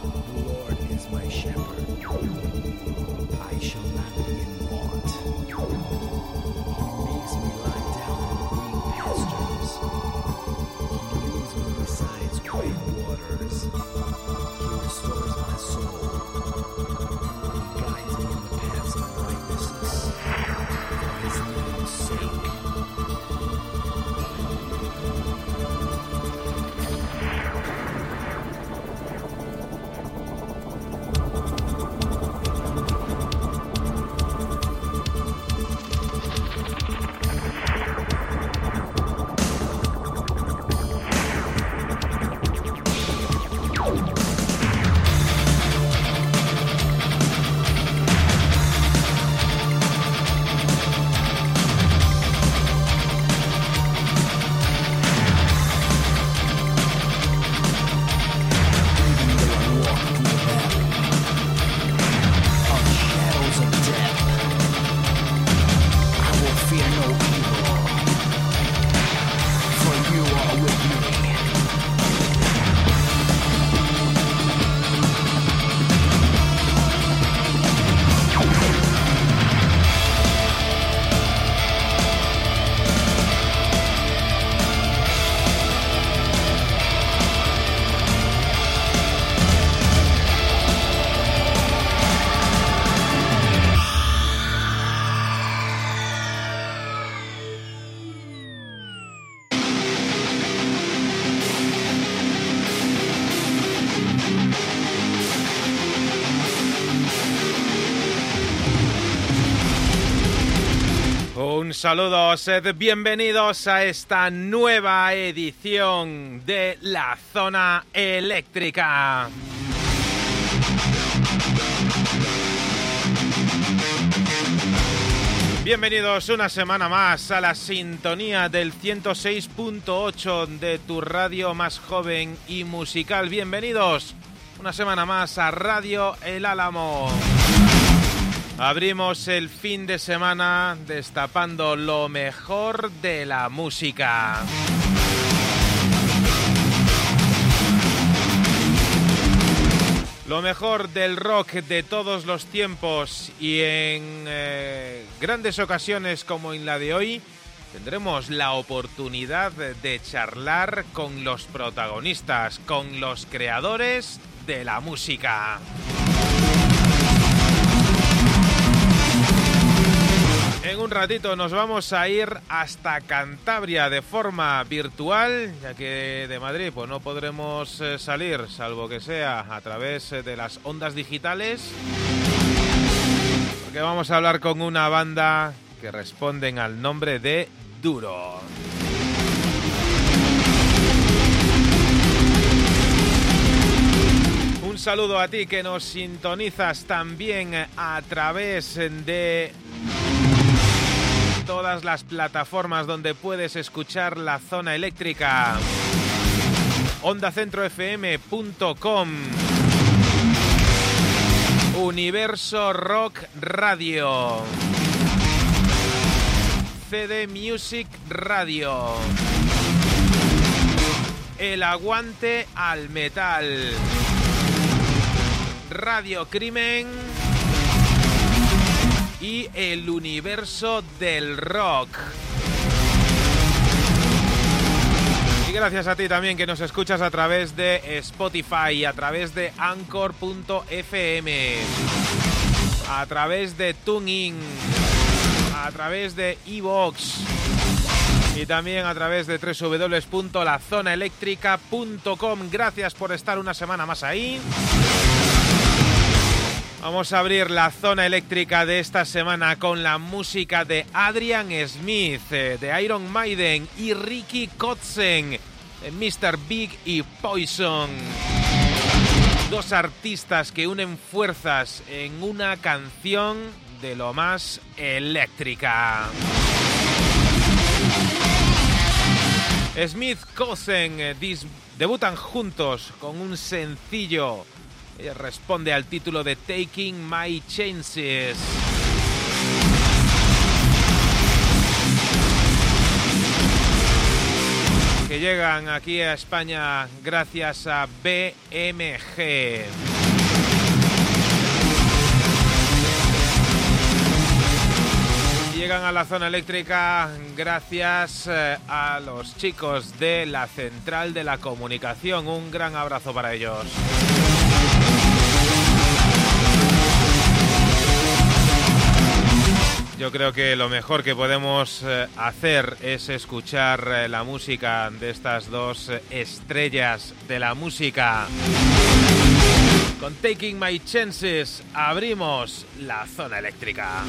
The Lord is my shepherd. I shall not be in Un saludo, sed bienvenidos a esta nueva edición de La Zona Eléctrica. Bienvenidos una semana más a la sintonía del 106.8 de tu radio más joven y musical. Bienvenidos una semana más a Radio El Álamo. Abrimos el fin de semana destapando lo mejor de la música. Lo mejor del rock de todos los tiempos y en eh, grandes ocasiones como en la de hoy tendremos la oportunidad de charlar con los protagonistas, con los creadores de la música. En un ratito nos vamos a ir hasta Cantabria de forma virtual, ya que de Madrid pues no podremos eh, salir, salvo que sea a través eh, de las ondas digitales. Porque vamos a hablar con una banda que responden al nombre de Duro. Un saludo a ti que nos sintonizas también a través de todas las plataformas donde puedes escuchar la zona eléctrica. OndaCentroFM.com Universo Rock Radio. CD Music Radio. El aguante al metal. Radio Crimen y el universo del rock. Y gracias a ti también que nos escuchas a través de Spotify, a través de Anchor.fm, a través de TuneIn, a través de Evox y también a través de www.lazonaeléctrica.com. Gracias por estar una semana más ahí. Vamos a abrir la zona eléctrica de esta semana con la música de Adrian Smith, eh, de Iron Maiden y Ricky Kotzen, de Mr. Big y Poison. Dos artistas que unen fuerzas en una canción de lo más eléctrica. Smith Kotzen eh, debutan juntos con un sencillo ella responde al título de Taking My Chances. que llegan aquí a España gracias a BMG. Llegan a la zona eléctrica gracias eh, a los chicos de la Central de la Comunicación. Un gran abrazo para ellos. Yo creo que lo mejor que podemos eh, hacer es escuchar eh, la música de estas dos eh, estrellas de la música. Con Taking My Chances abrimos la zona eléctrica.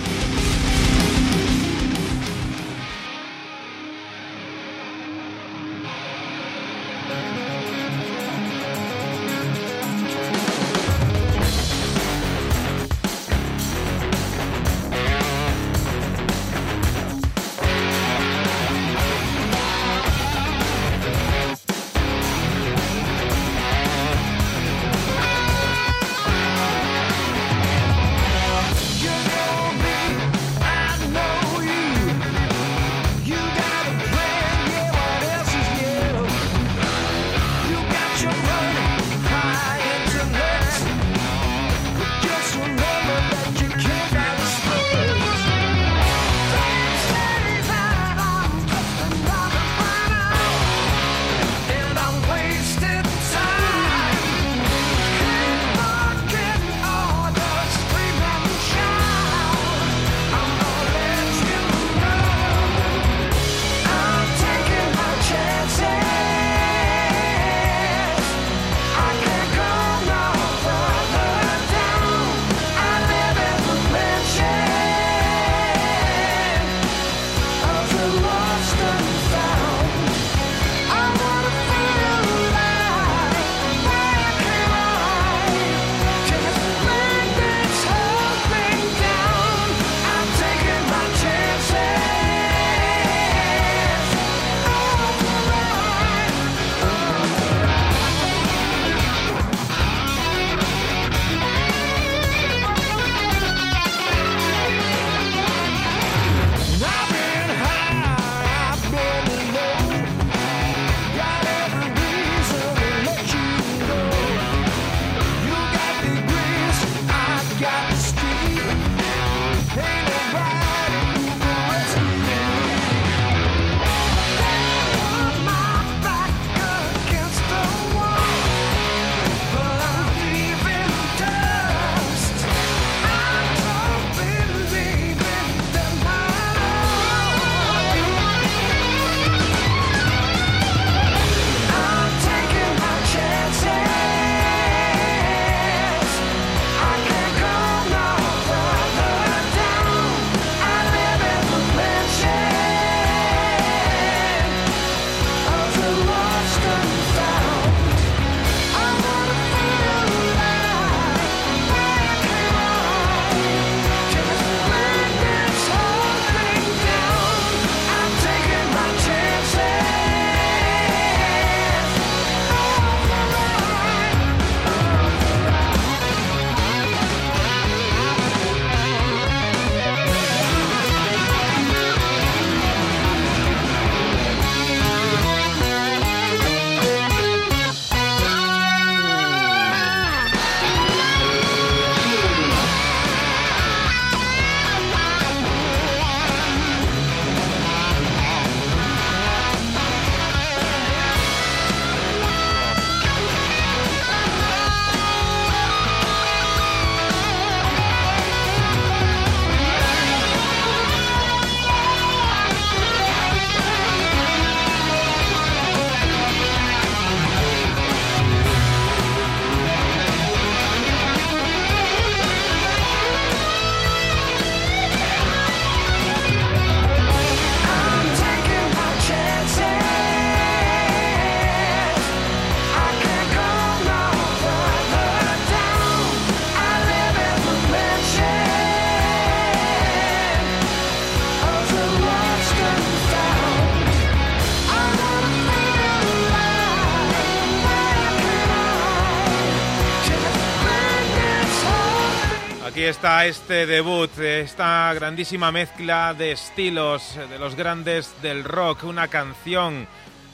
Está este debut, esta grandísima mezcla de estilos de los grandes del rock, una canción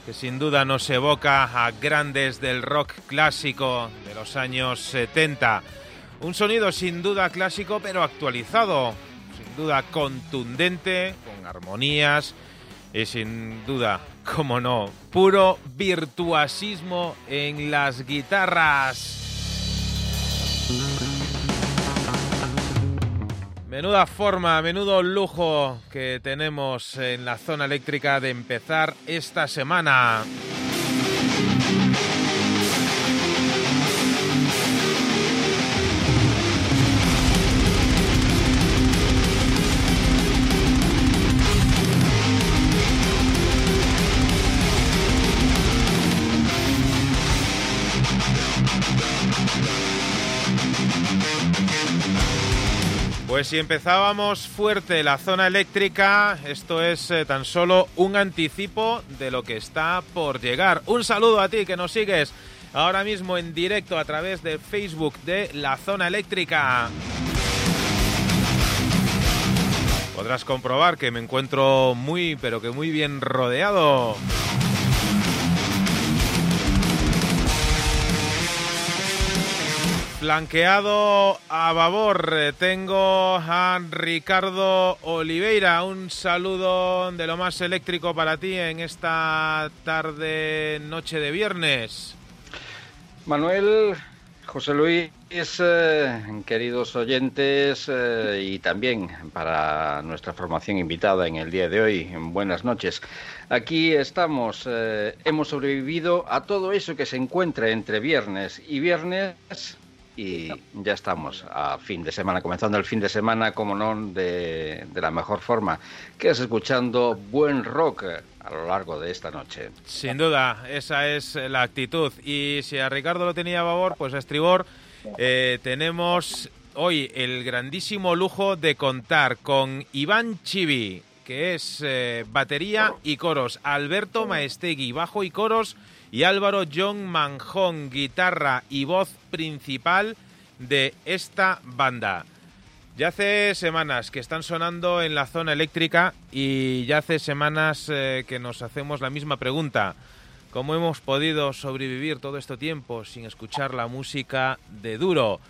que sin duda nos evoca a grandes del rock clásico de los años 70. Un sonido sin duda clásico pero actualizado, sin duda contundente, con armonías y sin duda, como no, puro virtuosismo en las guitarras. Menuda forma, menudo lujo que tenemos en la zona eléctrica de empezar esta semana. Pues si empezábamos fuerte la zona eléctrica, esto es eh, tan solo un anticipo de lo que está por llegar. Un saludo a ti que nos sigues ahora mismo en directo a través de Facebook de la zona eléctrica. Podrás comprobar que me encuentro muy, pero que muy bien rodeado. Flanqueado a babor eh, tengo a Ricardo Oliveira. Un saludo de lo más eléctrico para ti en esta tarde, noche de viernes. Manuel, José Luis, eh, queridos oyentes eh, y también para nuestra formación invitada en el día de hoy, buenas noches. Aquí estamos, hemos sobrevivido a todo eso que se encuentra entre viernes y viernes y ya estamos a fin de semana, comenzando el fin de semana, como no, de, de la mejor forma, que es escuchando buen rock a lo largo de esta noche. Sin duda, esa es la actitud. Y si a Ricardo lo tenía a favor, pues a estribor, eh, tenemos hoy el grandísimo lujo de contar con Iván Chivi, que es eh, batería y coros, Alberto Maestegui, bajo y coros, y Álvaro John Manjón, guitarra y voz principal de esta banda. Ya hace semanas que están sonando en la zona eléctrica y ya hace semanas eh, que nos hacemos la misma pregunta. ¿Cómo hemos podido sobrevivir todo este tiempo sin escuchar la música de Duro?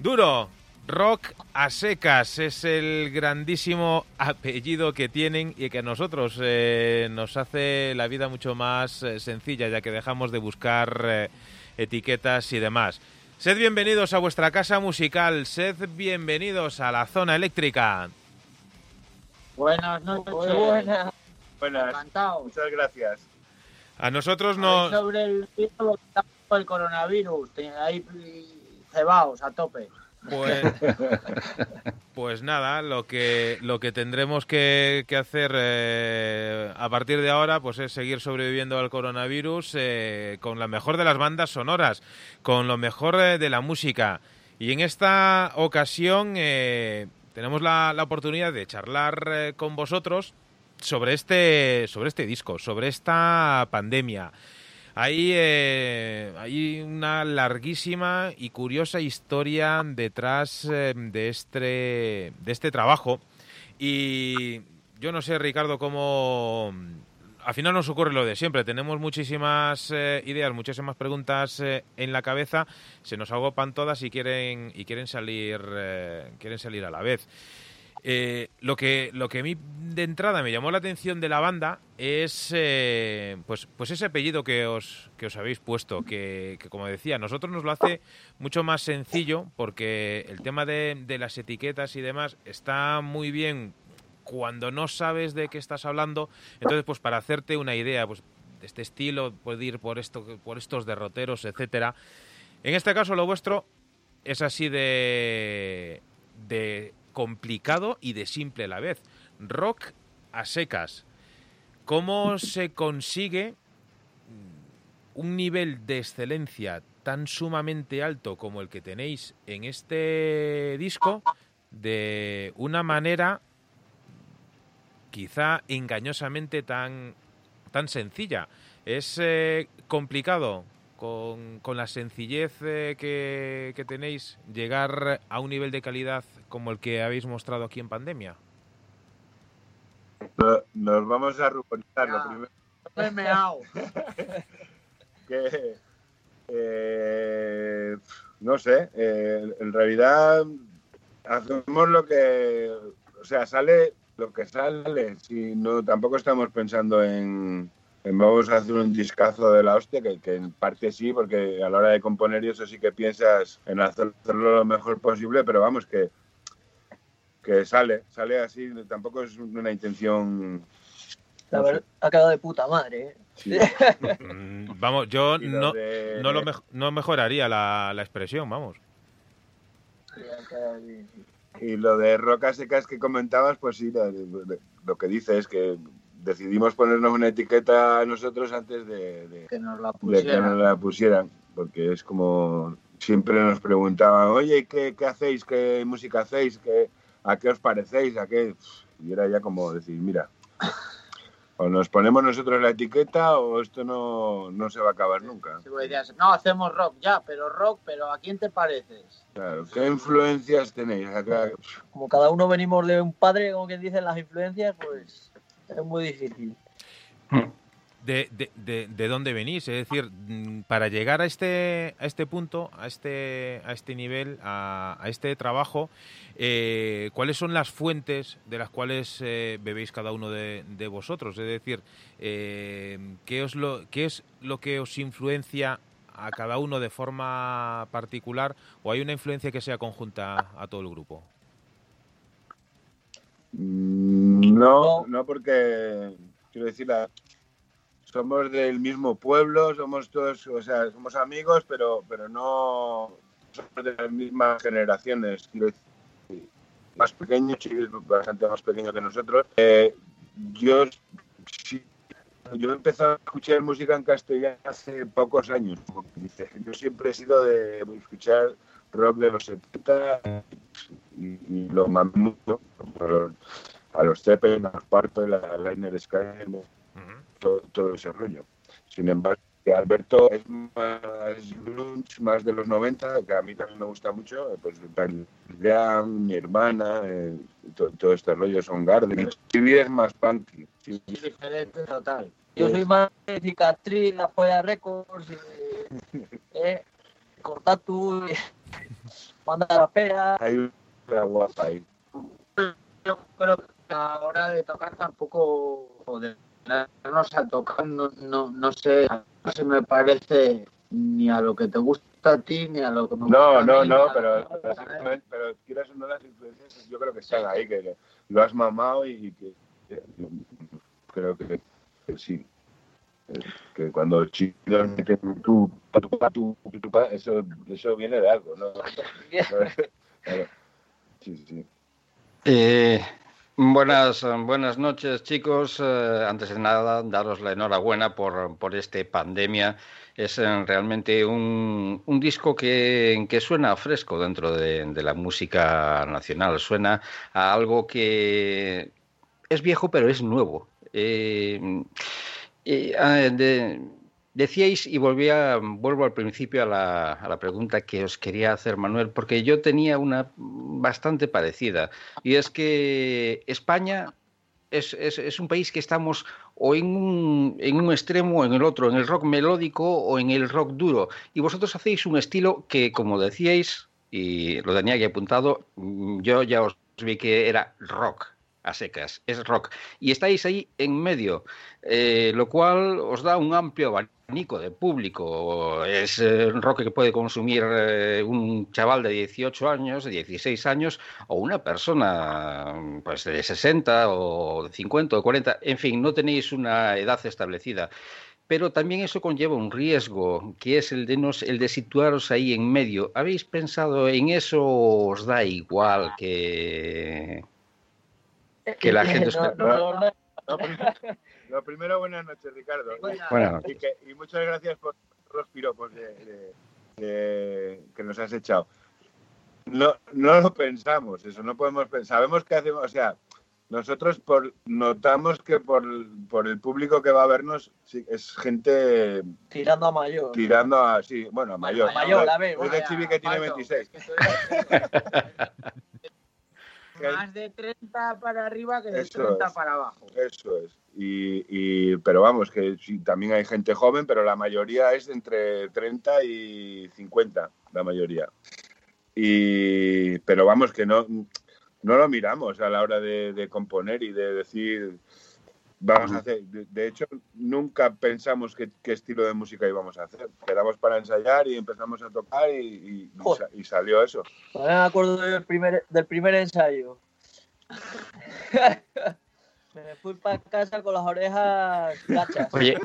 Duro, Rock a secas es el grandísimo apellido que tienen y que a nosotros eh, nos hace la vida mucho más eh, sencilla ya que dejamos de buscar eh, etiquetas y demás. Sed bienvenidos a vuestra casa musical, sed bienvenidos a la zona eléctrica. Buenas noches. Muy buenas. Buenas. Encantado. Muchas gracias. A nosotros nos... Sobre el, el coronavirus, ahí cebaos a tope. Pues, pues nada, lo que, lo que tendremos que, que hacer eh, a partir de ahora pues es seguir sobreviviendo al coronavirus eh, con la mejor de las bandas sonoras, con lo mejor eh, de la música. Y en esta ocasión eh, tenemos la, la oportunidad de charlar con vosotros sobre este, sobre este disco, sobre esta pandemia. Hay, eh, hay una larguísima y curiosa historia detrás eh, de, este, de este trabajo. Y yo no sé, Ricardo, cómo... Al final nos ocurre lo de siempre. Tenemos muchísimas eh, ideas, muchísimas preguntas eh, en la cabeza. Se nos agopan todas y quieren, y quieren, salir, quieren salir a la vez. Eh, lo que lo que a mí de entrada me llamó la atención de la banda es eh, pues pues ese apellido que os que os habéis puesto que, como decía nosotros nos lo hace mucho más sencillo porque el tema de, de las etiquetas y demás está muy bien cuando no sabes de qué estás hablando. Entonces pues para hacerte una idea pues de este estilo puede ir por esto por estos derroteros etcétera. En este caso lo vuestro es así de de complicado y de simple a la vez. Rock a secas. ¿Cómo se consigue un nivel de excelencia tan sumamente alto como el que tenéis en este disco de una manera quizá engañosamente tan, tan sencilla? ¿Es eh, complicado con, con la sencillez eh, que, que tenéis llegar a un nivel de calidad como el que habéis mostrado aquí en pandemia? No- Nos vamos a ruborizar. Lo Ah. primero, que eh, no sé, eh, en realidad hacemos lo que, o sea, sale lo que sale, si no, tampoco estamos pensando en, en vamos a hacer un discazo de la hostia, que, que en parte sí, porque a la hora de componer y eso sí que piensas en hacerlo lo mejor posible, pero vamos, que, que sale, sale así, tampoco es una intención... La no verdad, ha quedado de puta madre, ¿eh? Sí. Mm, Vamos, yo no, de- no, lo mej- no mejoraría la, la expresión, vamos. Y lo de rocas secas que comentabas, pues sí, lo, que dices, que decidimos ponernos una etiqueta nosotros antes de, de- Que nos la de que nos pusieran. la pusieran, porque es como siempre nos preguntaban, oye, ¿qué, qué hacéis? ¿Qué música hacéis? ¿Qué, ¿A qué os parecéis? ¿A qué? Y era ya como decir, mira, o nos ponemos nosotros la etiqueta o esto no, no se va a acabar nunca. Vos decías, no, hacemos rock, ya, pero rock, pero ¿a quién te pareces? Claro, ¿qué influencias tenéis? Acá, Como cada uno venimos de un padre, como quien dice, las influencias, pues es muy difícil. de, de, de- de dónde venís, es decir, mm, para llegar a este, a este punto, a este, a este nivel, a, a este trabajo, eh, ¿cuáles son las fuentes de las cuales eh, bebéis cada uno de, de vosotros? Es decir, eh, ¿qué, os lo, ¿qué es lo que os influencia a cada uno de forma particular o hay una influencia que sea conjunta a todo el grupo? Mm, No, No. porque, quiero decir, la- somos del mismo pueblo, somos todos, o sea, somos amigos, pero, pero no somos de las mismas generaciones. Quiero decir, más pequeño, Chiqui es bastante más pequeño que nosotros. Eh, yo, sí, yo he empezado a escuchar música en castellano hace pocos años. como dice. Yo siempre he sido de escuchar rock de los 70 y, y lo mucho. A los, Zeppelin, a los Purple, a Liner Sky, todo, todo ese rollo. Sin embargo, Alberto es más grunge, más de los 90, que a mí también me gusta mucho, pues Jam, mi hermana, eh, to- todo, este rollo son Garden. Chibi es más punky. Chibi- Es diferente total. Yo soy más de cicatriz, la polla records, eh, eh, cortatu, eh, banda de la pera. Hay una guapa ahí. Yo creo que a la hora de tocar tampoco, o de ponernos a tocar, no, no, no sé, no se me parece ni a lo que te gusta a ti, ni a lo que me gusta No, a no, mí, no, a pero, pero, simplemente- pero quieras o no las influencias, yo creo que están ahí, que lo has mamado y que, que- creo que, que sí. Que cuando chicos meten tu, eso, eso viene de algo, ¿no? Claro. Sí, sí. Eh, buenas, buenas noches, chicos. Eh, antes de nada, daros la enhorabuena por, por este pandemia. Es eh, realmente un, un disco que, que suena fresco dentro de, de la música nacional. Suena a algo que es viejo, pero es nuevo. Eh, decíais, y volvía, vuelvo al principio a la, a la pregunta que os quería hacer, Manuel, porque yo tenía una bastante parecida, y es que España es, es- es un país que estamos o en un, en un extremo o en el otro, en el rock melódico o en el rock duro, y vosotros hacéis un estilo que, como decíais, y lo tenía aquí apuntado, mm, yo ya os vi que era rock a secas, es rock. Y estáis ahí en medio, eh, lo cual os da un amplio abanico de público. Es eh, rock que puede consumir eh, un chaval de 18 años, de 16 años, o una persona pues, de 60 o de 50 o 40. En fin, no tenéis una edad establecida. Pero también eso conlleva un riesgo, que es el de, nos, el de situaros ahí en medio. ¿Habéis pensado en eso o os da igual que, que la gente... No, no, no, no. Lo, prim- lo primero, buenas noches, Ricardo. Y, que- y muchas gracias por los piropos de- de- de- que nos has echado. No, no lo pensamos, eso no podemos pensar. Sabemos que hacemos, o sea, nosotros por, notamos que por, por el público que va a vernos sí, es gente Tirando a mayor. tirando a, sí, bueno, a mayor. mayor, a ver, Es de Chivi que tiene Pato, 26. que más de 30 para arriba que de Eso 30 es. para abajo. Eso es. Y, y- pero vamos, que sí, también hay gente joven, pero la mayoría es entre 30 y 50, la mayoría. Y, pero vamos, que no, no lo miramos a la hora de, de componer y de decir, vamos a hacer. De, de hecho, nunca pensamos qué, qué estilo de música íbamos a hacer. Quedamos para ensayar y empezamos a tocar y, y- y Joder. sa- y salió eso. Me acuerdo del primer, del primer ensayo. me fui para casa con las orejas gachas. Oye,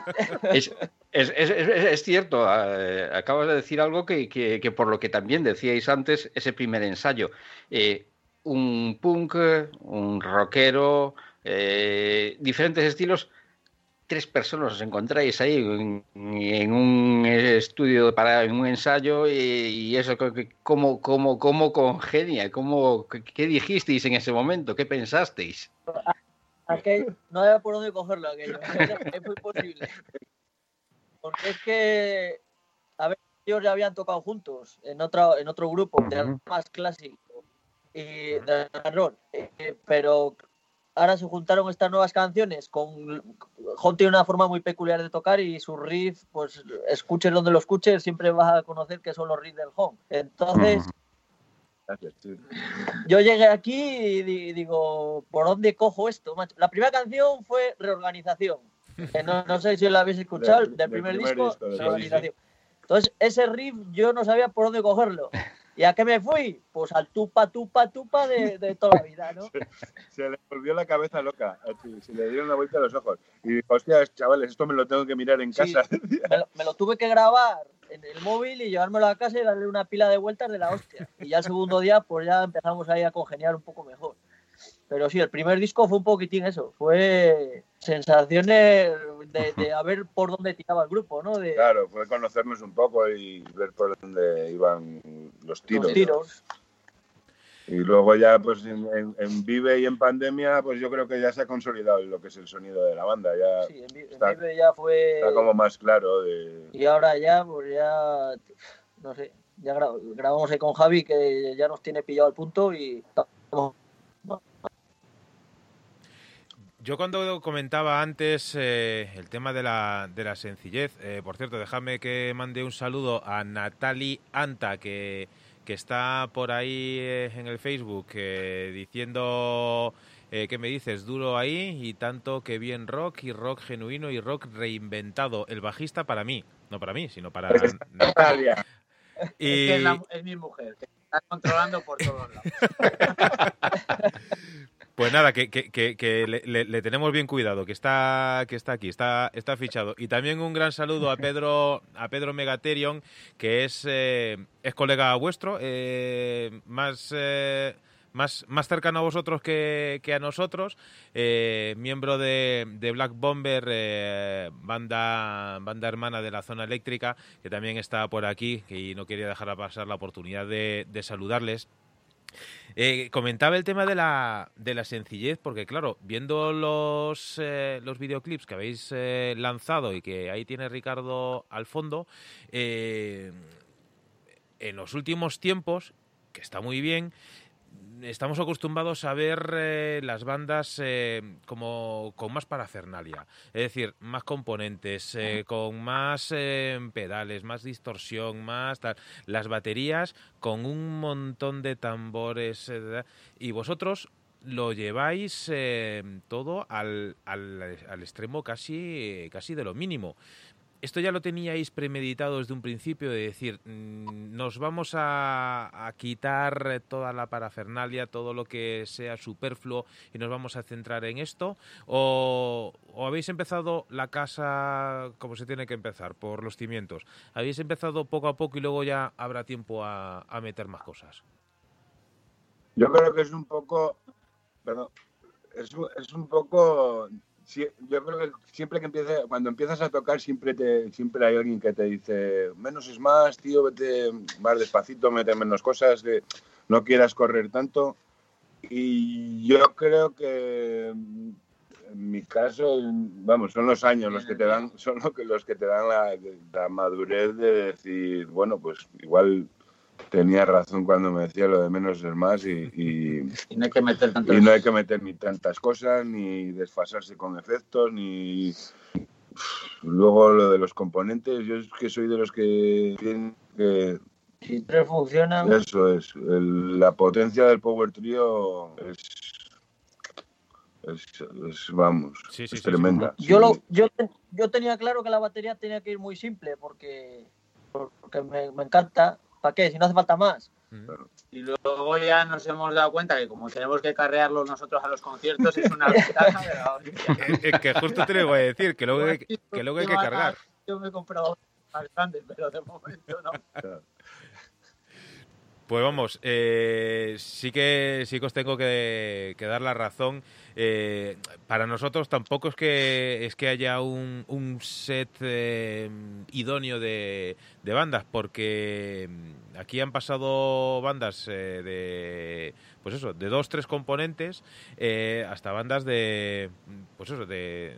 es, es, es- es- es cierto, eh, acabas de decir algo que, que- que por lo que también decíais antes, ese primer ensayo. Eh, un punk, un rockero, eh, diferentes estilos. Tres personas os encontráis ahí en, en un estudio para en un ensayo y, y eso, ¿cómo, cómo, cómo congenia? ¿Cómo, qué, dijisteis en ese momento? ¿Qué pensasteis? Aquello, no había por dónde cogerlo aquello. Es muy posible. Porque es que, a ver, ellos ya habían tocado juntos en otro, en otro grupo, de algo más clásico y de rock. Eh, pero ahora se juntaron estas nuevas canciones con Jon tiene una forma muy peculiar de tocar y su riff, pues escuches donde lo escuches, siempre vas a conocer que son los riffs del Jon. Entonces, yo llegué aquí y di- digo, ¿por dónde cojo esto? macho? La primera canción fue Reorganización. que no, no sé si la habéis escuchado, Del- del, del primer, primer disco, Reorganización. Entonces, ese riff yo no sabía por dónde cogerlo. ¿Y a qué me fui? Pues al tupa, tupa, tupa de, de toda la vida, ¿no? Se le volvió la cabeza loca, se le dieron la vuelta a los ojos. Y dijo, hostia, chavales, esto me lo tengo que mirar en Sí. casa. Me lo, me lo tuve que grabar en el móvil y llevármelo a casa y darle una pila de vueltas de la hostia. Y ya el segundo día, pues ya empezamos ahí a congeniar un poco mejor. Pero sí, el primer disco fue un poquitín eso. Fue sensaciones de, de a ver por dónde tiraba el grupo, ¿no? De Claro, fue conocernos un poco y ver por dónde iban los tiros. los ¿no? tiros. Y luego ya, pues en, en- en Vive y en Pandemia, pues yo creo que ya se ha consolidado lo que es el sonido de la banda. Ya Sí, en, está- Vive ya fue. está como más claro de... Y ahora ya, pues ya. No sé. Ya gra- grabamos ahí con Javi que ya nos tiene pillado al punto y estamos Yo cuando comentaba antes eh, el tema de la, de la sencillez, eh, por cierto, déjame que mande un saludo a Natali Anta, que, que está por ahí eh, en el Facebook eh, diciendo eh, que me dices duro ahí y tanto que bien rock y rock genuino y rock reinventado. El bajista para mí, no para mí, sino para... Natalia. Es, y, que es, la- es mi mujer, que está controlando por todos lados. Pues nada, que, que- que- que le, le- le tenemos bien cuidado, que está, que está aquí, está, está fichado. Y también un gran saludo a Pedro, a Pedro Megaterion, que es, eh, es colega vuestro, eh, más, eh, más, más cercano a vosotros que, a nosotros, eh, miembro de, de Black Bomber, eh, banda, banda hermana de la zona eléctrica, que también está por aquí y no quería dejar pasar la oportunidad de, de saludarles. Eh, comentaba el tema de la, de la sencillez, porque claro, viendo los, eh, los videoclips que habéis eh, lanzado y que ahí tiene Ricardo al fondo, eh, en los últimos tiempos, que está muy bien, estamos acostumbrados a ver eh, las bandas eh, como con más parafernalia, es decir, más componentes, eh, con más eh, pedales, más distorsión, más tal, las baterías con un montón de tambores eh, y vosotros lo lleváis eh, todo al, al, al extremo casi, casi de lo mínimo esto ya lo teníais premeditado desde un principio de decir, mm, nos vamos a, quitar toda la parafernalia, todo lo que sea superfluo y nos vamos a centrar en esto? ¿O, habéis empezado la casa como se tiene que empezar, por los cimientos? ¿Habéis empezado poco a poco y luego ya habrá tiempo a, meter más cosas? Yo creo que es un poco, perdón, es, es un poco, sí, yo creo que siempre que empiece, cuando empiezas a tocar siempre te, siempre hay alguien que te dice, menos es más, tío, vete más despacito, mete menos cosas, que no quieras correr tanto. Y yo creo que en mi caso, vamos, son los años los que te dan, son lo que, los que te dan la, la madurez de decir, bueno, pues igual tenía razón cuando me decía lo de menos es más y, y, Y no hay que meter tantos... y no hay que meter ni tantas cosas, ni desfasarse con efectos, ni... Luego lo de los componentes, yo es que soy de los que piensan que Si tres funcionan, eso es, el- la potencia del Power Trio es, es, es, vamos, Sí, sí, es sí, tremenda. yo, lo, yo, yo tenía claro que la batería tenía que ir muy simple porque, porque me, me encanta. ¿Para qué? Si no hace falta más. Y luego ya nos hemos dado cuenta que como tenemos que carrearlo nosotros a los conciertos es una ventaja de la hostia. Eh, que justo te lo iba a decir, que luego hay, que luego hay que cargar. Yo me he comprado más grandes, pero de momento no. Pues vamos, eh, sí que sí que os tengo que, que dar la razón. Eh, para nosotros tampoco es que es que haya un, un set eh, idóneo de, de bandas, porque mm, aquí han pasado bandas eh, de pues eso, de dos, tres componentes, hasta bandas de pues eso, de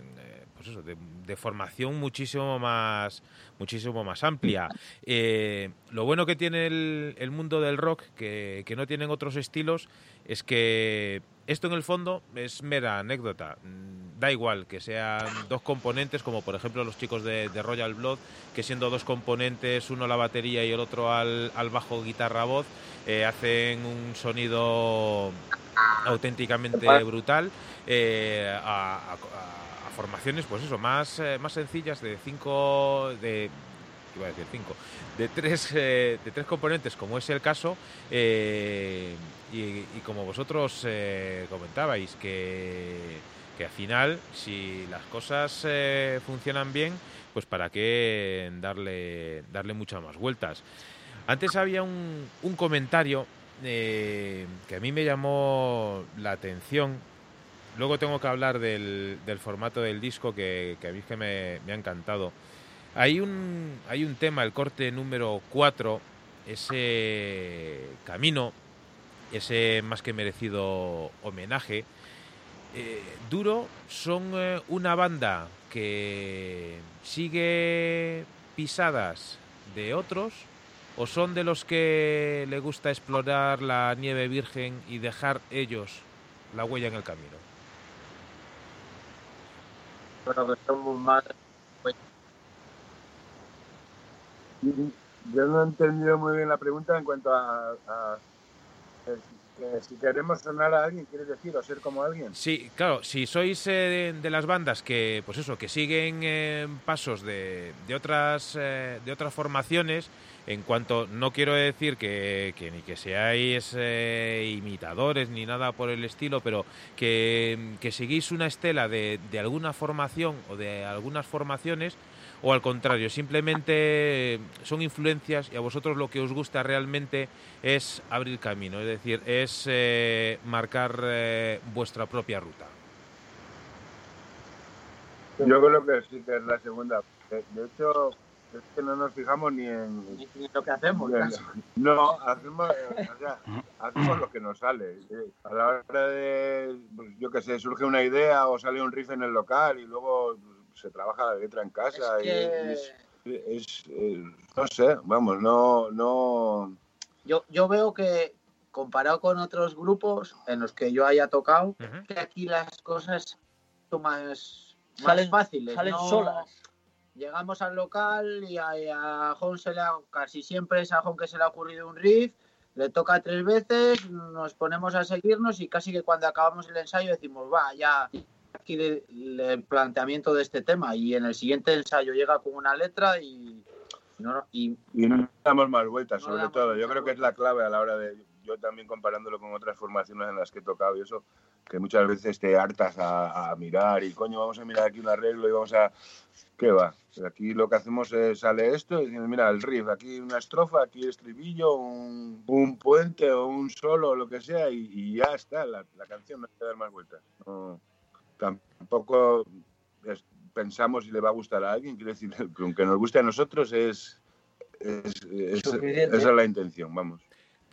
pues de, formación muchísimo más muchísimo más amplia. Eh, lo bueno que tiene el, mundo del rock, que, que no tienen otros estilos, es que esto en el fondo es mera anécdota. Mm, Da igual que sean dos componentes, como por ejemplo los chicos de, Royal Blood, que siendo dos componentes, uno la batería y el otro al, bajo guitarra voz, eh, hacen un sonido auténticamente brutal eh, a, a- a formaciones, pues eso, más, eh, más sencillas de cinco, de iba a decir cinco, de tres, eh, de tres componentes, como es el caso, eh, y, y como vosotros comentabais, que, que al final, si las cosas funcionan bien, pues para qué darle, darle muchas más vueltas. Antes había un, un comentario que a mí me llamó la atención. Luego tengo que hablar del, formato del disco que, a mí que me, me ha encantado. Hay un, hay un tema, el corte número 4, ese camino, ese más que merecido homenaje. Eh, Duro son eh, una banda que sigue pisadas de otros o son de los que le gusta explorar la nieve virgen y dejar ellos la huella en el camino. Yo no he entendido muy bien la pregunta en cuanto a, a- que si- que si queremos sonar a alguien, ¿quieres decir? ¿O ser como alguien? Sí, claro, si sois eh, de las bandas que, pues eso, que siguen eh, pasos de, de otras eh, de otras formaciones, en cuanto no quiero decir que, que ni que seáis eh, imitadores ni nada por el estilo, pero que, que seguís una estela de, de alguna formación o de algunas formaciones, o al contrario, simplemente son influencias y a vosotros lo que os gusta realmente es abrir camino, es decir, es eh, marcar eh, vuestra propia ruta. Yo creo que sí que es la segunda. De hecho, es que no nos fijamos ni en... Ni lo que hacemos. en-. No, hacemos, eh, o sea, hacemos lo que nos sale. Eh, A la hora de, pues, yo qué sé, surge una idea o sale un riff en el local y luego se trabaja la letra en casa. Es y que es, es, eh, no sé, vamos, no, no... yo, yo veo que comparado con otros grupos en los que yo haya tocado, que aquí las cosas son más, más Salen- fáciles. salen ¿no? solas. Llegamos al local y a, a se le ha- casi siempre es a Jon que se le ha ocurrido un riff, le toca tres veces, nos ponemos a seguirnos y casi que cuando acabamos el ensayo decimos, va, ya aquí el planteamiento de este tema y en el siguiente ensayo llega con una letra y, no, y Y no damos más vueltas, No sobre todo. Yo creo que es la clave a la hora de. Yo también comparándolo con otras formaciones en las que he tocado y eso, que muchas veces te hartas a, a mirar y coño, vamos a mirar aquí un arreglo y vamos a. ¿Qué va? Aquí lo que hacemos es sale esto y decimos, mira, el riff, aquí una estrofa, aquí estribillo, un, un puente o un solo o lo que sea y, y ya está, la, la canción no hay que dar más vueltas. No, tampoco es- pensamos si le va a gustar a alguien, quiero decir, que nos guste a nosotros es, es, es- Suficiente. esa es la intención, vamos.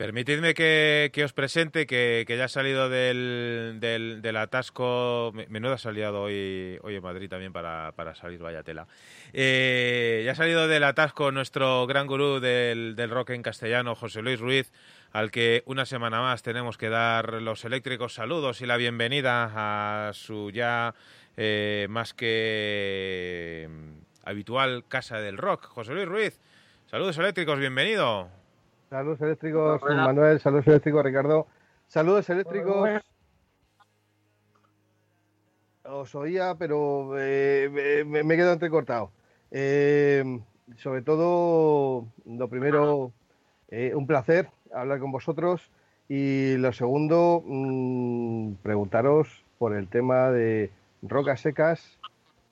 Permitidme que, que os presente que, que ya ha salido del, del, del atasco. me- Menudo ha salido hoy, hoy en Madrid también para, para salir, vaya tela. Eh, ya ha salido del atasco nuestro gran gurú del, del rock en castellano, José Luis Ruiz, al que una semana más tenemos que dar los eléctricos saludos y la bienvenida a su ya eh, más que mm, habitual casa del rock. José Luis Ruiz, saludos eléctricos, bienvenido. Saludos eléctricos, Hola. Manuel. Saludos eléctricos, Ricardo. Saludos eléctricos. Hola. Os oía, pero eh, me, me he quedado entrecortado. Eh, sobre todo, lo primero, eh, un placer hablar con vosotros. Y lo segundo, mm, preguntaros por el tema de rocas secas.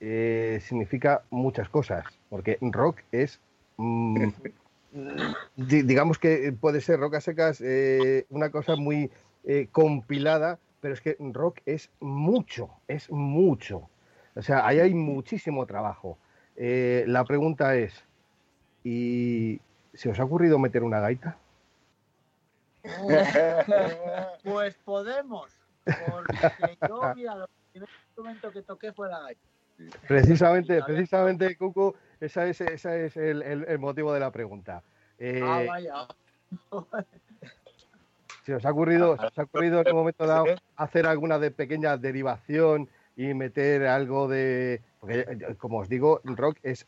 eh, significa muchas cosas, porque rock es mm, digamos que puede ser rocas secas eh, una cosa muy eh, compilada, pero es que rock es mucho, es mucho. O sea, ahí hay muchísimo trabajo. Eh, la pregunta es, ¿y se os ha ocurrido meter una gaita? Pues podemos, porque yo, mira, el primer instrumento que toqué fue la gaita. Precisamente, precisamente, Cuco, ese es, ese es el, el- el motivo de la pregunta. Eh, Ah, vaya. ¿Se os ha ocurrido, os ha ocurrido en un momento dado hacer alguna de pequeña derivación y meter algo de. Porque, eh, como os digo, el rock es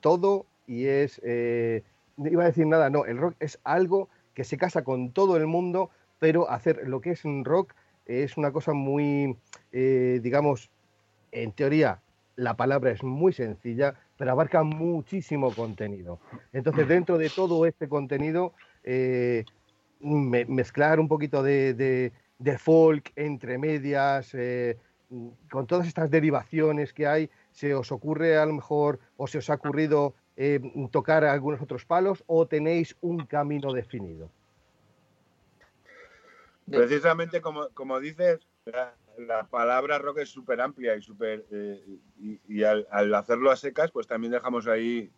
todo y es. eh, no iba a decir nada, no, el rock es algo que se casa con todo el mundo, pero hacer lo que es un rock es una cosa muy, eh, digamos, en teoría la palabra es muy sencilla, pero abarca muchísimo contenido. Entonces, dentro de todo este contenido, eh, me- mezclar un poquito de, de- de folk entre medias, eh, con todas estas derivaciones que hay, ¿se os ocurre a lo mejor o se os ha ocurrido eh, tocar algunos otros palos o tenéis un camino definido? Precisamente como, como dices, la, la palabra rock es súper amplia y súper. eh, y y al, al hacerlo a secas, pues también dejamos ahí.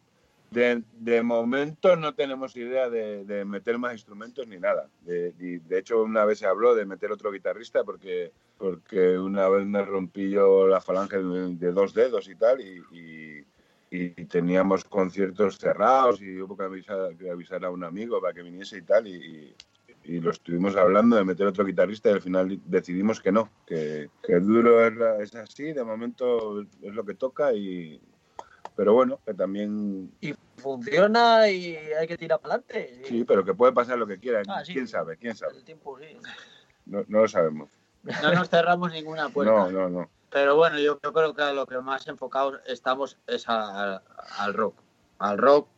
De, de momento no tenemos idea de, de meter más instrumentos ni nada. De, de hecho, una vez se habló de meter otro guitarrista porque, porque una vez me rompí yo la falange de dos dedos y tal, y, y- y teníamos conciertos cerrados y hubo que avisar, que avisar a un amigo para que viniese y tal, y, y- lo estuvimos hablando de meter otro guitarrista y al final decidimos que no, que, que duro es, la- es así, de momento es lo que toca y pero bueno, que también Y funciona y hay que tirar para adelante. sí, pero que puede pasar lo que quiera, Ah, sí. quién sabe, quién sabe, El tiempo, sí. no, no lo sabemos. No nos cerramos ninguna puerta. No, no, no. Pero bueno, yo, yo creo que a lo que más enfocados estamos es a- al rock. Al rock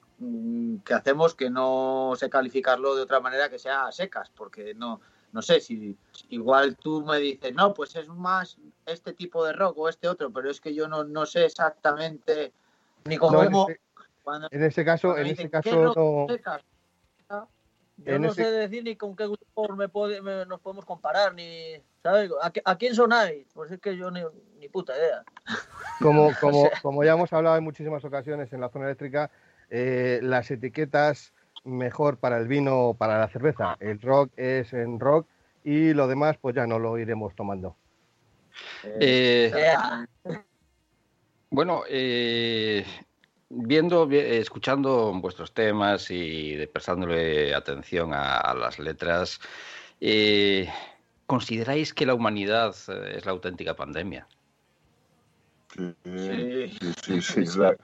que hacemos que no sé calificarlo de otra manera que sea a secas, porque no, no sé si igual tú me dices, no, pues es más este tipo de rock o este otro, pero es que yo no, no sé exactamente ni No, cómo. en, este, cuando- en ese caso, en dicen, ese ¿qué caso no. secas? Yo En no ese- sé decir ni con qué grupo me pode- me- nos podemos comparar, ni. ¿Sabes? ¿A, a quién sonáis? Pues es que yo ni, ni puta idea. Como, como, como ya hemos hablado en muchísimas ocasiones en la zona eléctrica, eh, las etiquetas mejor para el vino o para la cerveza. El rock es en rock y lo demás pues ya no lo iremos tomando. Eh, Eh, Bueno, eh, viendo, vi- escuchando vuestros temas y prestándole atención a, a las letras, eh, ¿consideráis que la humanidad es la auténtica pandemia? Sí, Sí. sí, sí, sí, es la,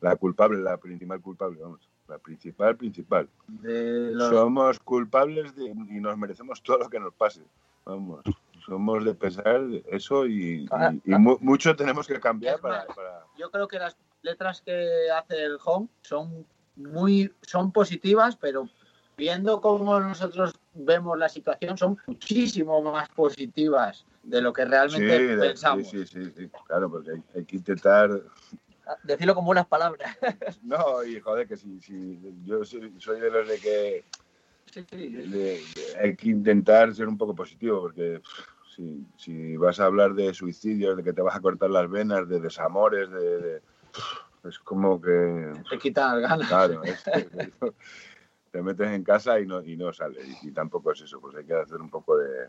la culpable, la principal culpable, vamos, la principal, principal. De los- Somos culpables de- y nos merecemos todo lo que nos pase, vamos. Somos de pensar eso y, Ah, y- y mu- mucho tenemos que cambiar para, para- yo creo que las letras que hace el Home son muy son positivas, pero viendo cómo nosotros vemos la situación, son muchísimo más positivas de lo que realmente de- pensamos. sí, sí, sí, sí, claro, porque hay, hay que intentar decirlo con buenas palabras. No, y joder, que si, si yo soy, soy de los de que Sí, sí, de- de- hay que intentar ser un poco positivo, porque pff, si, si vas a hablar de suicidios, de que te vas a cortar las venas, de desamores, de, de- pff, es como que, Te quitan las ganas. claro, es- te metes en casa y no, y no sale. Y, tampoco es eso, pues hay que hacer un poco de,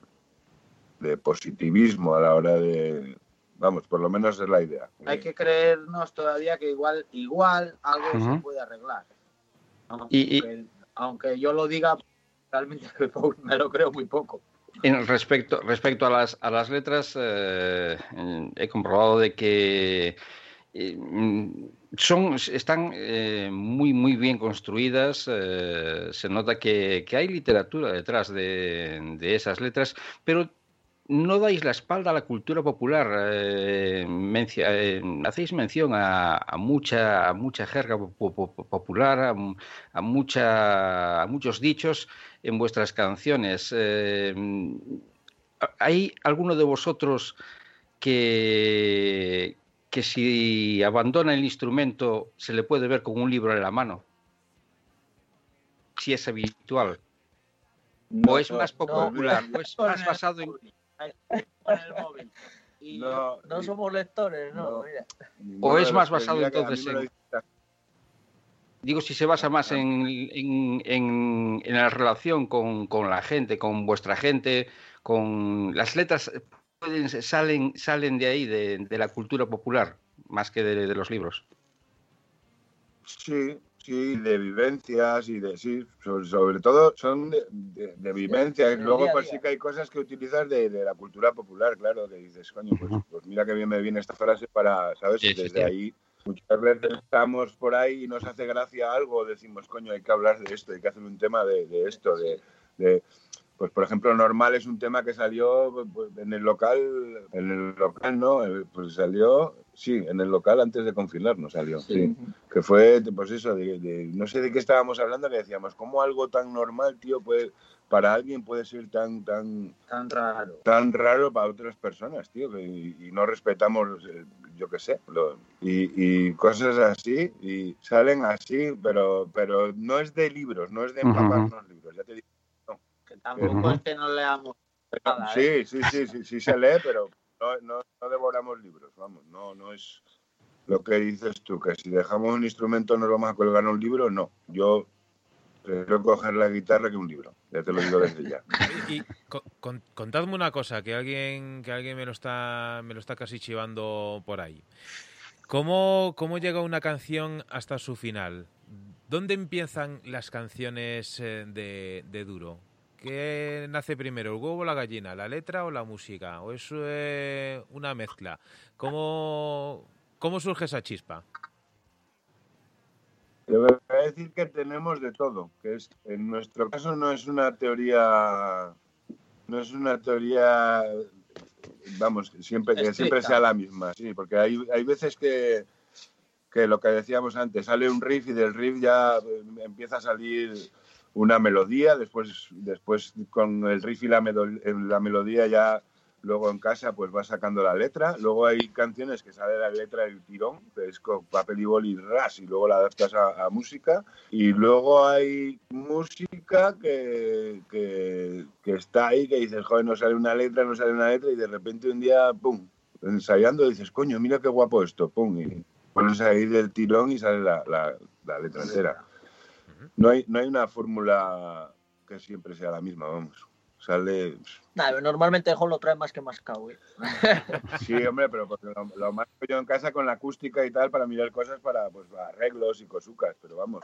de positivismo a la hora de, vamos, por lo menos es la idea. Hay que creernos todavía que igual, igual algo se puede arreglar. Aunque, Y- aunque yo lo diga, realmente me lo creo muy poco. En respecto, respecto a, las, a las letras, eh, he comprobado de que eh, son, están eh, muy, muy bien construidas. eh, se nota que, que hay literatura detrás de, de esas letras, pero no dais la espalda a la cultura popular. eh, eh, hacéis mención a, a mucha, a mucha jerga po- po- popular, a mucha, a muchos dichos en vuestras canciones. Eh, ¿Hay alguno de vosotros que, que si abandona el instrumento se le puede ver con un libro en la mano? Si es habitual. ¿O es más popular? ¿O es más basado en, Con el móvil. Y No, No somos lectores, no, No. mira. ninguno ¿O es más basado entonces en- Digo, si se basa más en, en- en- en la relación con, con la gente, con vuestra gente, con las letras pueden, salen, salen de ahí, de, de la cultura popular, más que de, de los libros. Sí, sí, de vivencias y de sí, sobre, sobre todo son de, de- de Luego pues sí que hay cosas que utilizas de, de la cultura popular, claro, que dices, coño, pues, pues mira que bien me viene esta frase para, ¿sabes? Sí, sí, Desde sí. ahí muchas veces estamos por ahí y nos hace gracia algo, decimos, coño, hay que hablar de esto, hay que hacer un tema de, de esto, de, de- pues por ejemplo, normal es un tema que salió pues, en el local, en el local no, eh, pues salió, sí, en el local antes de confinarnos salió, sí. que fue, pues eso, de, de- no sé de qué estábamos hablando, que decíamos, ¿cómo algo tan normal, tío, puede, para alguien puede ser tan, tan, tan raro. tan raro para otras personas, tío, que- y, y no respetamos, eh, yo qué sé, lo- y, y cosas así, y salen así, pero, pero no es de libros, no es de empaparnos libros, ya te digo. Tampoco Ujú. es que no leamos nada. ¿eh? Sí, sí, sí, sí, sí se lee, pero no, no, no devoramos libros, vamos, no, no es lo que dices tú, que si dejamos un instrumento nos vamos a colgar un libro, no. Yo prefiero coger la guitarra que un libro, ya te lo digo desde ya. Y, y co- con- contadme una cosa, que alguien, que alguien me lo está, me lo está casi chivando por ahí. ¿Cómo, ¿Cómo llega una canción hasta su final? ¿Dónde empiezan las canciones eh, de, de Duro? ¿Qué nace primero, el huevo o la gallina? ¿La letra o la música? ¿O es eh, una mezcla? ¿Cómo, ¿Cómo surge esa chispa? Te voy a decir que tenemos de todo, que es, en nuestro caso no es una teoría, no es una teoría, vamos, que siempre que siempre sea la misma, sí, porque hay, hay veces que, que lo que decíamos antes, sale un riff y del riff ya eh, empieza a salir una melodía, después, después con el riff y la, melodía ya luego en casa pues va sacando la letra, luego hay canciones que sale la letra del tirón, es con papel y boli ras y luego la adaptas a, música, y luego hay música que, que, está ahí, que dices, joder, no sale una letra, no sale una letra, y de repente un día, pum, ensayando dices, coño, mira qué guapo esto, pum, y pones ahí del tirón y sale la, la letra entera. No hay, no hay una fórmula que siempre sea la misma, vamos. Sale. Nah, normalmente el Hall lo trae más que Mascao. ¿eh? Sí, hombre, pero porque lo, lo más yo en casa con la acústica y tal para mirar cosas para pues arreglos y cosucas, pero vamos.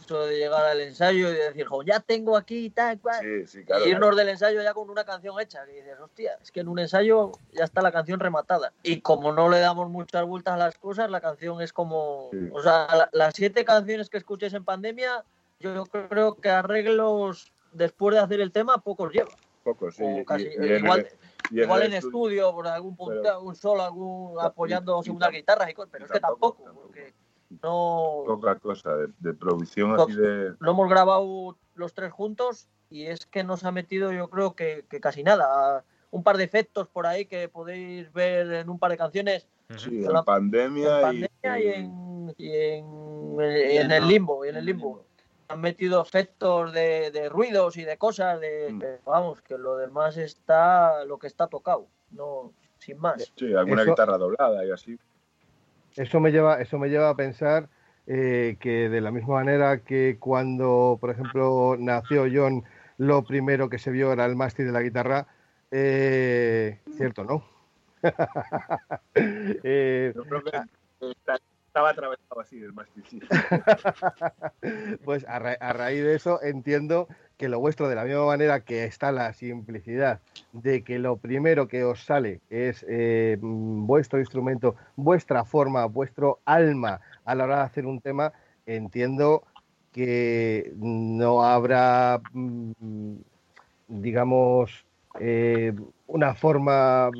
Eso de llegar al ensayo y decir, jo, ya tengo aquí tal cual. Sí, sí, claro. y irnos claro. del ensayo ya con una canción hecha. Que dices, hostia, es que en un ensayo ya está la canción rematada. Y como no le damos muchas vueltas a las cosas, la canción es como. Sí. O sea, la- las siete canciones que escuches en pandemia, yo creo que arreglos después de hacer el tema, pocos lleva. Poco, sí. O y- casi- y en el- igual y en igual el en estudio, por algún punto, Pero- un solo, algún apoyando y- y segunda tam- guitarra y cosas, pero y es que tampoco, tampoco, porque no, Poca cosa de, de producción así de. lo hemos grabado los tres juntos y es que nos ha metido yo creo que, que casi nada. Un par de efectos por ahí que podéis ver en un par de canciones Sí, la- en pandemia, en pandemia y, y, en, y en, y en el limbo. Y en el limbo. Han metido efectos de, de ruidos y de cosas, de, Mm. de- vamos, que lo demás está lo que está tocado, no sin más. Sí, alguna Eso- guitarra doblada y así. Eso me lleva, eso me lleva a pensar eh, que de la misma manera que cuando, por ejemplo, nació John, lo primero que se vio era el mástil de la guitarra, eh, cierto, ¿no? eh, Yo creo que estaba atravesado así el mástil. pues a, raíz de eso entiendo que lo vuestro, de la misma manera que está la simplicidad de que lo primero que os sale es eh, vuestro instrumento, vuestra forma, vuestro alma a la hora de hacer un tema, entiendo que no habrá, mm, digamos, eh, una forma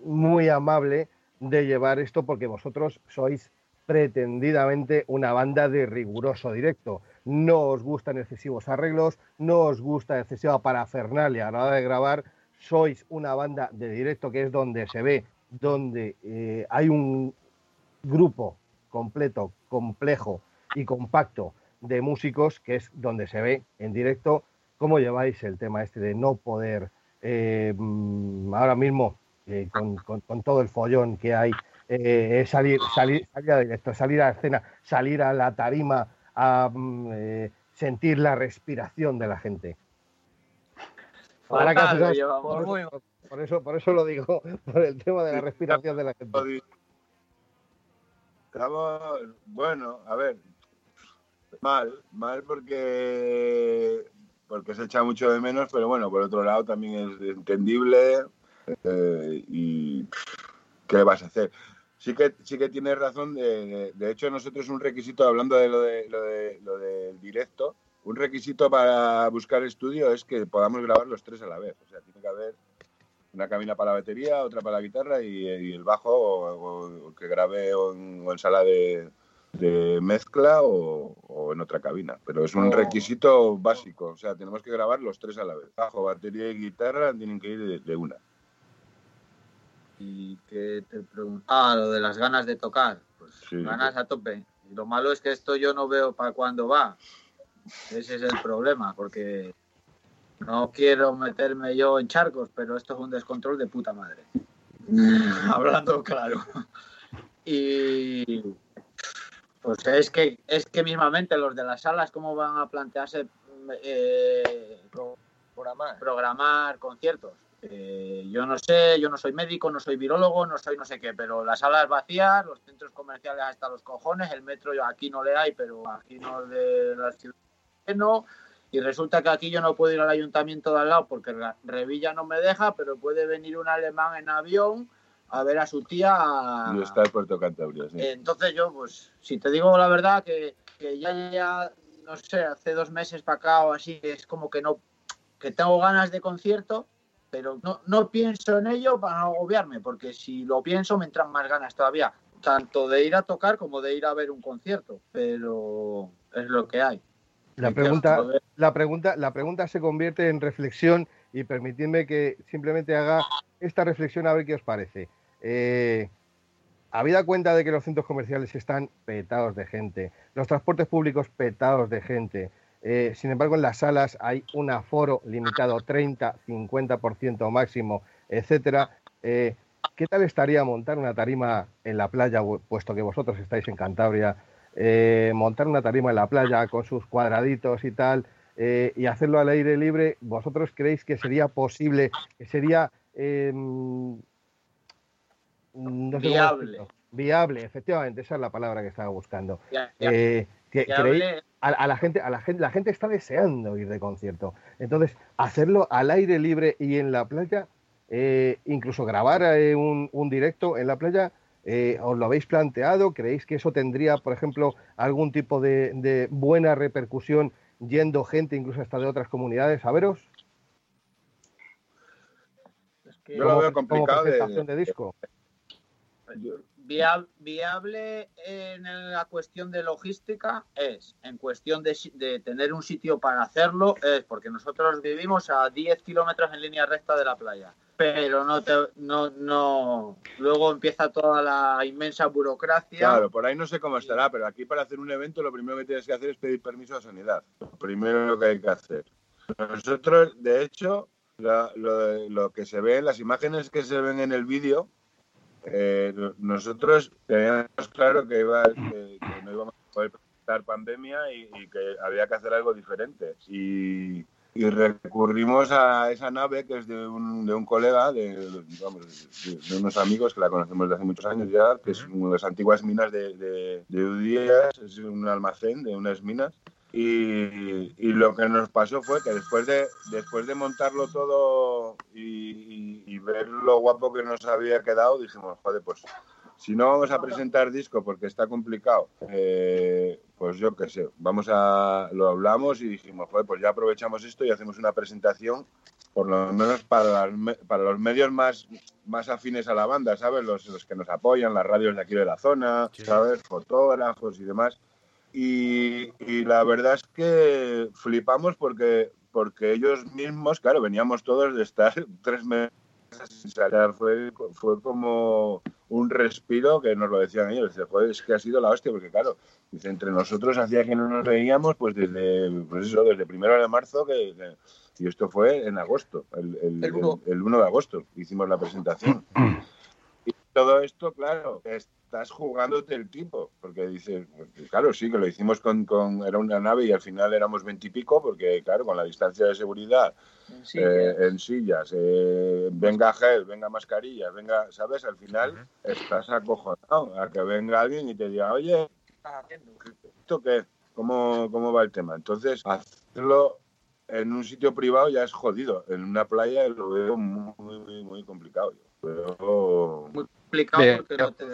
muy amable de llevar esto porque vosotros sois pretendidamente una banda de riguroso directo. No os gustan excesivos arreglos, no os gusta excesiva parafernalia a la hora de grabar. Sois una banda de directo que es donde se ve, donde eh, hay un grupo completo, complejo y compacto de músicos, que es donde se ve en directo cómo lleváis el tema este de no poder eh, ahora mismo, eh, con, con, con, todo el follón que hay, eh, salir, salir, salir a directo, salir a la escena, salir a la tarima a mm, sentir la respiración de la gente. Fatal, por, eso, por, eso, por eso lo digo, por el tema de la respiración de la gente. Estamos, bueno, a ver, mal, mal porque porque se echa mucho de menos, pero bueno, por otro lado también es entendible eh, y ¿qué vas a hacer? Sí que, sí que tienes razón, de, de, hecho nosotros un requisito, hablando de lo, de, lo, de, lo del directo, un requisito para buscar estudio es que podamos grabar los tres a la vez, o sea, tiene que haber una cabina para la batería, otra para la guitarra y, y el bajo o, o, que grabe o en, o en sala de, de mezcla o, o, en otra cabina. Pero es un requisito básico. O sea, tenemos que grabar los tres a la vez. Bajo, batería y guitarra tienen que ir de, de una. Y que te preguntaba ah, lo de las ganas de tocar. Pues sí. ganas a tope. Y lo malo es que esto yo no veo para cuándo va. Ese es el problema, porque no quiero meterme yo en charcos, pero esto es un descontrol de puta madre. Hablando claro. Y pues es que es que mismamente los de las salas cómo van a plantearse eh, programar. programar conciertos. Eh, yo no sé, yo no soy médico, no soy virólogo, no soy no sé qué, pero las salas vacías, los centros comerciales hasta los cojones, el metro aquí no le hay, pero aquí no de la ciudad no. Y resulta que aquí yo no puedo ir al ayuntamiento de al lado porque Revilla no me deja, pero puede venir un alemán en avión a ver a su tía. Y está en Puerto Cantabria, sí. Entonces yo, pues, si te digo la verdad, que, que ya, ya, no sé, hace dos meses para acá o así, es como que no, que tengo ganas de concierto, pero no, no pienso en ello para no agobiarme, porque si lo pienso me entran más ganas todavía, tanto de ir a tocar como de ir a ver un concierto, pero es lo que hay. La pregunta, la pregunta, la pregunta se convierte en reflexión y permitidme que simplemente haga esta reflexión a ver qué os parece. Eh, habida cuenta de que los centros comerciales están petados de gente, los transportes públicos petados de gente, eh, sin embargo en las salas hay un aforo limitado 30, 50% máximo, etcétera. Eh, ¿Qué tal estaría montar una tarima en la playa, puesto que vosotros estáis en Cantabria? Eh, montar una tarima en la playa con sus cuadraditos y tal, eh, y hacerlo al aire libre, ¿vosotros creéis que sería posible, que sería eh, no sé viable. Viable, efectivamente, esa es la palabra que estaba buscando. Que, creéis, a, a, la gente, a la gente, la gente está deseando ir de concierto. Entonces, hacerlo al aire libre y en la playa, eh, incluso grabar eh, un, un, directo en la playa, eh, ¿os lo habéis planteado? ¿Creéis que eso tendría, por ejemplo, algún tipo de, de buena repercusión yendo gente incluso hasta de otras comunidades a veros? Es que Yo lo veo complicado. De, de disco. Viable en la cuestión de logística es, en cuestión de, de, tener un sitio para hacerlo, es porque nosotros vivimos a 10 kilómetros en línea recta de la playa, pero no, te, no, no, luego empieza toda la inmensa burocracia. Claro, por ahí no sé cómo estará, pero aquí para hacer un evento lo primero que tienes que hacer es pedir permiso a sanidad, lo primero que hay que hacer. Nosotros, de hecho, lo, lo, lo que se ve, las imágenes que se ven en el vídeo, eh, nosotros teníamos claro que, iba, que, que, no íbamos a poder presentar pandemia y, y que había que hacer algo diferente. Y, y recurrimos a esa nave que es de un, de un colega, de, vamos, de, de unos amigos que la conocemos desde hace muchos años ya, que es una de las antiguas minas de, de, de Udías, es un almacén de unas minas. Y, y lo que nos pasó fue que después de, después de montarlo todo y, y- y ver lo guapo que nos había quedado, dijimos, joder, pues si no vamos a presentar disco porque está complicado, eh, pues yo qué sé, vamos a, lo hablamos y dijimos, joder, pues ya aprovechamos esto y hacemos una presentación, por lo menos para, las para los medios más, más afines a la banda, ¿sabes? Los, los que nos apoyan, las radios de aquí de la zona. ¿sabes? Fotógrafos y demás. Y, y la verdad es que flipamos porque, porque ellos mismos, claro, veníamos todos de estar tres meses sin salir. Fue, fue como un respiro que nos lo decían ellos. Dice, joder, es que ha sido la hostia, porque claro, dice, entre nosotros hacía que no nos veíamos, pues desde, pues eso, desde primero de marzo, que, que- y esto fue en agosto, el, el, El uno. el- el 1 de agosto, hicimos la presentación. Todo esto, claro, estás jugándote el tipo, porque dices, claro, sí, que lo hicimos con, con era una nave y al final éramos veintipico, porque claro, con la distancia de seguridad, Sí, eh, en sillas, eh, venga gel, venga mascarillas, venga, ¿sabes? Al final estás acojonado a que venga alguien y te diga, oye, ¿qué estás haciendo? ¿esto qué? ¿Cómo, cómo va el tema? Entonces, hacerlo en un sitio privado ya es jodido. En una playa lo veo muy, muy, muy complicado. Yo. Veo- Muy complicado Bien. porque no te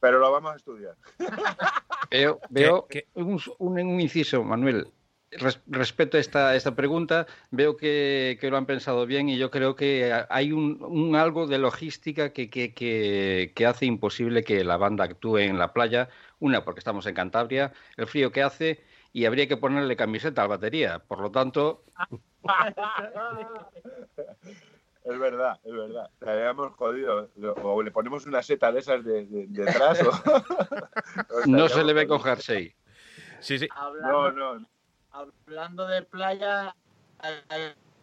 Pero lo vamos a estudiar. Veo, veo qué? Un, un- un inciso, Manuel. Res- respecto a esta, esta pregunta, veo que, que lo han pensado bien y yo creo que hay un, un algo de logística que, que, que, que hace imposible que la banda actúe en la playa. Una, porque estamos en Cantabria, el frío que hace y habría que ponerle camiseta a la batería. Por lo tanto, Es verdad, es verdad. La habíamos jodido. O le ponemos una seta de esas de, de- detrás o... o no se le ve con jersey. Sí, sí. Hablando, No, no. hablando de playa,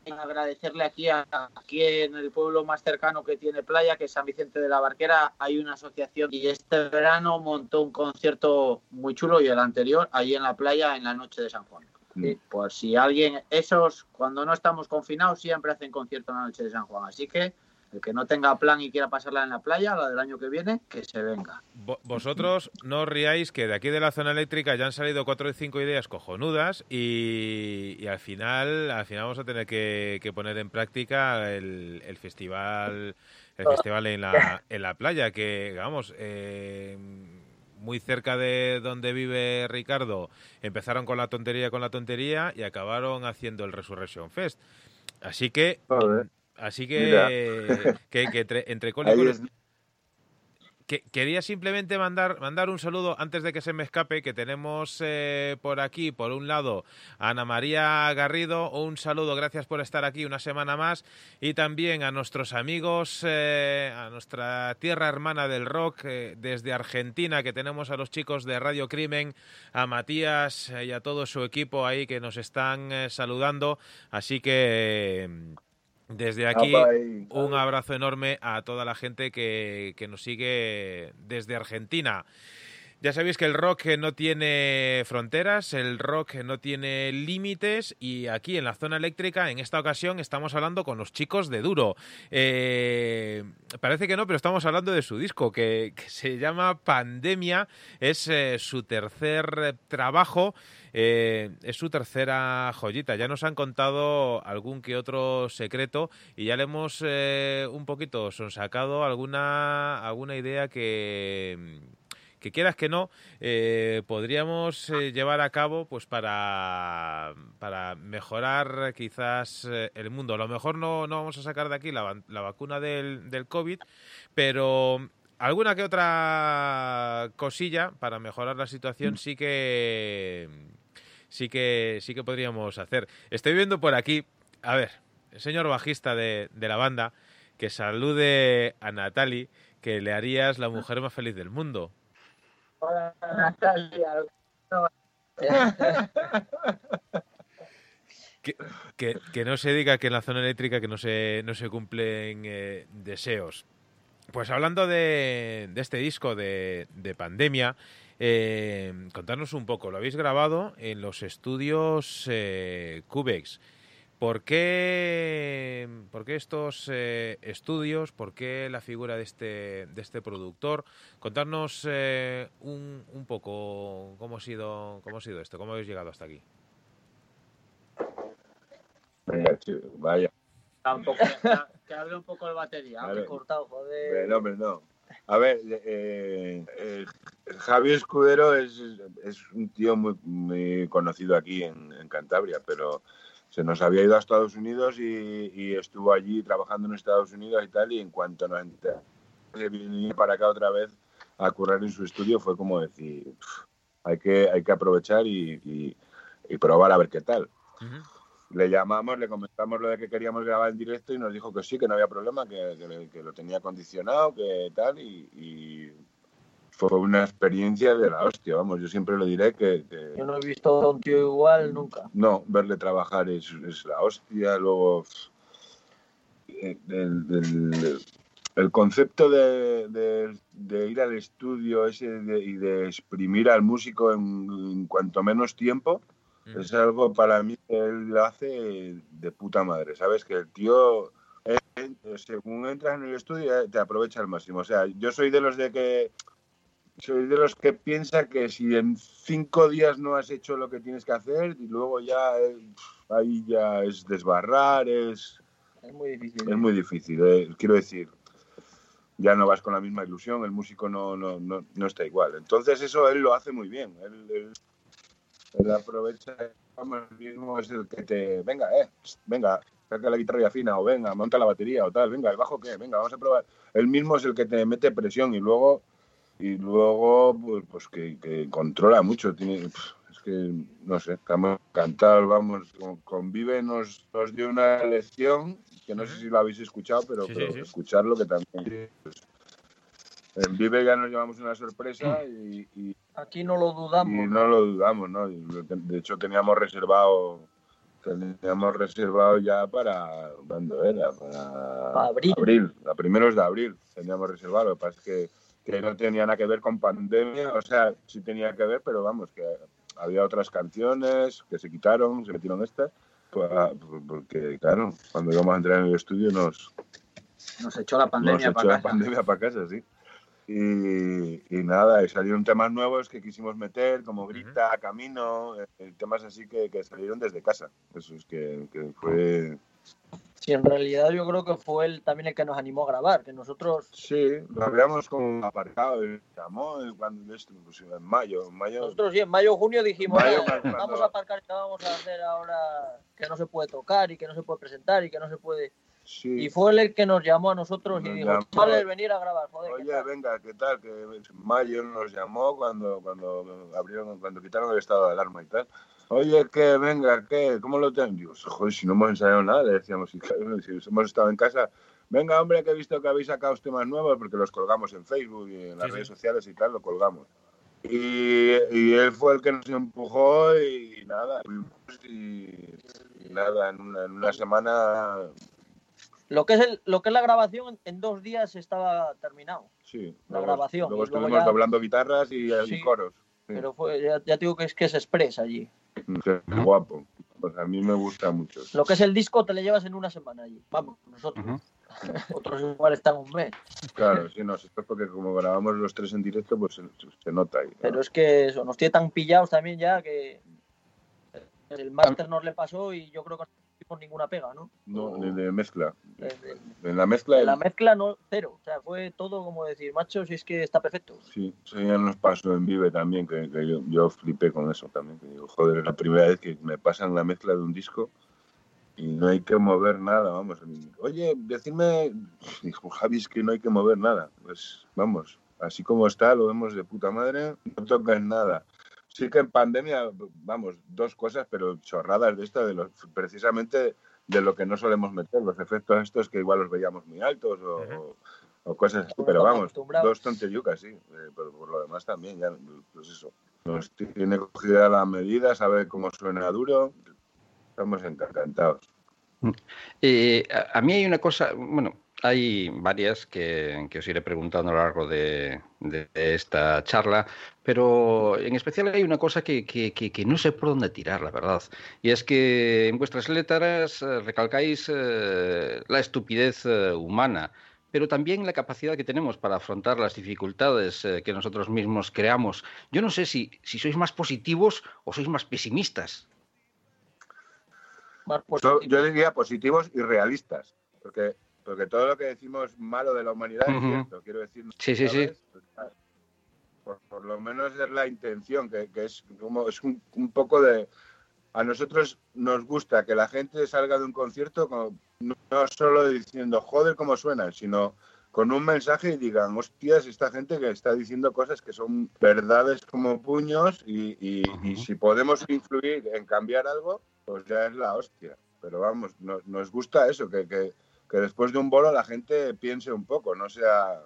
agradecerle aquí, a- aquí en el pueblo más cercano que tiene playa, que es San Vicente de la Barquera, hay una asociación y este verano montó un concierto muy chulo y el anterior ahí en la playa en la noche de San Juan. Mm. Sí, pues si alguien, esos cuando no estamos confinados siempre hacen concierto en la noche de San Juan, así que el que no tenga plan y quiera pasarla en la playa, la del año que viene, que se venga. Vo- Vosotros no os riáis que de aquí de la zona eléctrica ya han salido cuatro o cinco ideas cojonudas y, y al final al final vamos a tener que, que poner en práctica el, el festival el festival en la, en la playa que vamos eh, muy cerca de donde vive Ricardo empezaron con la tontería con la tontería y acabaron haciendo el Resurrection Fest así que. Así que, que, que entre, entre que- quería simplemente mandar, mandar un saludo antes de que se me escape, que tenemos eh, por aquí, por un lado, a Ana María Garrido. Un saludo, gracias por estar aquí una semana más. Y también a nuestros amigos, eh, a nuestra tierra hermana del rock, eh, desde Argentina, que tenemos a los chicos de Radio Crimen, a Matías y a todo su equipo ahí que nos están saludando. Así que... desde aquí, Apa, ahí. un abrazo enorme a toda la gente que, que nos sigue desde Argentina. Ya sabéis que el rock no tiene fronteras, el rock no tiene límites y aquí en la zona eléctrica, en esta ocasión, estamos hablando con los chicos de Duro. Eh, parece que no, pero estamos hablando de su disco que, que se llama Pandemia. Es eh, su tercer trabajo, eh, es su tercera joyita. Ya nos han contado algún que otro secreto y ya le hemos eh, un poquito sonsacado alguna, alguna idea que que quieras que no, eh, podríamos eh, llevar a cabo pues para, para mejorar quizás eh, el mundo. A lo mejor no, no vamos a sacar de aquí la, la vacuna del, del COVID, pero alguna que otra cosilla para mejorar la situación sí que sí que sí que podríamos hacer. Estoy viendo por aquí, a ver, el señor bajista de, de la banda, que salude a Natali, que le harías la mujer más feliz del mundo. Hola, Natalia. Que, que- que no se diga que en la zona eléctrica que no se, no se cumplen eh, deseos. Pues hablando de, de este disco de, de pandemia, Eh, contarnos un poco, lo habéis grabado en los estudios eh, Cubex. ¿Por qué, por qué estos eh, estudios? ¿Por qué la figura de este, de este productor? Contarnos eh, un, un, poco cómo ha, sido, cómo ha sido esto, cómo habéis llegado hasta aquí. Vaya, vaya. que hable un poco de batería, ver, cortado, joder. No, hombre, no. A ver, eh, eh, Javi Escudero es, un tío muy, muy conocido aquí en, Cantabria, pero se nos había ido a Estados Unidos y, estuvo allí trabajando en Estados Unidos y tal, y en cuanto nos venir para acá otra vez a currar en su estudio, fue como decir, hay, que, hay que aprovechar y, probar a ver qué tal. Le llamamos, le comentamos lo de que queríamos grabar en directo y nos dijo que sí, que no había problema, que, que, que lo tenía acondicionado, que tal, y fue una experiencia de la hostia, vamos, yo siempre lo diré que... que yo no he visto a un tío igual nunca. No, verle trabajar es, es la hostia, luego... El, el, el concepto de, de, de, ir al estudio ese de, y de exprimir al músico en, en cuanto menos tiempo. Es algo para mí que él lo hace de puta madre, ¿sabes? Que el tío, él, según entras en el estudio, te aprovecha al máximo. O sea, yo soy de los de que soy de los que piensa que si en cinco días no has hecho lo que tienes que hacer y luego ya eh, ahí ya es desbarrar, es... Es muy difícil. Es muy difícil, eh. quiero decir, ya no vas con la misma ilusión, el músico no, no, no, no, está igual. Entonces eso él lo hace muy bien, él, él, él aprovecha, el mismo es el que te, venga, eh, venga, saca la guitarra fina o venga, monta la batería o tal, venga, el bajo qué, venga, vamos a probar. Él mismo es el que te mete presión y luego y luego pues, pues que, que, controla mucho tiene es que no sé estamos encantados vamos con, Vive nos, nos, dio una lección que no sé si lo habéis escuchado pero, sí, pero sí, sí. escucharlo que también pues, en Vive ya nos llevamos una sorpresa y, y, aquí no lo dudamos y no lo dudamos no de hecho teníamos reservado teníamos reservado ya para cuando era para, para abril. abril a primeros de abril teníamos reservado. Lo que pasa es que que no tenía nada que ver con pandemia, o sea, sí tenía que ver, pero vamos, que había otras canciones que se quitaron, se metieron estas, pues, porque claro, cuando íbamos a entrar en el estudio nos... Nos echó la pandemia nos echó para la pandemia para casa, sí. Y, y, nada, y salieron temas nuevos que quisimos meter, como Grita, uh -huh. Camino, eh, temas así que, que, salieron desde casa. Eso es que, que fue Sí, en realidad yo creo que fue él también el que nos animó a grabar, que nosotros... Sí, lo habíamos como aparcado, y llamó cuando esto, pues en mayo, en mayo... Nosotros sí, en mayo, junio dijimos, mayo, eh, cuando... vamos a aparcar y vamos a hacer ahora que no se puede tocar y que no se puede presentar y que no se puede... Sí. Y fue él el que nos llamó a nosotros nos y dijo, vale, venir a grabar, joder. Oye, ¿qué venga, ¿qué tal? Que mayo nos llamó cuando, cuando abrieron, cuando quitaron el estado de alarma y tal oye, que venga, ¿qué? ¿Cómo lo tengo? Digo, joder, si no hemos ensayado nada, le decíamos, si, si hemos estado en casa, venga, hombre, que he visto que habéis sacado temas nuevos, porque los colgamos en Facebook y en las sí, redes sí. sociales y tal, lo colgamos. Y, y, él fue el que nos empujó y, nada, y, y nada, en una, en una, semana... Lo que, es el, lo que es la grabación, en dos días estaba terminado. Sí. La luego, grabación. Luego estuvimos ya... doblando guitarras y, sí. y coros. Pero fue, ya, ya, digo que es que es express allí. Qué guapo. Pues a mí me gusta mucho. Lo que es el disco te lo llevas en una semana allí. Vamos, nosotros. Uh -huh. Otros igual están un mes. Claro, sí, no, esto es porque como grabamos los tres en directo, pues se, se nota ahí. ¿no? Pero es que eso, nos tiene tan pillados también ya que el máster nos le pasó y yo creo que no tuvimos ninguna pega, ¿no? No, de, de mezcla. De, de, en la mezcla. En la mezcla no, cero. O sea, fue todo como decir, macho, si es que está perfecto. Sí, eso ya nos pasó en Vive también, que, que yo, yo, flipé con eso también. Que digo, joder, es la primera vez que me pasan la mezcla de un disco y no hay que mover nada, vamos. Oye, decirme, dijo Javi, es que no hay que mover nada. Pues vamos, así como está, lo vemos de puta madre, no tocas nada sí que en pandemia, vamos, dos cosas, pero chorradas de esta, de los, precisamente de lo que no solemos meter, los efectos estos que igual los veíamos muy altos o, uh -huh. o, o cosas así, pero vamos, dos tonteríucas, sí, eh, pero por lo demás también, ya, pues eso, nos tiene cogida la medida, sabe cómo suena duro, estamos encantados. Eh, a, a, mí hay una cosa, bueno, Hay varias que, os iré preguntando a lo largo de, esta charla, pero en especial hay una cosa que, no sé por dónde tirar, la verdad. Y es que en vuestras letras eh, recalcáis eh, la estupidez eh, humana, pero también la capacidad que tenemos para afrontar las dificultades que nosotros mismos creamos. Yo no sé si, si sois más positivos o sois más pesimistas. Yo diría positivos y realistas, porque porque todo lo que decimos malo de la humanidad es cierto, quiero decir. Sí, sí, sí. Por, lo menos es la intención, que, es como es un, poco de. A nosotros nos gusta que la gente salga de un concierto no, solo diciendo joder cómo suena, sino con un mensaje y digan, hostias, esta gente que está diciendo cosas que son verdades como puños y, si podemos influir en cambiar algo, pues ya es la hostia. Pero vamos, nos, nos gusta eso, que, que que después de un bolo la gente piense un poco, no sea,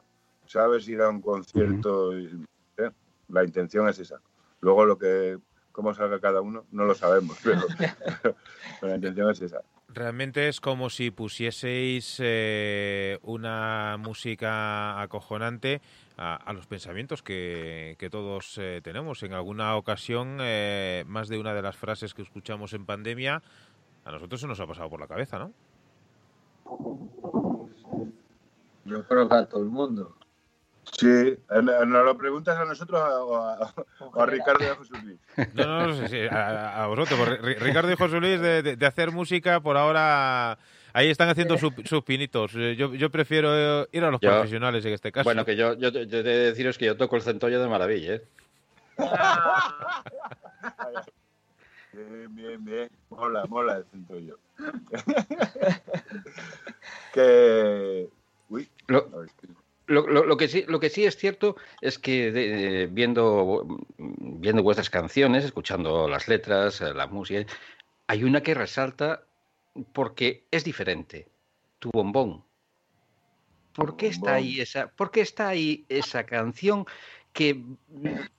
sabes, ir a un concierto. ¿eh? La intención es esa. Luego lo que, cómo salga cada uno, no lo sabemos, pero, la intención es esa. Realmente es como si pusieseis eh, una música acojonante a, los pensamientos que, todos eh, tenemos. En alguna ocasión, más de una de las frases que escuchamos en pandemia, a nosotros se nos ha pasado por la cabeza, ¿no? Yo creo que a todo el mundo. Sí, eh, ¿nos lo preguntas a nosotros o a, Ricardo y a José Luis? No, no, no, sí, a, vosotros. Ricardo y José Luis de, hacer música por ahora... Ahí están haciendo sus pinitos. Eh, yo, yo prefiero ir a los profesionales en este caso. Bueno, que yo, yo, yo de deciros que yo toco el centollo de maravilla, ¿eh? bien, bien, bien. Mola, mola el centollo. que. Lo, que sí, lo que sí es cierto es que viendo, viendo vuestras canciones, escuchando las letras, eh, la música, hay una que resalta porque es diferente. Tu bombón. ¿Por qué está ahí esa, por qué está ahí esa canción que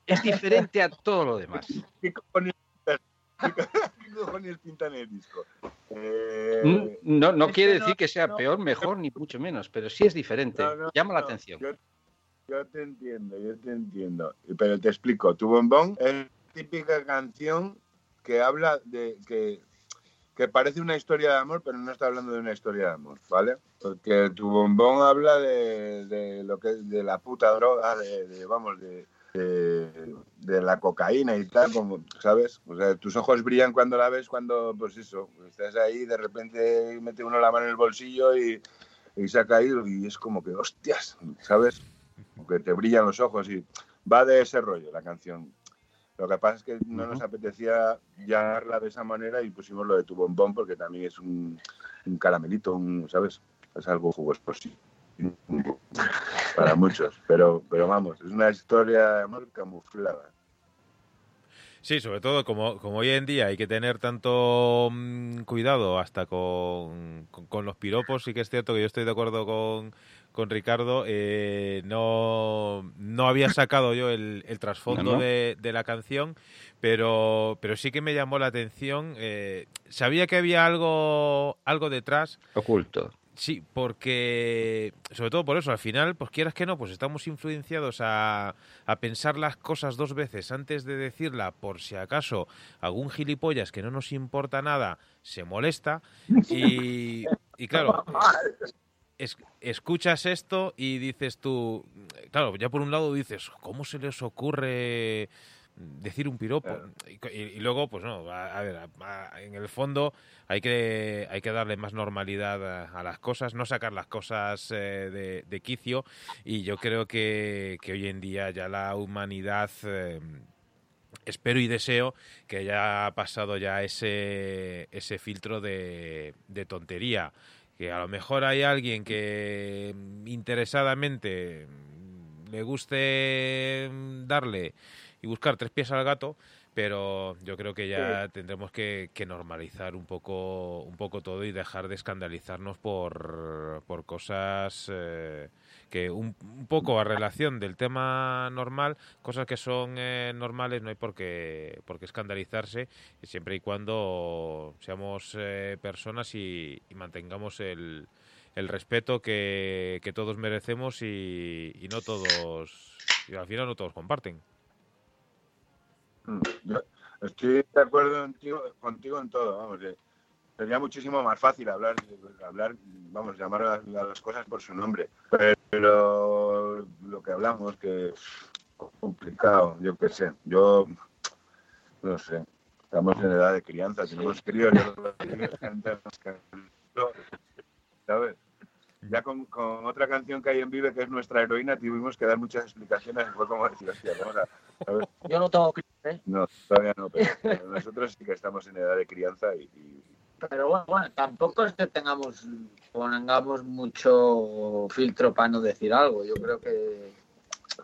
es diferente a todo lo demás? ¿Qué cojones el disco? Eh, no, no quiere decir que sea peor, mejor, ni mucho menos, pero sí es diferente. Llama la atención. Yo, te entiendo, yo te entiendo. Pero te explico. Tu bombón es típica canción que habla de que, que parece una historia de amor, pero no está hablando de una historia de amor, ¿vale? Porque tu bombón habla de, de lo que de la puta droga, de vamos, de, de, la cocaína y tal, como, ¿sabes? O sea, tus ojos brillan cuando la ves, cuando, pues eso, estás ahí, de repente mete uno la mano en el bolsillo y, y se ha caído y es como que, hostias, ¿sabes? Que te brillan los ojos y va de ese rollo la canción. Lo que pasa es que no nos apetecía llamarla de esa manera y pusimos lo de tu bombón porque también es un, un caramelito, un, ¿sabes? Es algo jugoso sí para muchos, pero, pero vamos, es una historia de amor camuflada. Sí, sobre todo como, como hoy en día hay que tener tanto mm, cuidado hasta con, con, los piropos, sí que es cierto que yo estoy de acuerdo con, con Ricardo, eh, no, no había sacado yo el, el trasfondo De, de, la canción, pero, pero sí que me llamó la atención. Eh, sabía que había algo, algo detrás. Oculto. Sí, porque, sobre todo por eso, al final, pues quieras que no, pues estamos influenciados a, a, pensar las cosas dos veces antes de decirla, por si acaso algún gilipollas que no nos importa nada se molesta. Y, y claro, escuchas esto y dices tú, claro, ya por un lado dices, ¿cómo se les ocurre decir un piropo. Y, luego, pues no, a, ver, en el fondo hay que, hay que darle más normalidad a, las cosas, no sacar las cosas eh, de, quicio. Y yo creo que, que, hoy en día ya la humanidad... Eh, espero y deseo que haya pasado ya ese, ese filtro de, de tontería. Que a lo mejor hay alguien que interesadamente le guste darle y buscar tres pies al gato, pero yo creo que ya tendremos que, normalizar un poco, un poco todo y dejar de escandalizarnos por, por cosas eh, que un, poco a relación del tema normal, cosas que son eh, normales, no hay por qué, por qué escandalizarse, siempre y cuando seamos eh, personas y, mantengamos el, el respeto que, que todos merecemos y, y no todos, y al final no todos comparten. Mm, Yo estoy de acuerdo contigo, contigo en todo, vamos. eh, Sería muchísimo más fácil hablar, hablar, vamos, llamar a, las cosas por su nombre. Pero lo que hablamos, que es complicado, yo qué sé. Yo no sé. Estamos en edad de crianza, tenemos críos, canciones, ¿sabes? Ya con, con otra canción que hay en Vive, que es nuestra heroína, tuvimos que dar muchas explicaciones. Fue como decir, hostia, vamos a. Yo no tengo críos, ¿eh? No, todavía no, pero, pero nosotros sí que estamos en edad de crianza y, y- Pero bueno, bueno, tampoco es que tengamos, pongamos mucho filtro para no decir algo. Yo creo que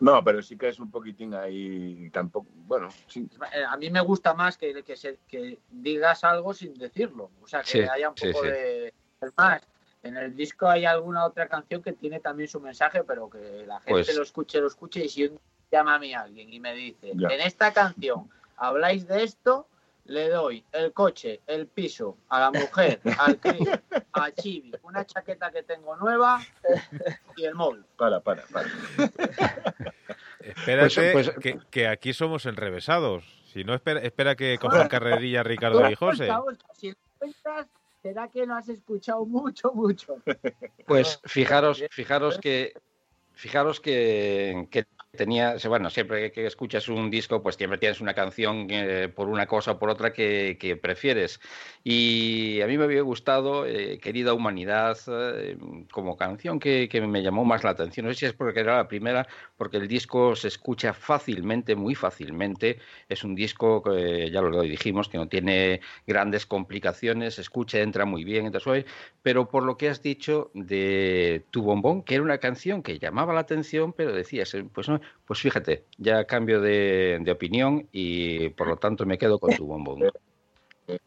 no, pero sí que es un poquitín ahí, tampoco, bueno, sí, eh, a mí me gusta más que, que, se- que digas algo sin decirlo. O sea, que Sí, haya un sí, poco sí. de... Es más, en el disco hay alguna otra canción que tiene también su mensaje, pero que la gente Pues- lo escuche, lo escuche y si un- llama a mí alguien y me dice, Ya. en esta canción habláis de esto, le doy el coche, el piso, a la mujer, al crío, a Chibi, una chaqueta que tengo nueva y el móvil. para, para, para. Espérate, Pues- que, que aquí somos enrevesados. Si no, espera, espera que cojan carrerilla Ricardo y José. Si lo cuentas, será que lo has escuchado mucho, mucho. Pues fijaros, fijaros que fijaros que, que tenía, bueno, siempre que escuchas un disco, pues siempre tienes una canción eh, por una cosa o por otra que, que prefieres. Y a mí me había gustado eh, Querida Humanidad eh, como canción que, que me llamó más la atención. No sé si es porque era la primera, porque el disco se escucha fácilmente, muy fácilmente. Es un disco que ya lo dijimos, que no tiene grandes complicaciones, se escucha, entra muy bien, entra suave pero por lo que has dicho de Tu Bombón, que era una canción que llamaba la atención, pero decías, eh, pues no, pues fíjate, ya cambio de, de opinión y por lo tanto me quedo con Tu Bombón.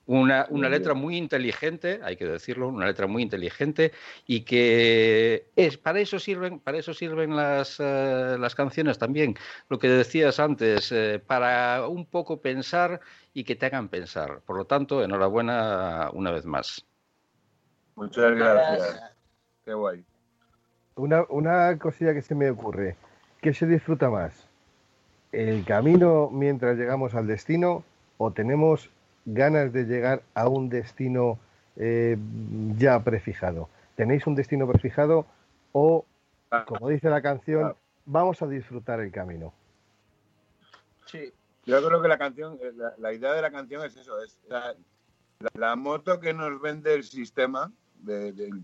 Una, una letra muy inteligente, hay que decirlo, una letra muy inteligente y que es para eso sirven, para eso sirven las, eh, las canciones también. Lo que decías antes, eh, para un poco pensar y que te hagan pensar. Por lo tanto, enhorabuena una vez más. Muchas gracias. Qué guay. Una, una cosilla que se me ocurre. ¿Qué se disfruta más? ¿El camino mientras llegamos al destino o tenemos ganas de llegar a un destino eh, ya prefijado? ¿Tenéis un destino prefijado o, como dice la canción, vamos a disfrutar el camino? Sí. Yo creo que la canción, eh, la, idea de la canción es eso, es la moto que nos vende el sistema, de- del-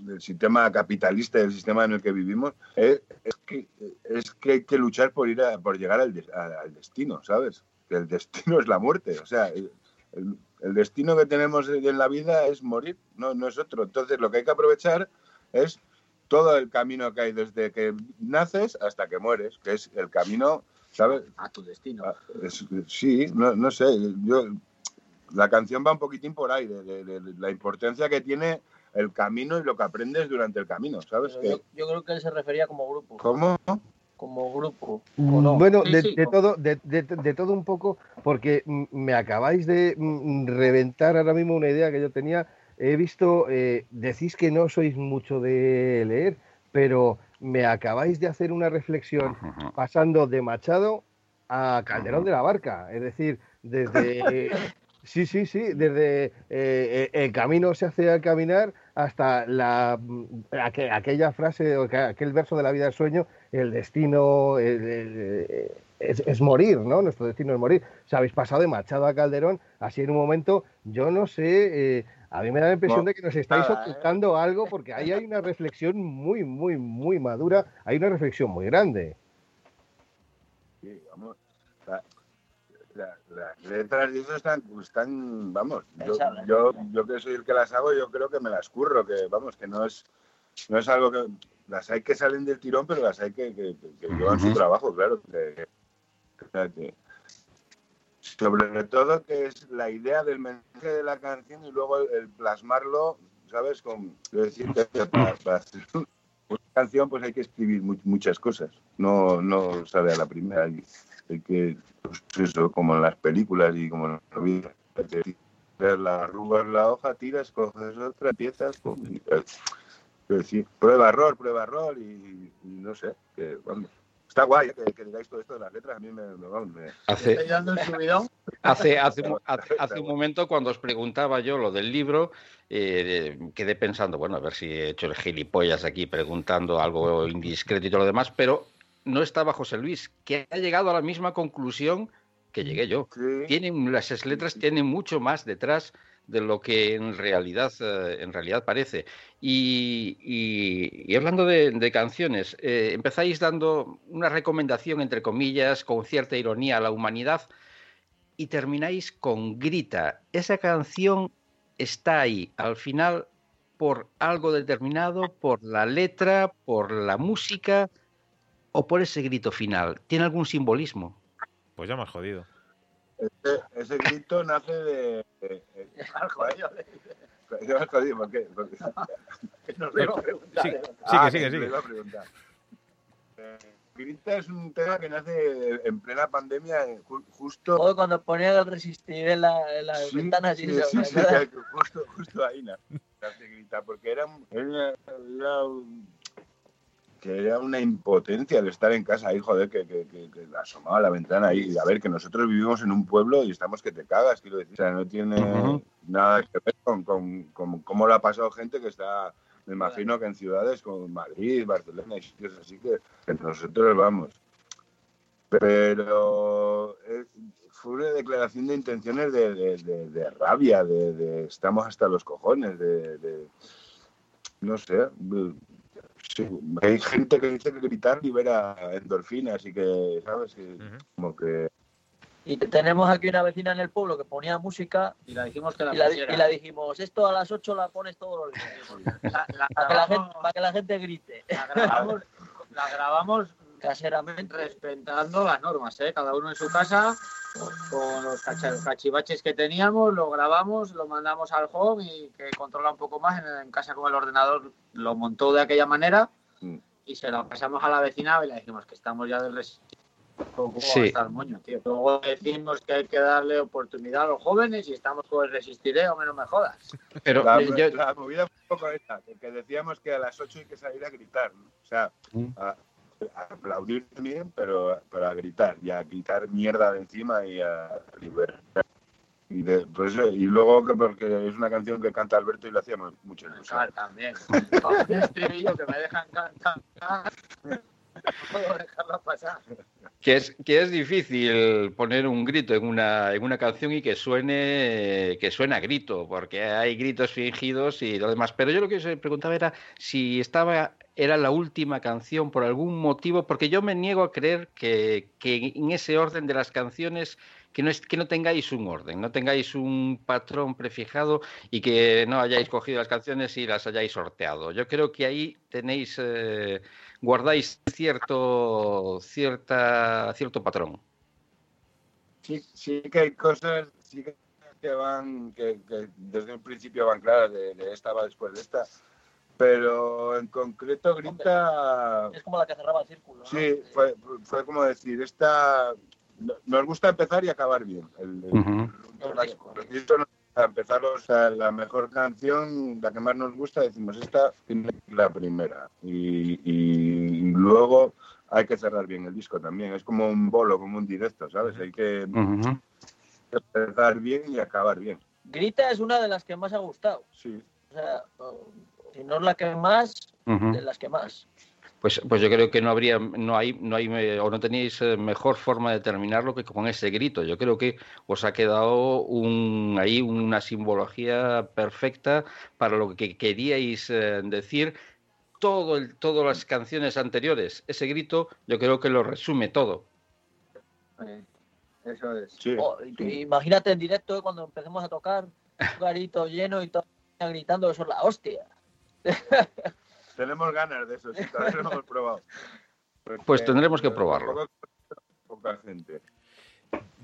del sistema capitalista, del sistema en el que vivimos, es, es que, es que hay que luchar por ir a- por llegar al, a- al destino, ¿sabes? Que el destino es la muerte, o sea, el, el- destino que tenemos en la vida es morir, no, no es otro. Entonces lo que hay que aprovechar es todo el camino que hay desde que naces hasta que mueres, que es el camino, ¿sabes? A tu destino. Es- sí, no, no sé. Yo, la canción va un poquitín por ahí, de, de- de- de la importancia que tiene el camino y lo que aprendes durante el camino, ¿sabes? Que- yo, yo creo que él se refería como grupo. ¿Cómo? Como grupo. ¿o no? Bueno, Sí, de, sí. de todo, de, de- de todo un poco, porque mm, me acabáis de mm, reventar ahora mismo una idea que yo tenía. He visto, eh, decís que no sois mucho de leer, pero me acabáis de hacer una reflexión pasando de Machado a Calderón de la Barca. Es decir, desde. Sí, sí, sí, desde eh, eh, el camino se hace al caminar hasta la, mm, aqu- aquella frase, aquel verso de la vida del sueño, el destino el- el- eh, es, es morir, ¿no? Nuestro destino es morir. O sea, habéis pasado de Machado a Calderón, así en un momento, yo no sé, eh, a mí me da la impresión No, de que nos estáis nada, ¿eh? ocultando algo, porque ahí hay una reflexión muy, muy, muy madura, hay una reflexión muy grande. Sí, vamos. La- la- las letras y eso están, están vamos, yo, yo, ¿no? yo que soy el que las hago, yo creo que me las curro, que vamos, que no es, no es algo que, las hay que salen del tirón, pero las hay que, que, que llevan su trabajo, claro. que- que- o sea, que- sobre todo que es la idea del mensaje de la canción y luego el, el plasmarlo, ¿sabes? Con, decir que para, para hacer una canción pues hay que escribir mu- muchas cosas, no, no sale a la primera. Hay, que, pues eso, como en las películas y como en la vida, ver la arrugas la hoja, tiras, coges otra, empiezas, pum, y, eh, decir, prueba error, prueba error y, y no sé, que vamos. Está guay ¿eh? que, que digáis todo esto de las letras, a mí me, me, me- Hace, Estoy dando el subidón. Hace, hace- hace un momento, cuando os preguntaba yo lo del libro, eh, quedé pensando, bueno, a ver si he hecho el gilipollas aquí preguntando algo indiscreto y todo lo demás, pero no estaba José Luis, que ha llegado a la misma conclusión que llegué yo. Sí. Tienen, las letras tienen mucho más detrás de lo que en realidad, eh, en realidad parece. Y, y- y hablando de, de canciones, eh, empezáis dando una recomendación, entre comillas, con cierta ironía a la humanidad, y termináis con Grita. Esa canción está ahí, al final, por algo determinado, por la letra, por la música o por ese grito final. ¿Tiene algún simbolismo? Pues ya me has jodido. Ese, ese grito nace de. le- ¿Qué me has jodido? ¿Por qué? Porque- que nos lo iba a preguntar. Sí, ¿eh? sigue, Ah, sigue, sigue. iba a preguntar. Eh, Grita es un tema que nace en plena pandemia, justo. Todo cuando ponían el resistir en, la, en las Sí, ventanas y sí, sí, ¿me sí, que justo, justo ahí nace Grita, porque era, era, era un- que era una impotencia el estar en casa ahí, joder, que, que, que, que asomaba a la ventana ahí. Y a ver, que nosotros vivimos en un pueblo y estamos que te cagas, quiero decir. O sea, no tiene nada que ver con, con, con cómo lo ha pasado gente que está, me imagino que en ciudades como Madrid, Barcelona y sitios así que, que nosotros vamos. Pero fue una declaración de intenciones de, de- de- de rabia, de, estamos hasta los cojones, de- no sé. Sí, hay gente que dice que gritar libera endorfinas y que, ¿sabes? Que, como que Y tenemos aquí una vecina en el pueblo que ponía música Y la dijimos que la y la, pusiera. y la dijimos, esto a las 8 la pones todos los días. La- la Para que la gente, para que la gente grite. la grabamos, la grabamos Caseramente. respetando las normas, ¿eh? cada uno en su casa, con los cachivaches que teníamos, lo grabamos, lo mandamos al home y que controla un poco más en, en casa con el ordenador, lo montó de aquella manera Mm. y se lo pasamos a la vecina y le dijimos que estamos ya del res- ¿Cómo va Sí. a estar el moño, tío? Luego decimos que hay que darle oportunidad a los jóvenes y estamos con el resistiré o menos me jodas. Pero la, yo- la movida fue un poco esta, que- que decíamos que a las 8 hay que salir a gritar, ¿no? o sea, Mm. a, a aplaudir también, pero, pero a gritar, y a quitar mierda de encima y a liberar. Y, de- pues, y luego, que porque es una canción que canta Alberto y lo hacíamos mucho Claro, el también. Que me dejan cantar. Que es, que es difícil poner un grito en una, en una canción y que suene, que suene a grito, porque hay gritos fingidos y lo demás. Pero yo lo que se preguntaba era si estaba, era la última canción por algún motivo, porque yo me niego a creer que, que en ese orden de las canciones que no, es, que no tengáis un orden, no tengáis un patrón prefijado y que no hayáis cogido las canciones y las hayáis sorteado. Yo creo que ahí tenéis, eh, guardáis cierto, cierta, cierto patrón. sí, sí que hay cosas sí que, que van, que, que desde un principio van claras, de, de esta va después de esta, pero en concreto Grita... Es como la que cerraba el círculo. ¿no? Sí, fue, fue como decir, esta nos gusta empezar y acabar bien. El, el- Ujú. el gusta empezar, o sea, la mejor canción, la que más nos gusta, decimos esta tiene la primera. Y, y luego hay que cerrar bien el disco también. Es como un bolo, como un directo, ¿sabes? Hay que Ujú. empezar bien y acabar bien. Grita es una de las que más ha gustado. Sí. O sea, si no es la que más, de las que más. Pues, pues yo creo que no habría, no hay, no hay, eh, o no tenéis eh, mejor forma de terminarlo que con ese grito. Yo creo que os ha quedado un, ahí una simbología perfecta para lo que queríais eh, decir. Todo el, todas las canciones anteriores, ese grito, yo creo que lo resume todo. Eso es. Sí. O- y- sí. Imagínate en directo cuando empecemos a tocar, un garito lleno y todo gritando, eso es la hostia. Tenemos ganas de eso, sí, todavía no lo hemos probado. Porque, Pues tendremos que probarlo. Poca gente.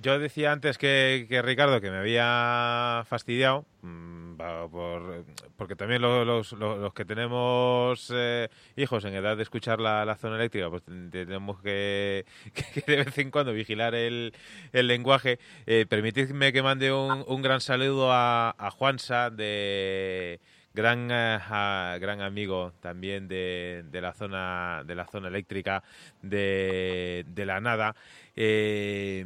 Yo decía antes que, que Ricardo que me había fastidiado, mm, por- porque también lo- los, los- los que tenemos eh, hijos en edad de escuchar la, la zona eléctrica, pues ten- tenemos que, que de vez en cuando vigilar el, el lenguaje. Eh, permitidme que mande un, un gran saludo a, a Juansa de gran, eh, gran amigo también de, de, la zona de la zona eléctrica de, de la nada. Eh,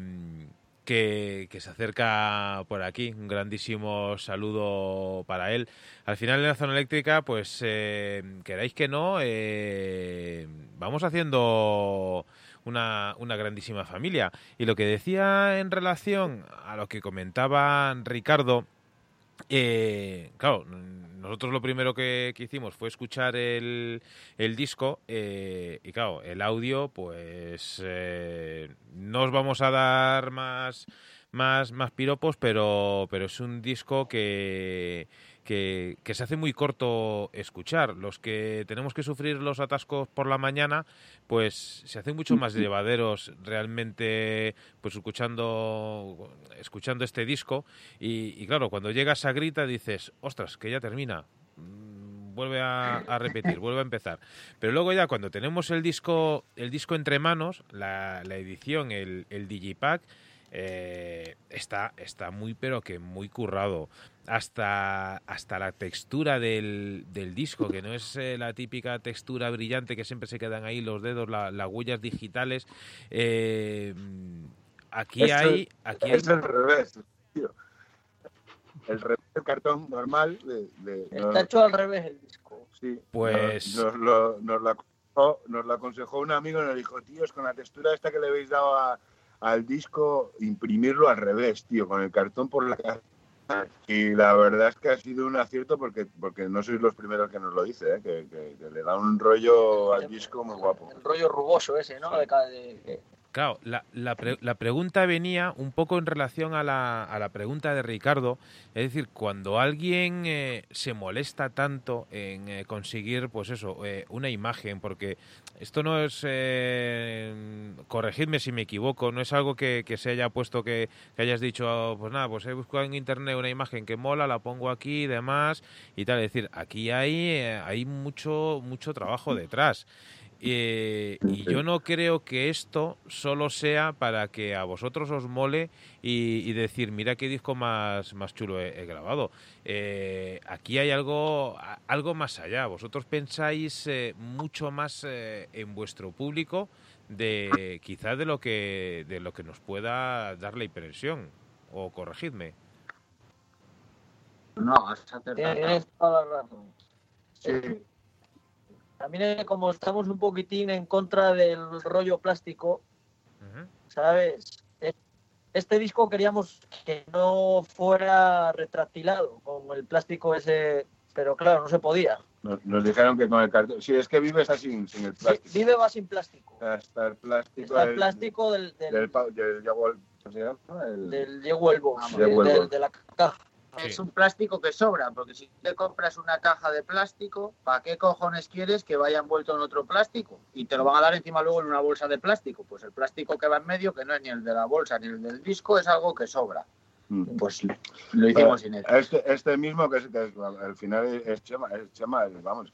que, se acerca por aquí. Un grandísimo saludo para él. Al final de la zona eléctrica, pues eh, queráis que no, eh, vamos haciendo una, una, grandísima familia. Y lo que decía en relación a lo que comentaba Ricardo, eh, claro, nosotros lo primero que, hicimos fue escuchar el, el disco eh, y claro, el audio, pues eh, no os vamos a dar más, más, más piropos, pero, pero es un disco que que, se hace muy corto escuchar. Los que tenemos que sufrir los atascos por la mañana, pues se hacen mucho más llevaderos realmente pues escuchando, escuchando este disco. Y, claro, cuando llegas a grita dices, ostras, que ya termina mm, vuelve a, repetir, vuelve a empezar. Pero luego ya cuando tenemos el disco, el disco entre manos, la, la edición, el, el Digipack, eh, está, está muy pero que muy currado. Hasta, hasta la textura del, del disco, que no es eh, la típica textura brillante que siempre se quedan ahí los dedos, las huellas digitales. Eh, aquí hay... Aquí es el revés, El revés del cartón normal. Está hecho al revés el disco. Sí. Pues... Nos, lo, nos, lo, nos lo aconsejó un amigo y nos dijo, tíos, con la textura esta que le habéis dado a al disco imprimirlo al revés, tío, con el cartón por la cara. Y la verdad es que ha sido un acierto porque, porque no sois los primeros que nos lo dice, ¿eh? que, le da un rollo al disco muy guapo. El rollo rugoso ese, ¿no? De, de, Claro, la, la, la, pregunta venía un poco en relación a la, a la pregunta de Ricardo. Es decir, cuando alguien eh, se molesta tanto en eh, conseguir, pues eso, eh, una imagen, porque esto no es, corregidme si me equivoco, no es algo que, que se haya puesto que, que, hayas dicho, pues nada, pues he buscado en internet una imagen que mola, la pongo aquí y demás, y tal. Es decir, aquí hay, hay mucho, mucho trabajo detrás. Eh, y yo no creo que esto solo sea para que a vosotros os mole y, decir, mira qué disco más, más chulo he, grabado. Eh, aquí hay algo, algo más allá. Vosotros pensáis eh, mucho más en vuestro público de quizás de lo que de lo que nos pueda dar la impresión o corregidme. No, tienes toda la razón. Sí también como estamos un poquitín en contra del rollo plástico, ¿sabes? Este disco queríamos que no fuera retractilado con el plástico ese, pero claro, no se podía. Nos, dijeron que con el cartón. Sí, es que vives así sin el plástico. vive más sin plástico. Hasta el plástico. Hasta el plástico del. Del, del, del, del, del, de la caja. Es un plástico que sobra, porque si te compras una caja de plástico, ¿para qué cojones quieres que vaya envuelto en otro plástico? Y te lo van a dar encima luego en una bolsa de plástico. Pues el plástico que va en medio, que no es ni el de la bolsa ni el del disco, es algo que sobra. Mm. Pues lo hicimos sin él. Este, este mismo, que, es, que al final es Chema, es Chema vamos,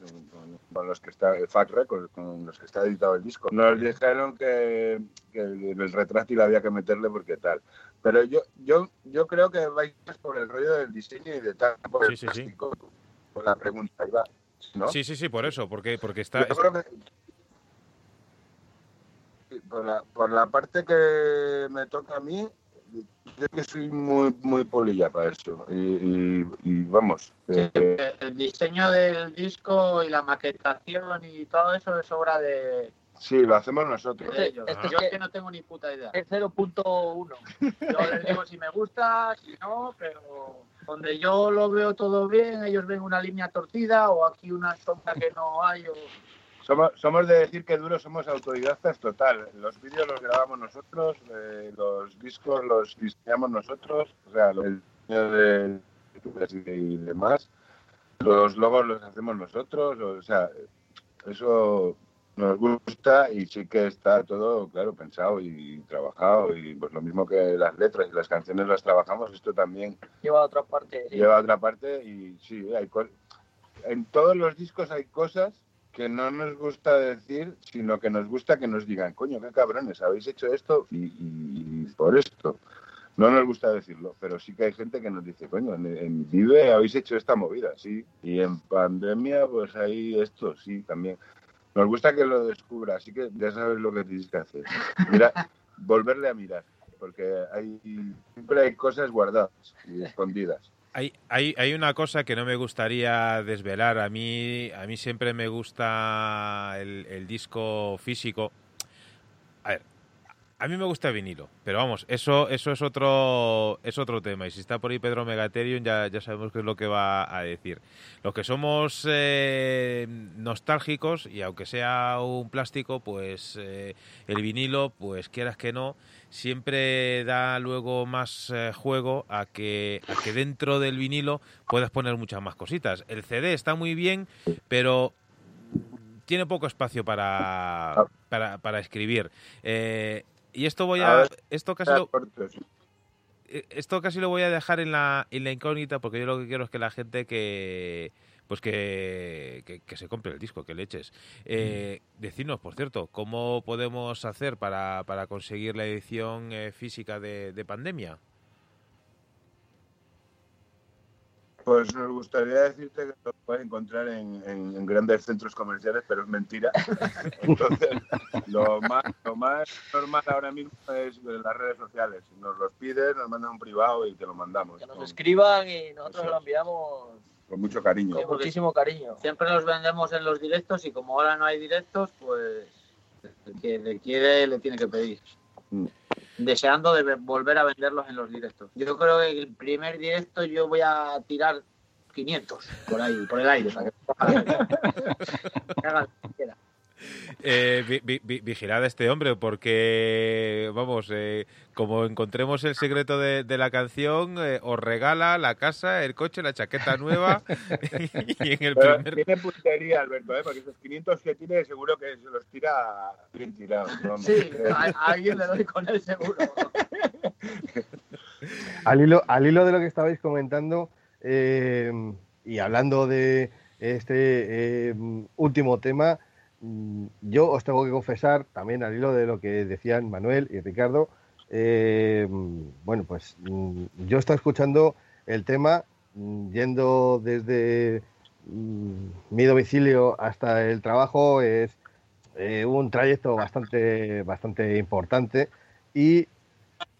con, los que está, el Fact Record, con los que está editado el disco. Nos dijeron que, que el retráctil había que meterle porque tal. Pero yo, yo, yo creo que vais por el rollo del diseño y de tal, por sí, sí, sí. por la pregunta, ¿no? Sí, sí, sí, por eso, porque, porque está... por, la, por la parte que me toca a mí, yo que soy muy, muy polilla para eso. Y, vamos. Eh, el diseño del disco y la maquetación y todo eso es obra de, Sí, lo hacemos nosotros. yo es que no tengo ni puta idea. Es 0.1. Yo les digo si me gusta, si no, pero donde yo lo veo todo bien, ellos ven una línea torcida o aquí una sombra que no hay. O... Somos, somos de decir que duro somos autodidactas total. Los vídeos los grabamos nosotros, eh, los discos los diseñamos nosotros, o sea, el de y demás. Los logos los hacemos nosotros, o sea, eso nos gusta y sí que está todo, claro, pensado y trabajado y pues lo mismo que las letras y las canciones las trabajamos, esto también lleva a otra parte. Lleva a otra parte y sí, hay en todos los discos hay cosas que no nos gusta decir, sino que nos gusta que nos digan, coño, qué cabrones, habéis hecho esto y, por esto. No nos gusta decirlo, pero sí que hay gente que nos dice, coño, en, en Vive habéis hecho esta movida, sí. Y en pandemia, pues ahí esto, sí, también. Nos gusta que lo descubra, así que ya sabes lo que tienes que hacer. Mira, volverle a mirar, porque hay, siempre hay cosas guardadas y escondidas. Hay, hay, hay, una cosa que no me gustaría desvelar. A mí, a mí siempre me gusta el, el disco físico. A ver, a mí me gusta el vinilo, pero vamos, eso, eso es otro, es otro tema. Y si está por ahí Pedro Megaterium, ya, ya sabemos qué es lo que va a decir. Los que somos eh, nostálgicos, y aunque sea un plástico, pues eh, el vinilo, pues quieras que no, siempre da luego más eh, juego a que, a que dentro del vinilo puedas poner muchas más cositas. El CD está muy bien, pero tiene poco espacio para, para, para escribir. Eh, y esto voy a, esto casi lo, esto casi lo voy a dejar en la, en la incógnita porque yo lo que quiero es que la gente que pues que, que, que se compre el disco, que le eches. Eh, Decidnos, por cierto, ¿cómo podemos hacer para, para conseguir la edición eh, física de, de Pandemia? Pues nos gustaría decirte que lo puedes encontrar en, en, en, grandes centros comerciales, pero es mentira. Entonces, lo más, lo más normal ahora mismo es las redes sociales. Nos los pides, nos mandan un privado y te lo mandamos. Que nos escriban y nosotros Eso. lo enviamos con mucho cariño. Con muchísimo cariño. Siempre los vendemos en los directos y como ahora no hay directos, pues el que le quiere le tiene que pedir. Mm deseando de volver a venderlos en los directos. Yo creo que el primer directo yo voy a tirar 500 por ahí, por el aire. Para que... eh, vi, vi, vigilad a este hombre porque, vamos, eh, como encontremos el secreto de, de la canción, eh, os regala la casa, el coche, la chaqueta nueva y en el Pero primer... Tiene puntería, Alberto, ¿eh? porque esos 500 que tiene seguro que se los tira bien tirados. ¿no? Sí, a, a, alguien le doy con él seguro. al, hilo, al hilo de lo que estabais comentando eh, y hablando de este último tema, yo os tengo que confesar, también al hilo de lo que decían Manuel y Ricardo, eh, bueno, pues mm, yo estaba escuchando el tema mm, yendo desde mi domicilio hasta el trabajo, es eh, un trayecto bastante, bastante importante y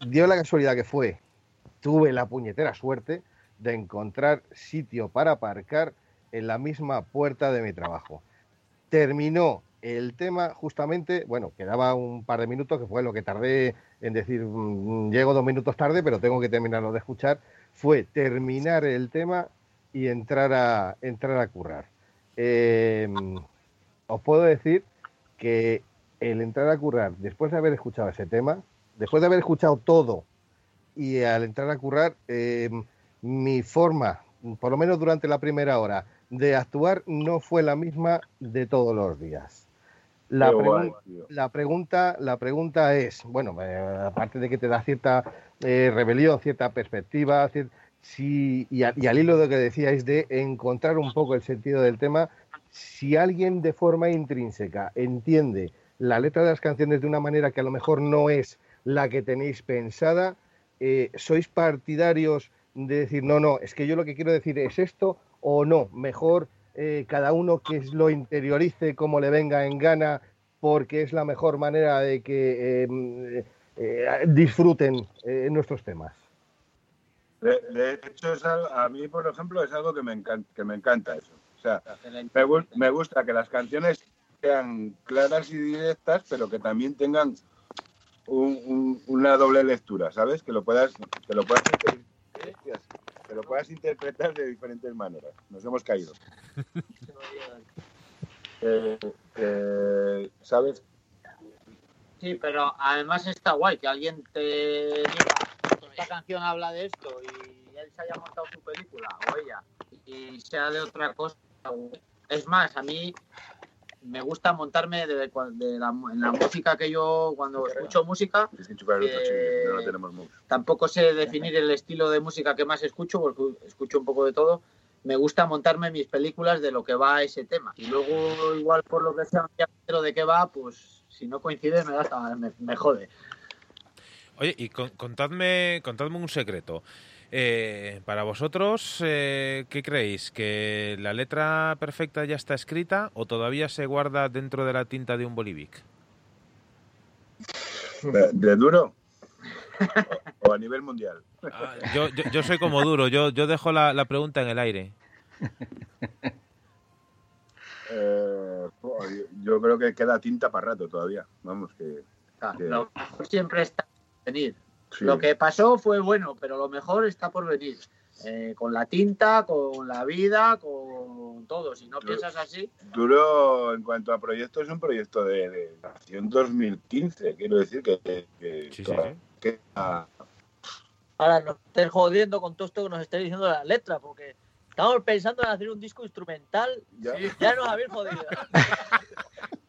dio la casualidad que fue, tuve la puñetera suerte de encontrar sitio para aparcar en la misma puerta de mi trabajo terminó el tema justamente, bueno, quedaba un par de minutos, que fue lo que tardé en decir, mmm, llego dos minutos tarde, pero tengo que terminarlo de escuchar, fue terminar el tema y entrar a, entrar a currar. Eh, os puedo decir que el entrar a currar, después de haber escuchado ese tema, después de haber escuchado todo y al entrar a currar, eh, mi forma, por lo menos durante la primera hora, de actuar no fue la misma de todos los días. La, pregun la pregunta, la pregunta es, bueno, eh, aparte de que te da cierta eh, rebelión, cierta perspectiva, cier si, y, a, y, al hilo de lo que decíais de encontrar un poco el sentido del tema, si alguien de forma intrínseca entiende la letra de las canciones de una manera que a lo mejor no es la que tenéis pensada, eh, ¿sois partidarios de decir, no, no, es que yo lo que quiero decir es esto o no, mejor eh, cada uno que lo interiorice como le venga en gana porque es la mejor manera de que eh, eh, disfruten nuestros temas. De, de hecho, es algo, a mí, por ejemplo, es algo que me encanta, que me encanta eso. O sea, me, me gusta que las canciones sean claras y directas, pero que también tengan un, un, una doble lectura, ¿sabes? Que lo puedas, que lo puedas que lo puedas interpretar de diferentes maneras. Nos hemos caído. eh, eh, ¿Sabes? Sí, pero además está guay que alguien te diga, esta canción habla de esto y él se haya montado su película o ella y sea de otra cosa. Es más, a mí me gusta montarme de, de la, en la música que yo cuando escucho música eh, no tenemos tampoco sé definir el estilo de música que más escucho porque escucho un poco de todo. Me gusta montarme mis películas de lo que va ese tema. Y luego igual por lo que sea pero de qué va pues si no coincide me, da, me, me jode. Oye, y contadme, contadme un secreto. Eh, para vosotros, eh, ¿qué creéis? ¿Que la letra perfecta ya está escrita o todavía se guarda dentro de la tinta de un bolivic? ¿De, duro? ¿O a nivel mundial? Ah, yo, yo, soy como duro, yo, yo dejo la, pregunta en el aire. Eh, yo creo que queda tinta para rato todavía. Vamos, que. siempre está venir. Lo que pasó fue bueno, pero lo mejor está por venir. Eh, con la tinta, con la vida, con todo. Si no piensas así. Duro, en cuanto a proyectos, es un proyecto de, de 2015. Quiero decir que. que, Ahora no estés jodiendo con todo esto que nos estés diciendo la letra, porque estamos pensando en hacer un disco instrumental. Ya, ya nos habéis jodido.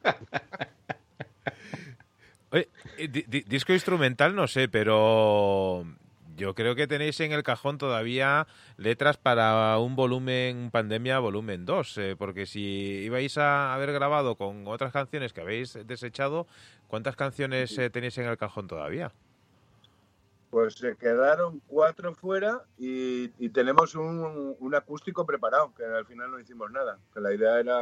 Oye, disco instrumental no sé, pero yo creo que tenéis en el cajón todavía letras para un volumen pandemia volumen 2, eh, porque si ibais a haber grabado con otras canciones que habéis desechado, ¿cuántas canciones eh, tenéis en el cajón todavía? Pues se quedaron cuatro fuera y, tenemos un, un, acústico preparado, que al final no hicimos nada. Que la idea era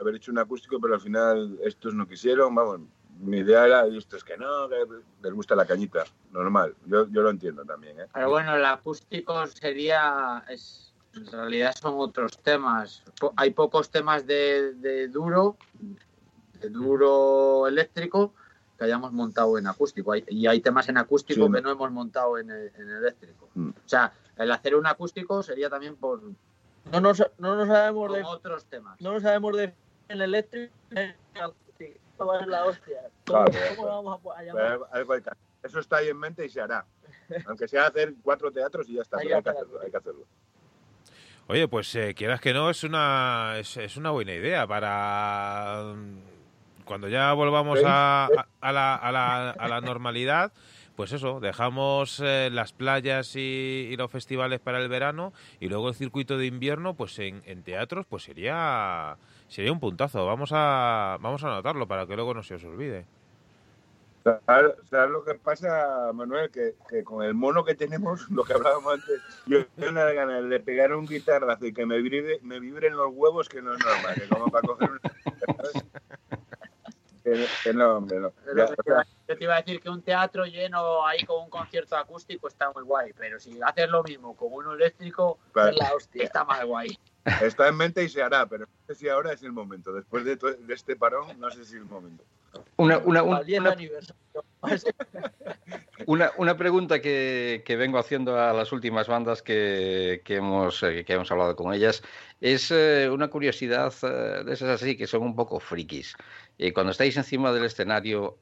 haber hecho un acústico, pero al final estos no quisieron. Vamos, mi idea era, esto es que no, que les gusta la cañita, normal, yo, yo lo entiendo también. ¿eh? Pero bueno, el acústico sería, es, en realidad son otros temas. hay pocos temas de, de, duro, de duro eléctrico, que hayamos montado en acústico. y hay temas en acústico que no hemos montado en, en eléctrico. Mm. O sea, el hacer un acústico sería también por... No nos, no nos sabemos de otros temas. No nos sabemos de en eléctrico va a la hostia. ¿Cómo, vamos a, llamar? Eso está ahí en mente y se hará. Aunque sea hacer cuatro teatros y ya está, hay, que hacerlo, hay que hacerlo. Oye, pues eh, quieras que no, es una, es, una buena idea para mm, cuando ya volvamos a, a, la, a, la, a la normalidad, pues eso, dejamos eh, las playas y, los festivales para el verano y luego el circuito de invierno, pues en, en teatros, pues sería sería un puntazo. Vamos a, vamos a anotarlo para que luego no se os olvide. ¿Sabes lo que pasa, Manuel? Que, con el mono que tenemos, lo que hablábamos antes, yo tengo una ganas de pegar un guitarrazo y que me, vibre, me vibren los huevos que no es normal, que como para coger un... que, no, hombre, no. yo te iba a decir que un teatro lleno ahí con un concierto acústico está muy guay, pero si haces lo mismo con uno eléctrico, la hostia, está más guay. Está en mente y se hará, pero no sé si ahora es el momento. Después de, este parón, no sé si es el momento. Una, una, una, pregunta que, vengo haciendo a las últimas bandas que, hemos, eh, que hemos hablado con ellas es eh, una curiosidad eh, de esas así que son un poco frikis. cuando estáis encima del escenario,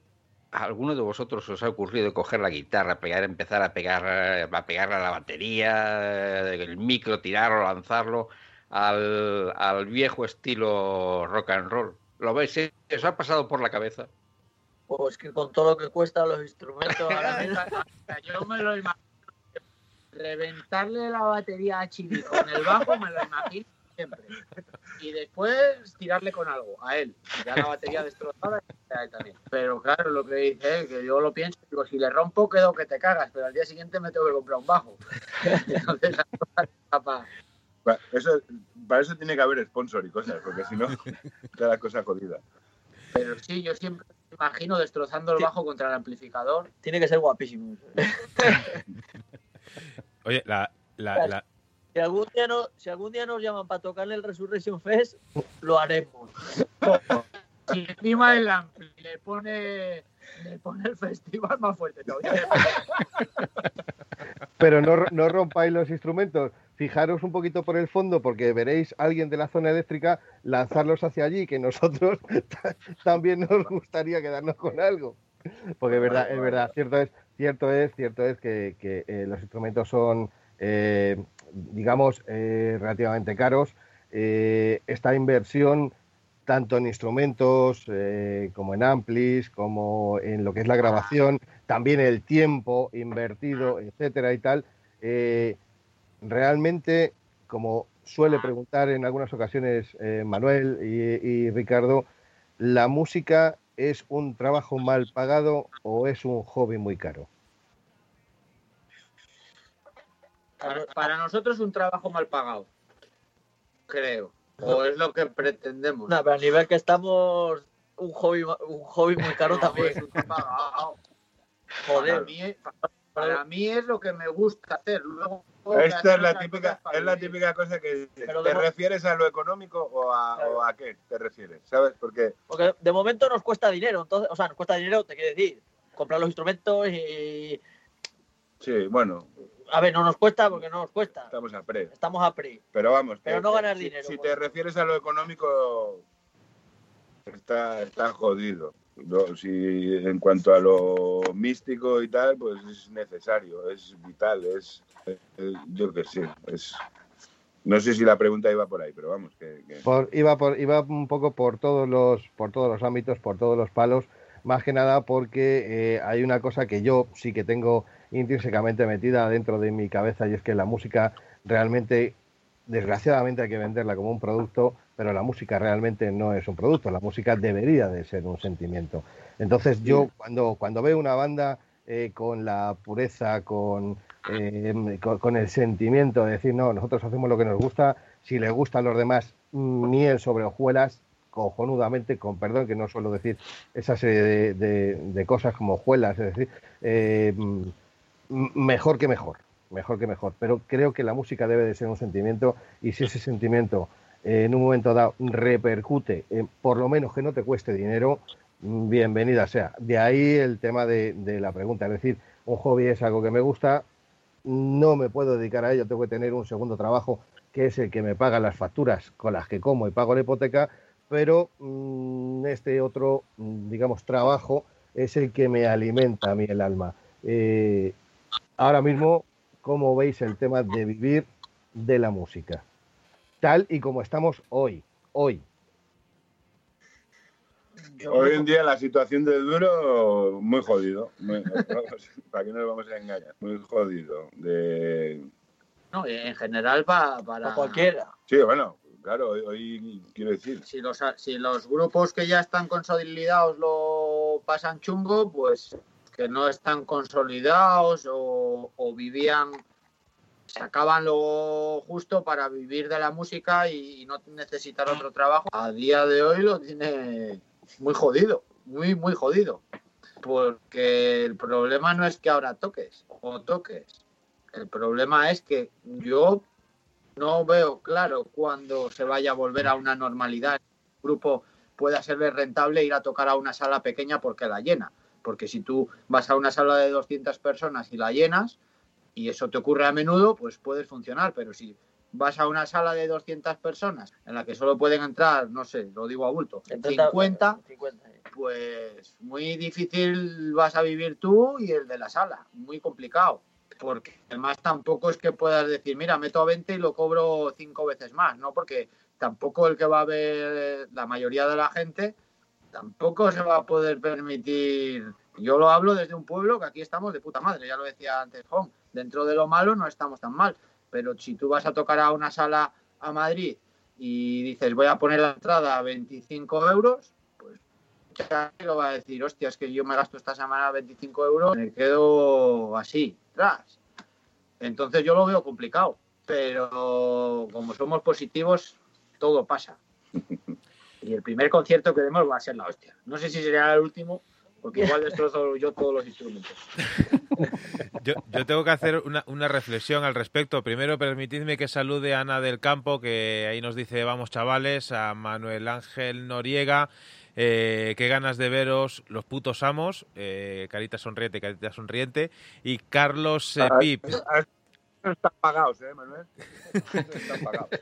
alguno de vosotros os ha ocurrido coger la guitarra, pegar, empezar a pegar, a pegar a la batería, el micro, tirarlo, lanzarlo? Al, al viejo estilo rock and roll. ¿Lo veis? ¿Eso ha pasado por la cabeza? Pues que con todo lo que cuesta los instrumentos, yo me lo imagino. Reventarle la batería a Chili con el bajo, me lo imagino siempre. Y después tirarle con algo a él. Ya la batería destrozada a él también. Pero claro, lo que dice él, que yo lo pienso, digo, si le rompo, quedo que te cagas, pero al día siguiente me tengo que comprar un bajo. Entonces. Eso, para eso tiene que haber sponsor y cosas, porque si no, está la cosa jodida. Pero sí, yo siempre me imagino destrozando el bajo contra el amplificador. Tiene que ser guapísimo. Oye, la, la, Si, algún día no, si algún día nos llaman para tocar el Resurrection Fest, lo haremos. Si encima el ampli le pone, le pone el festival más fuerte todavía. Pero no, no rompáis los instrumentos fijaros un poquito por el fondo porque veréis a alguien de la zona eléctrica lanzarlos hacia allí, que nosotros también nos gustaría quedarnos con algo. Porque es verdad, es verdad, cierto es, cierto es, cierto es que, eh, los instrumentos son, eh, digamos, eh, relativamente caros. esta inversión, tanto en instrumentos como en amplis, como en lo que es la grabación, también el tiempo invertido, etcétera y tal, realmente, como suele preguntar en algunas ocasiones eh, Manuel y, Ricardo, ¿la música es un trabajo mal pagado o es un hobby muy caro? Para, nosotros es un trabajo mal pagado, creo. O es lo que pretendemos. No, pero a nivel que estamos, un hobby, un hobby muy caro No, también. es un pagado. Para Joder. mí, para mí es lo que me gusta hacer. Luego, Esta es la típica, es la típica cosa que Pero te de refieres a lo económico o a, o a qué te refieres, ¿sabes? Porque Porque de momento nos cuesta dinero, entonces, o sea, nos cuesta dinero, te quiero decir, comprar los instrumentos y. sí, bueno, A ver, no nos cuesta porque no nos cuesta. estamos a pre. Estamos a pre. Pero vamos, Pero no ganar si- dinero, Si te refieres a lo económico, está, está jodido. Si en cuanto a lo místico y tal, pues es necesario, es vital, es, es- yo qué sé, es no sé si la pregunta iba por ahí, pero vamos que, que- Por- iba, por, iba un poco por todos los por todos los ámbitos, por todos los palos, más que nada porque eh, hay una cosa que yo sí que tengo intrínsecamente metida dentro de mi cabeza y es que la música realmente, desgraciadamente hay que venderla como un producto, pero la música realmente no es un producto, la música debería de ser un sentimiento. Entonces yo cuando, cuando veo una banda eh, con la pureza, con, eh, con, con el sentimiento de decir, no, nosotros hacemos lo que nos gusta, si les gustan los demás, mm, miel sobre hojuelas, cojonudamente, con perdón que no suelo decir esa serie de, de- de cosas como hojuelas, es decir, eh, mejor que mejor, mejor que mejor. Pero creo que la música debe de ser un sentimiento y si ese sentimiento eh, en un momento dado repercute, por lo menos que no te cueste dinero, mm, bienvenida sea. De ahí el tema de, de la pregunta, es decir, un hobby es algo que me gusta, no me puedo dedicar a ello, tengo que tener un segundo trabajo que es el que me paga las facturas con las que como y pago la hipoteca, pero mm, este otro, mm, digamos, trabajo es el que me alimenta a mí el alma. Eh, ahora mismo, ¿cómo veis el tema de vivir de la música? Tal y como estamos hoy, hoy. hoy en día la situación del duro muy jodido, muy- para que no nos vamos a engañar, muy jodido. De, No, en general pa- para Para cualquiera. sí, bueno, claro, hoy, hoy quiero decir, Si los, si los grupos que ya están consolidados lo pasan chungo, pues que no están consolidados o, o vivían, se acaban lo justo para vivir de la música y, no necesitar otro trabajo. A día de hoy lo tiene muy jodido, muy, muy jodido. Porque el problema no es que ahora toques o toques. El problema es que yo no veo claro cuándo se vaya a volver a una normalidad. El grupo pueda serle rentable ir a tocar a una sala pequeña porque la llena. Porque si tú vas a una sala de 200 personas y la llenas, y eso te ocurre a menudo, pues puedes funcionar. Pero si vas a una sala de 200 personas en la que solo pueden entrar, no sé, lo digo a bulto, 50, 50, eh. pues muy difícil vas a vivir tú y el de la sala, muy complicado. Porque además tampoco es que puedas decir, mira, meto a 20 y lo cobro cinco veces más, ¿no? Porque tampoco el que va a ver la mayoría de la gente tampoco se va a poder permitir. Yo lo hablo desde un pueblo que aquí estamos de puta madre, ya lo decía antes Home. Dentro de lo malo no estamos tan mal, pero si tú vas a tocar a una sala a Madrid y dices voy a poner la entrada a 25 euros, pues ya lo va a decir, hostia, es que yo me gasto esta semana 25 euros, me quedo así, tras. Entonces yo lo veo complicado, pero como somos positivos, todo pasa. Y el primer concierto que demos va a ser la hostia. No sé si será el último, porque igual destrozo yo todos los instrumentos. Yo, yo tengo que hacer una, una reflexión al respecto. Primero, permitidme que salude a Ana del Campo, que ahí nos dice, vamos chavales, a Manuel Ángel Noriega, eh, qué ganas de veros, los putos amos, eh, carita sonriente, carita sonriente, y Carlos eh, Ah, Pip. están pagados, ¿eh, Manuel? Están pagados.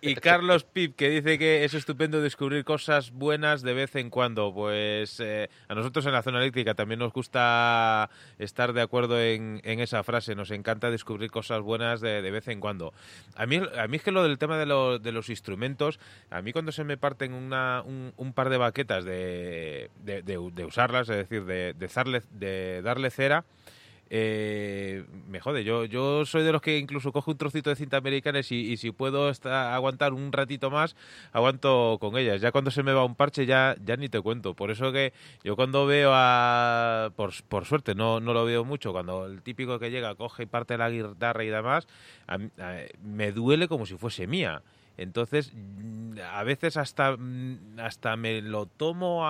Y Carlos Pip, que dice que es estupendo descubrir cosas buenas de vez en cuando. Pues eh, a nosotros en la zona eléctrica también nos gusta estar de acuerdo en, esa frase. Nos encanta descubrir cosas buenas de, vez en cuando. A mí, a mí es que lo del tema de, lo- de los instrumentos, a mí cuando se me parten una, un, par de baquetas de, de, usarlas, es decir, de darle cera, eh, me jode. Yo, yo soy de los que incluso cojo un trocito de cinta americana y, si puedo aguantar un ratito más, aguanto con ellas. Ya cuando se me va un parche ya, ya ni te cuento. Por eso que yo cuando veo a... Por, por suerte, no, no lo veo mucho, cuando el típico que llega coge y parte la guitarra y demás, me duele como si fuese mía. Entonces, mm, a veces hasta, mm, hasta me lo tomo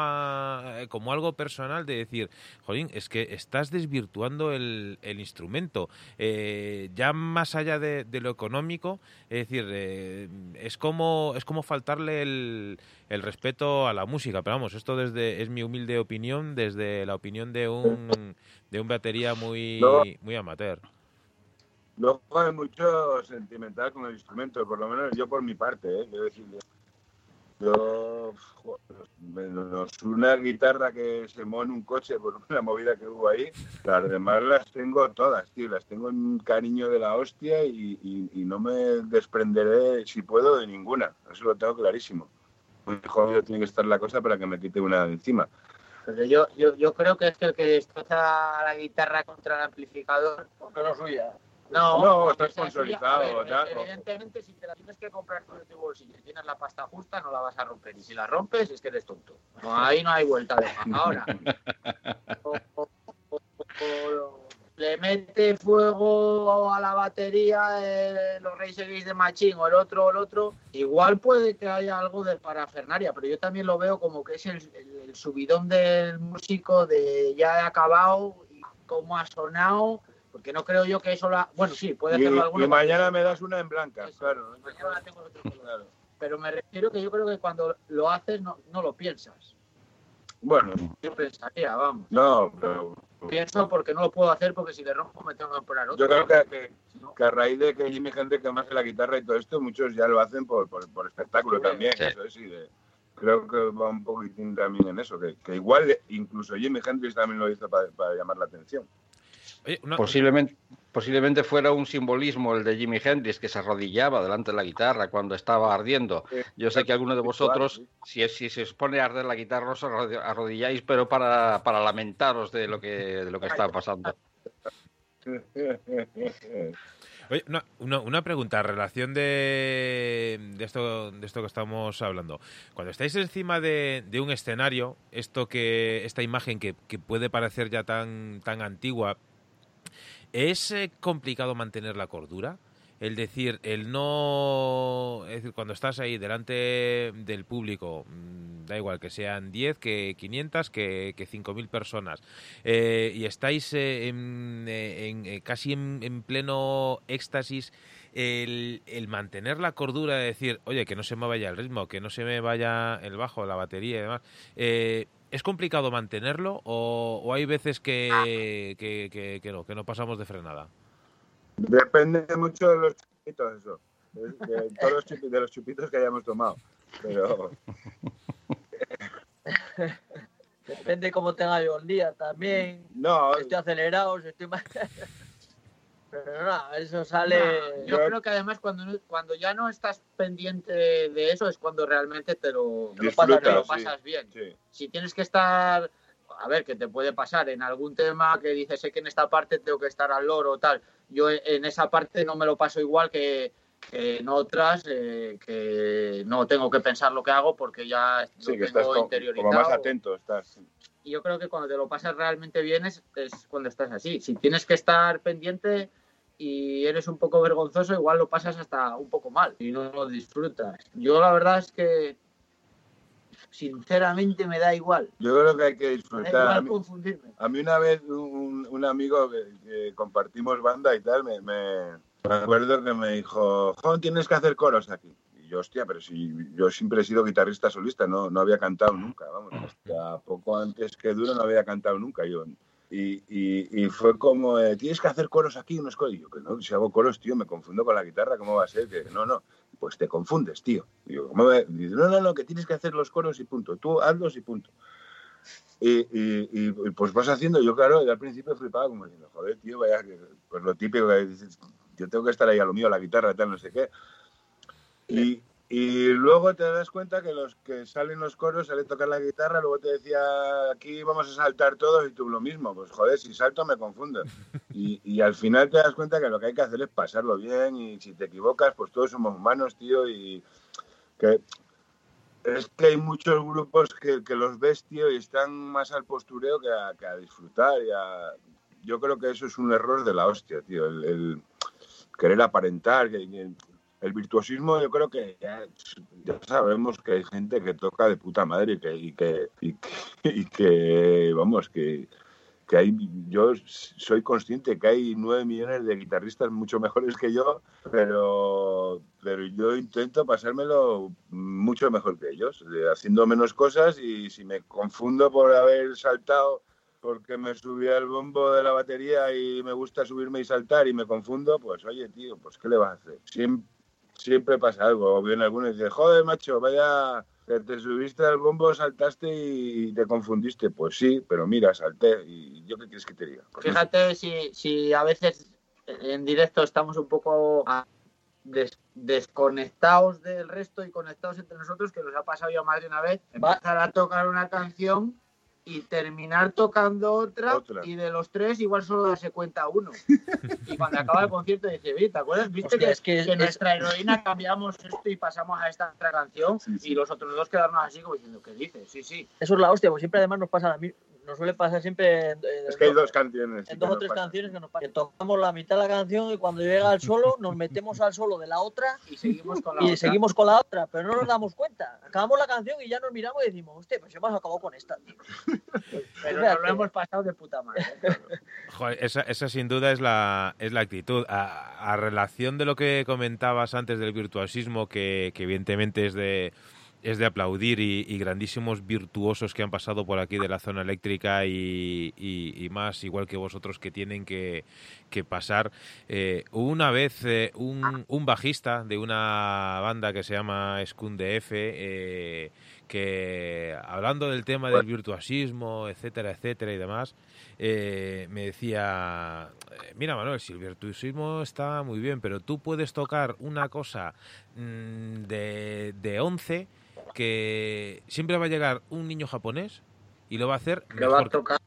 como algo personal de decir, jolín, es que estás desvirtuando el, instrumento. Eh, ya más allá de, lo económico, es decir, eh, es, como, es como faltarle el, el, respeto a la música. Pero vamos, esto desde es mi humilde opinión, desde la opinión de un, de un batería muy, muy amateur. Luego hay mucho sentimental con el instrumento, por lo menos yo por mi parte, ¿eh? Quiero decir, yo, menos una guitarra que se movió en un coche por una movida que hubo ahí, las demás las tengo todas, tío, las tengo en un cariño de la hostia y, no me desprenderé, si puedo, de ninguna, eso lo tengo clarísimo. Muy jodido tiene que estar la cosa para que me quite una de encima. Yo, yo, yo creo que es que el que destroza la guitarra contra el amplificador, porque no suya. No, no está sponsorizado. evidentemente, si te la tienes que comprar con tu bolsillo y tienes la pasta justa, no la vas a romper. Y si la rompes, es que eres tonto. ahí no hay vuelta de Ahora, le mete fuego a la batería eh, los Reyes X de Machín o el otro o el otro, igual puede que haya algo de parafernaria, pero yo también lo veo como que es el, el subidón del músico de ya he acabado y cómo ha sonado porque no creo yo que eso la. Bueno, sí, puede hacerlo alguna. Y mañana me das una en blanca, claro. Mañana la tengo otro color. Pero me refiero que yo creo que cuando lo haces no, no lo piensas. Bueno. Yo pensaría, vamos. No, pero. Pienso porque no lo puedo hacer porque si le rompo me tengo que comprar otro. Yo creo que, que, a raíz de que Jimmy gente que más la guitarra y todo esto, muchos ya lo hacen por, por, por espectáculo también. Eso es, de, creo que va un poquitín también en eso, que, que igual incluso Jimmy Hendrix también lo hizo para, para llamar la atención. Posiblemente, posiblemente fuera un simbolismo el de Jimi Hendrix que se arrodillaba delante de la guitarra cuando estaba ardiendo. Yo sé que alguno de vosotros, si, si se os pone a arder la guitarra, os arrodilláis, pero para, para lamentaros de lo que, de lo que está pasando. Oye, una, una, pregunta en relación de, de, esto, de esto que estamos hablando. Cuando estáis encima de, de un escenario, esto que, esta imagen que, que, puede parecer ya tan, tan antigua, ¿Es eh, complicado mantener la cordura? El decir, el no. Es decir, cuando estás ahí delante del público, mm, da igual que sean 10, que 500, que, que 5.000 personas, eh, y estáis eh, en, casi en, pleno éxtasis, el, el, mantener la cordura de decir, oye, que no se me vaya el ritmo, que no se me vaya el bajo, la batería y demás. ¿Es complicado mantenerlo o, hay veces que, que, que, no, que no pasamos de frenada? Depende mucho de los chupitos, eso. De, todos los chupitos, de los chupitos que hayamos tomado. Pero. Depende cómo tenga yo el día también. No. Estoy acelerado, estoy más. Pero no, eso sale. yo creo que además cuando, cuando ya no estás pendiente de eso es cuando realmente te lo, pasas, bien. Si tienes que estar, a ver, que te puede pasar en algún tema que dices, sé que en esta parte tengo que estar al loro o tal. Yo en esa parte no me lo paso igual que, en otras eh, que no tengo que pensar lo que hago porque ya sí, que estás como, más atento estás. Y yo creo que cuando te lo pasas realmente bien es, es cuando estás así. Si tienes que estar pendiente y eres un poco vergonzoso, igual lo pasas hasta un poco mal y no lo disfrutas. Yo la verdad es que sinceramente me da igual. Yo creo que hay que disfrutar. a, mí, confundirme. a mí una vez un, un amigo que, compartimos banda y tal, me, me, acuerdo que me dijo, Juan, tienes que hacer coros aquí. Y yo, hostia, pero si yo siempre he sido guitarrista solista, no, no había cantado nunca, vamos, hasta poco antes que Duro no había cantado nunca. Yo y, fue como, eh, tienes que hacer coros aquí, unos coros. Y yo, que no, si hago coros, tío, me confundo con la guitarra, ¿cómo va a ser? Que no, no, pues te confundes, tío. Y yo, ¿cómo Dice, no, no, no, que tienes que hacer los coros y punto. Tú hazlos y punto. Y, y, pues vas haciendo, yo claro, al principio flipaba como diciendo, joder, tío, vaya, pues lo típico que dices, yo tengo que estar ahí a lo mío, a la guitarra, tal, no sé qué. Y, Y luego te das cuenta que los que salen los coros, sale tocar la guitarra, luego te decía, aquí vamos a saltar todos y tú lo mismo. Pues joder, si salto me confundo. Y, y al final te das cuenta que lo que hay que hacer es pasarlo bien y si te equivocas, pues todos somos humanos, tío, y que es que hay muchos grupos que, que los ves, tío, y están más al postureo que a, que a disfrutar. Y a... Yo creo que eso es un error de la hostia, tío, el, el querer aparentar, que, que el virtuosismo yo creo que ya, sabemos que hay gente que toca de puta madre y que, y que, y que, y que vamos, que, que hay, yo soy consciente que hay nueve millones de guitarristas mucho mejores que yo, pero, pero yo intento pasármelo mucho mejor que ellos, haciendo menos cosas y si me confundo por haber saltado porque me subí al bombo de la batería y me gusta subirme y saltar y me confundo, pues oye, tío, pues ¿qué le vas a hacer? Siempre, siempre pasa algo. O viene alguno y dice, joder, macho, vaya, que te subiste al bombo, saltaste y te confundiste. Pues sí, pero mira, salté. ¿Y yo qué quieres que te diga? Pues Fíjate si, si a veces en directo estamos un poco des, desconectados del resto y conectados entre nosotros, que nos ha pasado ya más de una vez, empezar a tocar una canción y terminar tocando otra, Otra. y de los tres igual solo darse cuenta uno. y cuando acaba el concierto dice, "Oye, ¿te acuerdas? ¿Viste Hostia, que, es que- que es- nuestra heroína cambiamos esto y pasamos a esta otra canción? Sí, sí. Y los otros dos quedarnos así como diciendo, ¿qué dices? Sí, sí. Eso es la hostia, pues siempre además nos pasa a mí, nos suele pasar siempre en, en- Es que hay dos canciones. en dos o tres pasa. canciones que nos pasa. Que tocamos la mitad de la canción y cuando llega el solo nos metemos al solo de la otra Y seguimos con la y otra. seguimos con la otra, pero no nos damos cuenta. Acabamos la canción y ya nos miramos y decimos, hostia, pues hemos acabado con esta, tío. Pero nos lo hemos pasado de puta madre. ¿eh? Joder, esa, esa sin duda es la, es la actitud. A, a relación de lo que comentabas antes del virtuosismo, que, que evidentemente es de, es de aplaudir y, y grandísimos virtuosos que han pasado por aquí de la zona eléctrica y, más, igual que vosotros, que tienen que, que pasar. Eh, una vez eh, un, un bajista de una banda que se llama Skun DF, eh, que hablando del tema del virtuosismo, etcétera, etcétera y demás, me decía, mira Manuel, si el virtuosismo está muy bien, pero tú puedes tocar una cosa mm, de, de 11 que siempre va a llegar un niño japonés y lo va a hacer Que va a mejor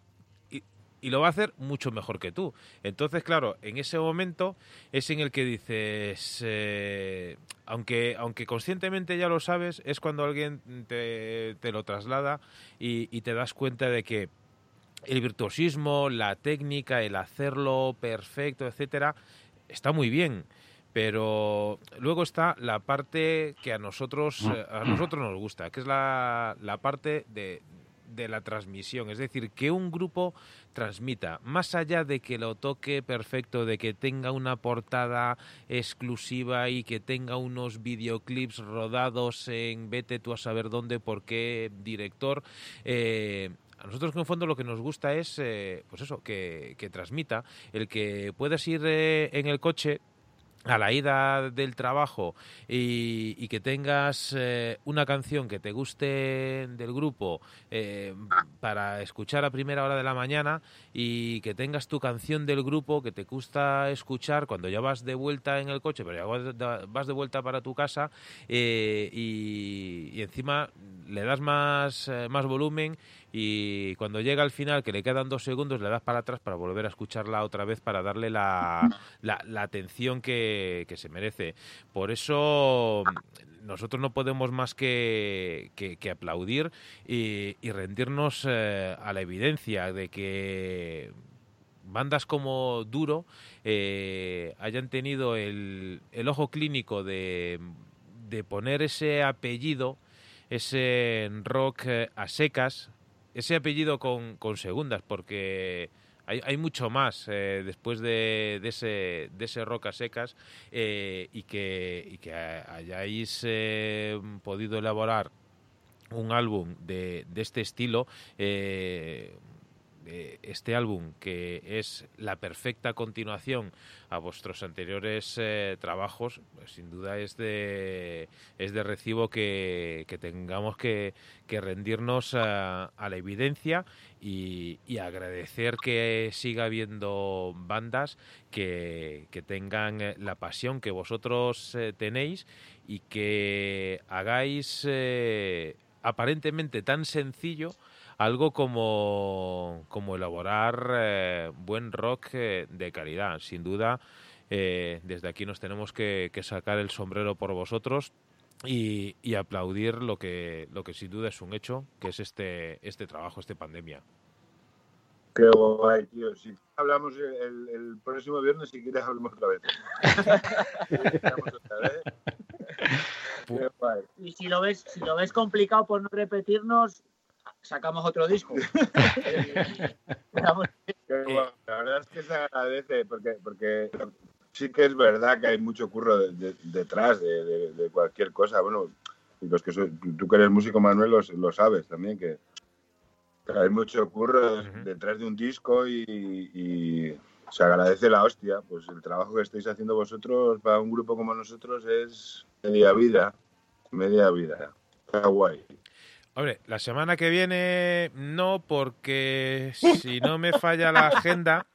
y lo va a hacer mucho mejor que tú. Entonces, claro, en ese momento es en el que dices, eh, aunque, aunque conscientemente ya lo sabes, es cuando alguien te, te lo traslada y, y te das cuenta de que el virtuosismo, la técnica, el hacerlo perfecto, etcétera, está muy bien. Pero luego está la parte que a nosotros, eh, a nosotros nos gusta, que es la, la parte de, de la transmisión. Es decir, que un grupo transmita, más allá de que lo toque perfecto, de que tenga una portada exclusiva y que tenga unos videoclips rodados en vete tú a saber dónde, por qué director. eh, a nosotros que en fondo lo que nos gusta es, eh, pues eso, que, que transmita, el que puedas ir eh, en el coche a la ida del trabajo y, que tengas eh, una canción que te guste del grupo eh, para escuchar a primera hora de la mañana y que tengas tu canción del grupo que te gusta escuchar cuando ya vas de vuelta en el coche, pero ya vas de, vuelta para tu casa eh, y, y encima le das más, más volumen y cuando llega al final, que le quedan dos segundos, le das para atrás para volver a escucharla otra vez para darle la, la, atención que, que se merece. Por eso nosotros no podemos más que, que, aplaudir y, y rendirnos eh, a la evidencia de que bandas como Duro eh, hayan tenido el, el ojo clínico de, de poner ese apellido, ese rock eh, a secas, ese apellido con, con segundas, porque hay, hay mucho más eh, después de, de, ese, de ese rock a secas eh, y, que, y que hayáis eh, podido elaborar un álbum de, de este estilo. Eh, eh, este álbum, que es la perfecta continuación a vuestros anteriores eh, trabajos, pues, sin duda es de, es de recibo que, tengamos que, rendirnos a, la evidencia y, agradecer que siga habiendo bandas que, tengan la pasión que vosotros tenéis y que hagáis aparentemente tan sencillo algo como, como elaborar eh, buen rock eh, de calidad. Sin duda, eh, desde aquí nos tenemos que, sacar el sombrero por vosotros y, aplaudir lo que, lo que sin duda es un hecho, que es este, este trabajo, esta pandemia. Qué guay, tío. Si hablamos el, próximo viernes, si quieres, hablamos otra vez. Y si lo ves, si lo ves complicado por no repetirnos, sacamos otro disco. la verdad es que se agradece porque, porque sí que es verdad que hay mucho curro detrás de, cualquier cosa. Bueno, y los que tú que eres músico, Manuel, lo sabes también, que, hay mucho curro detrás de un disco y, se agradece la hostia. Pues el trabajo que estáis haciendo vosotros para un grupo como nosotros es media vida, media vida. Está guay. Hombre, la semana que viene no, porque si no me falla la agenda,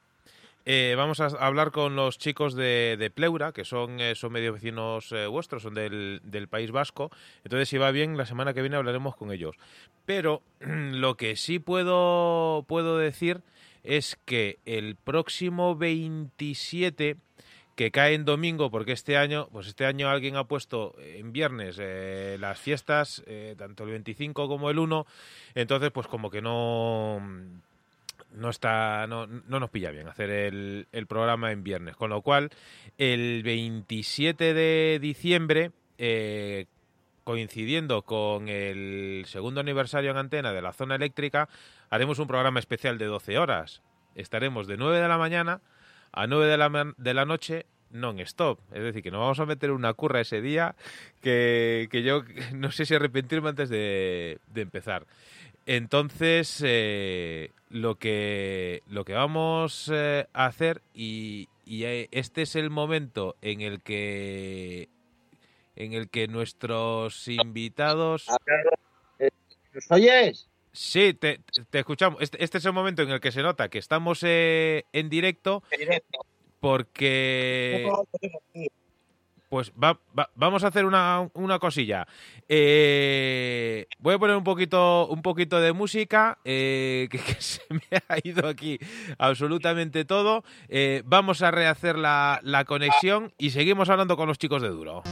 eh, vamos a hablar con los chicos de, Pleura, que son, eh, son medio vecinos eh, vuestros, son del, País Vasco. Entonces, si va bien, la semana que viene hablaremos con ellos. Pero lo que sí puedo, puedo decir es que el próximo 27 que cae en domingo porque este año, pues este año alguien ha puesto en viernes eh, las fiestas, eh, tanto el 25 como el 1, entonces pues como que no no está no, no nos pilla bien hacer el, el, programa en viernes, con lo cual el 27 de diciembre eh, coincidiendo con el segundo aniversario en antena de la zona eléctrica, haremos un programa especial de 12 horas. Estaremos de 9 de la mañana a 9 de la, de la noche non-stop. Es decir, que nos vamos a meter una curra ese día que, yo no sé si arrepentirme antes de, empezar. Entonces, eh, lo, que, lo que vamos eh, a hacer, y, y, este es el momento en el que en el que nuestros invitados... ¿Nos oyes? Sí, te, escuchamos. Este, este, es el momento en el que se nota que estamos eh, en directo. Porque. Pues vamos a hacer una, cosilla. Eh, voy a poner un poquito, un poquito de música, eh, que, se me ha ido aquí absolutamente todo. vamos a rehacer la, la conexión y seguimos hablando con los chicos de Duro.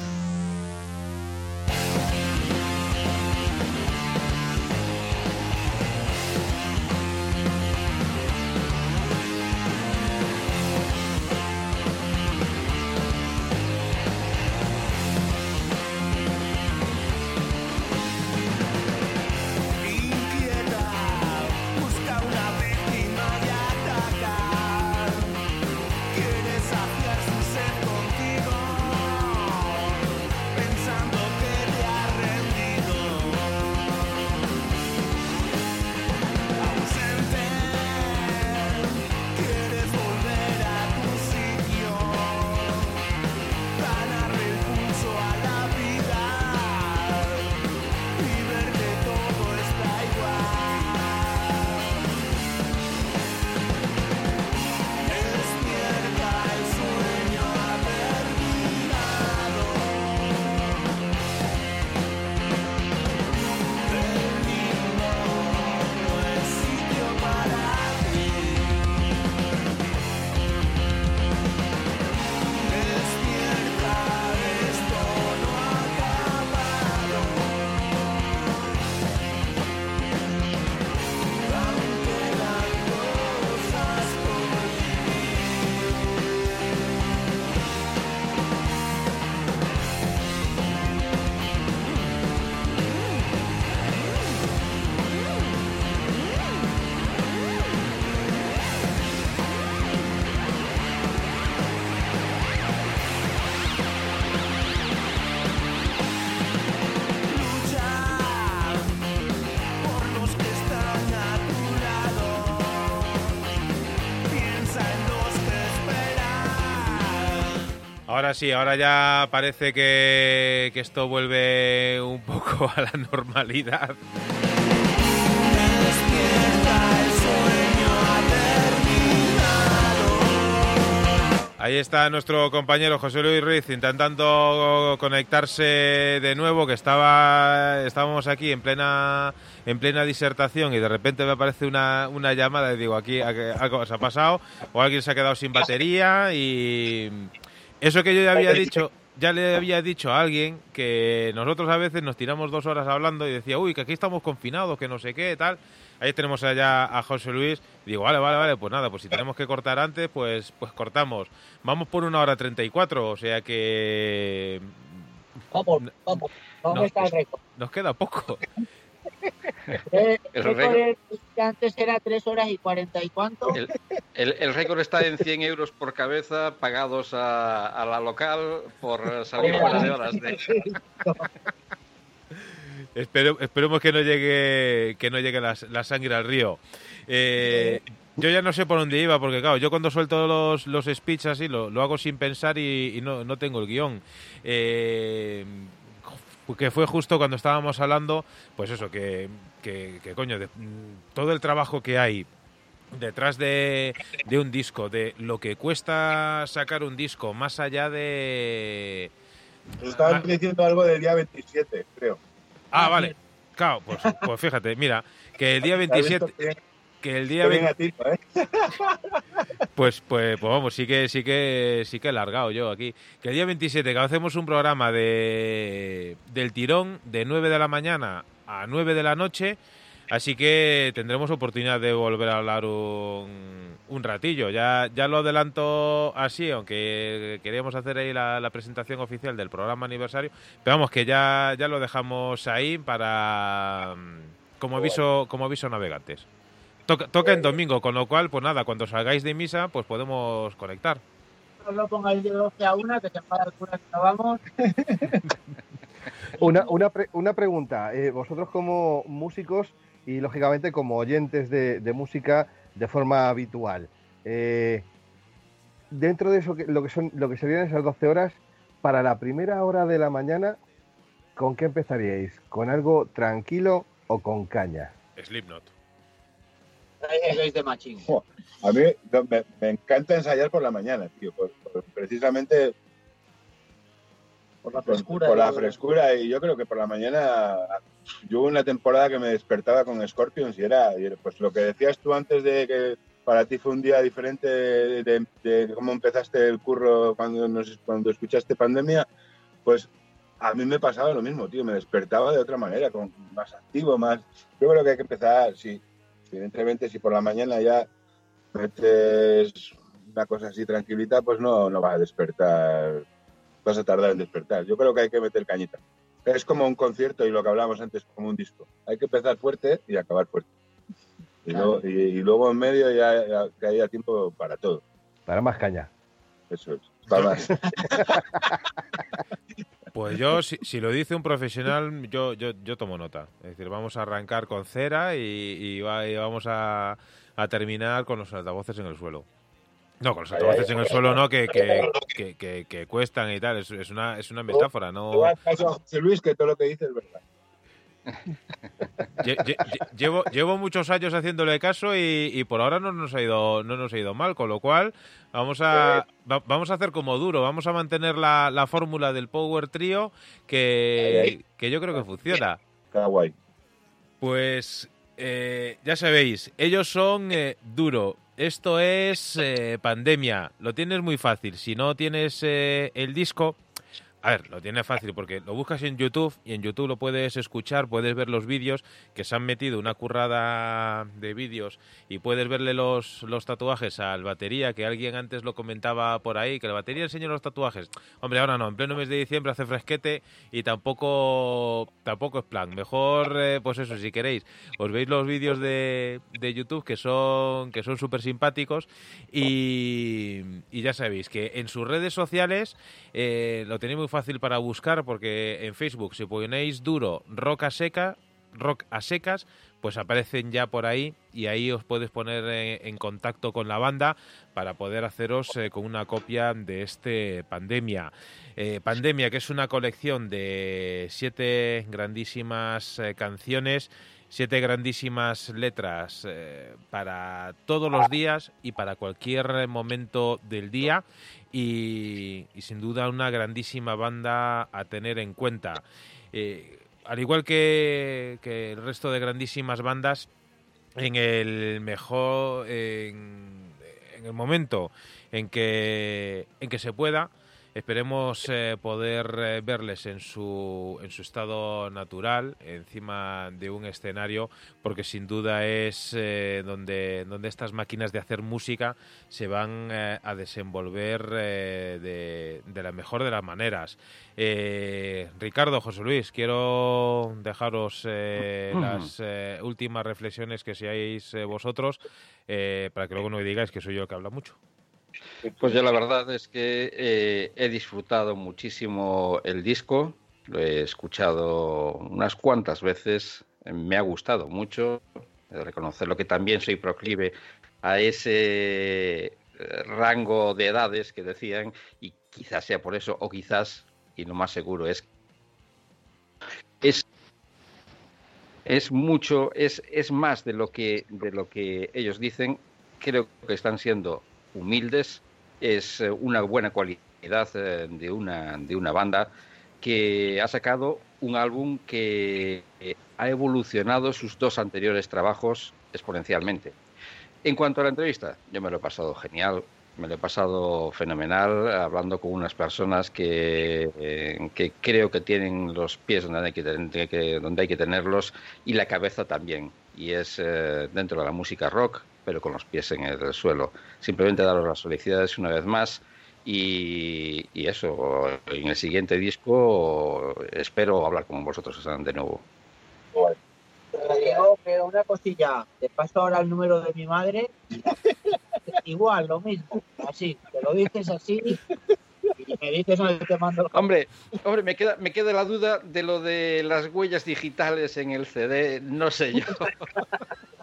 Ahora sí, ahora ya parece que, que esto vuelve un poco a la normalidad. Ahí está nuestro compañero José Luis Ruiz intentando conectarse de nuevo, que estaba estábamos aquí en plena en plena disertación y de repente me aparece una, una llamada y digo, aquí algo se ha pasado o alguien se ha quedado sin batería y eso que yo ya había dicho, ya le había dicho a alguien que nosotros a veces nos tiramos dos horas hablando y decía, uy, que aquí estamos confinados, que no sé qué, tal. Ahí tenemos allá a José Luis. digo, vale, vale, vale, pues nada, pues si tenemos que cortar antes, pues, pues cortamos. Vamos por una hora treinta y cuatro, o sea que... Vamos, vamos, vamos nos, nos queda poco. Eh, el récord antes era tres horas y cuarenta y cuánto. El, el, récord está en 100 euros por cabeza pagados a, a la local por salir fuera de horas. De... esperemos que no llegue que no llegue la, la sangre al río. Eh, yo ya no sé por dónde iba, porque claro, yo cuando suelto los, los speech así lo, lo hago sin pensar y, y no, no, tengo el guion. Eh, que fue justo cuando estábamos hablando, pues eso, que, que, que coño, de, todo el trabajo que hay detrás de, de, un disco, de lo que cuesta sacar un disco, más allá de... Estaban ah, diciendo algo del día 27, creo. Ah, vale. Claro, pues, pues fíjate, mira, que el día 27... Que el día 20... ¿eh? pues, pues, pues vamos, sí que, sí que, sí que he largado yo aquí. Que el día 27, que hacemos un programa de, del tirón de 9 de la mañana a 9 de la noche, así que tendremos oportunidad de volver a hablar un, un ratillo. Ya, ya lo adelanto así, aunque queríamos hacer ahí la, la, presentación oficial del programa aniversario, pero vamos, que ya, ya lo dejamos ahí para como aviso, como aviso navegantes. Toca, toca, en domingo, con lo cual, pues nada, cuando salgáis de misa, pues podemos conectar. No lo pongáis de 12 a 1, que se para el cura que no vamos. una, una, pre una pregunta. Eh, vosotros como músicos y, lógicamente, como oyentes de, de música de forma habitual, eh, dentro de eso, lo que, son, lo que serían esas 12 horas, para la primera hora de la mañana, ¿con qué empezaríais? ¿Con algo tranquilo o con caña? Slipknot de machín. A mí me, me, encanta ensayar por la mañana, tío, por, por, precisamente por la frescura. Por, la frescura y yo creo que por la mañana yo una temporada que me despertaba con Scorpions y era, y era, pues lo que decías tú antes de que para ti fue un día diferente de, de, de cómo empezaste el curro cuando, nos, cuando escuchaste pandemia, pues a mí me pasaba lo mismo, tío, me despertaba de otra manera, con, más activo, más... Yo creo que hay que empezar, sí, Evidentemente, si por la mañana ya metes una cosa así tranquilita, pues no, no vas a despertar, vas a tardar en despertar. Yo creo que hay que meter cañita. Es como un concierto y lo que hablábamos antes, como un disco. Hay que empezar fuerte y acabar fuerte. Y, luego, y, y luego en medio ya, ya, que haya tiempo para todo. Para más caña. Eso es, para más. Pues yo, si, si, lo dice un profesional, yo, yo, yo tomo nota. Es decir, vamos a arrancar con cera y, y, va, y vamos a, a, terminar con los altavoces en el suelo. No, con los altavoces en el suelo no, que, que, que, que, cuestan y tal. Es, es, una, es una metáfora, no... José Luis, que todo lo que dice es verdad. Llevo, llevo muchos años haciéndole caso y, y, por ahora no nos ha ido no nos ha ido mal, con lo cual vamos a va, vamos a hacer como duro, vamos a mantener la, la fórmula del Power Trio que, que yo creo que funciona. Pues eh, ya sabéis, ellos son eh, duro. Esto es eh, pandemia. Lo tienes muy fácil. Si no tienes el disco, lo tiene fácil porque lo buscas en YouTube y en YouTube lo puedes escuchar, puedes ver los vídeos que se han metido una currada de vídeos y puedes verle los, los tatuajes al batería, que alguien antes lo comentaba por ahí, que la batería enseña los tatuajes. Hombre, ahora no, en pleno mes de diciembre hace fresquete y tampoco, tampoco es plan. Mejor, eh, pues eso, si queréis, os veis los vídeos de, de YouTube que son que son súper simpáticos y, y, ya sabéis que en sus redes sociales eh, lo tenéis muy fácil para buscar porque en Facebook si ponéis duro roca seca rock a secas, pues aparecen ya por ahí y ahí os puedes poner en contacto con la banda para poder haceros con una copia de este Pandemia. Pandemia, que es una colección de siete grandísimas canciones siete grandísimas letras eh, para todos los días y para cualquier momento del día y, sin duda una grandísima banda a tener en cuenta. Eh, al igual que, el resto de grandísimas bandas, en el mejor, en el momento en que, en que se pueda, Esperemos eh, poder eh, verles en su, en su estado natural, encima de un escenario, porque sin duda es eh, donde, donde estas máquinas de hacer música se van a desenvolver de, de, la mejor de las maneras. Ricardo, José Luis, quiero dejaros las últimas reflexiones que seáis vosotros, para que luego no me digáis que soy yo el que habla mucho. Pues yo la verdad es que eh, he disfrutado muchísimo el disco, lo he escuchado unas cuantas veces, me ha gustado mucho, de reconocerlo que también soy proclive a ese eh, rango de edades que decían y quizás sea por eso o quizás y lo más seguro es es es mucho es, es más de lo que de lo que ellos dicen. Creo que están siendo humildes, es eh, una buena cualidad eh, de una, de una banda que ha sacado un álbum que eh, ha evolucionado sus dos anteriores trabajos exponencialmente. En cuanto a la entrevista, yo me lo he pasado genial, me lo he pasado fenomenal, hablando con unas personas que, que creo que tienen los pies donde hay que, donde hay que tenerlos y la cabeza también. Y es dentro de la música rock, pero con los pies en el suelo. Simplemente daros las felicidades una vez más y, eso, en el siguiente disco espero hablar con vosotros de nuevo. Pero una cosilla, te paso ahora el número de mi madre, igual, lo mismo, así, te lo dices así y me dices dónde te mando Hombre, hombre, me queda, me queda la duda de lo de las huellas digitales en el CD, no sé yo.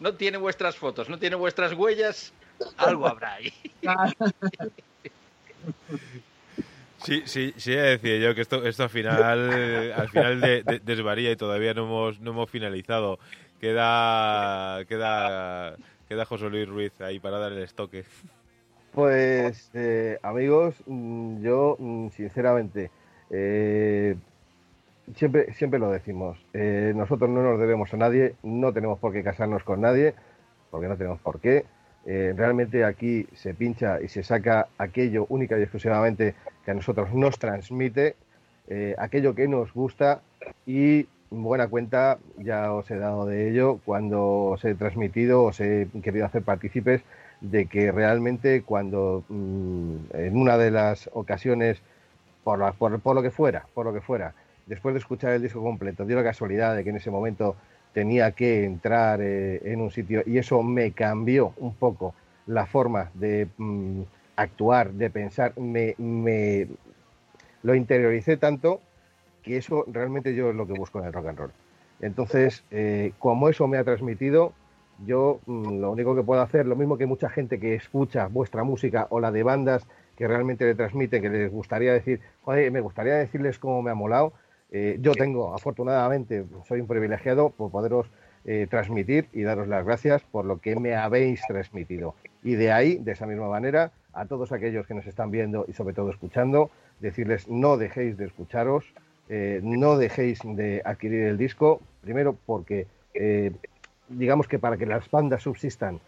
no tiene vuestras fotos, no tiene vuestras huellas, algo habrá ahí. Sí, sí, sí, decía yo que esto, esto al final, al final desvaría y todavía no hemos, no hemos finalizado. Queda, queda, queda José Luis Ruiz ahí para dar el estoque. Pues, eh, amigos, mm, yo, mm, sinceramente, eh, siempre, siempre lo decimos. Eh, nosotros no nos debemos a nadie, no tenemos por qué casarnos con nadie, porque no tenemos por qué. Eh, realmente aquí se pincha y se saca aquello única y exclusivamente que a nosotros nos transmite, eh, aquello que nos gusta y buena cuenta ya os he dado de ello cuando os he transmitido, os he querido hacer partícipes de que realmente cuando mm, en una de las ocasiones, por, por lo que fuera, por lo que fuera, después de escuchar el disco completo, dio la casualidad de que en ese momento tenía que entrar eh, en un sitio y eso me cambió un poco la forma de mm, actuar, de pensar, me, lo interioricé tanto que eso realmente yo es lo que busco en el rock and roll. Entonces, eh, como eso me ha transmitido, yo mm, lo único que puedo hacer, lo mismo que mucha gente que escucha vuestra música o la de bandas que realmente le transmiten, que les gustaría decir, joder, me gustaría decirles cómo me ha molado, eh, yo tengo, afortunadamente, soy un privilegiado por poderos eh, transmitir y daros las gracias por lo que me habéis transmitido. Y de ahí, de esa misma manera, a todos aquellos que nos están viendo y sobre todo escuchando, decirles no dejéis de escucharos, eh, no dejéis de adquirir el disco, primero porque digamos que para que las bandas subsistan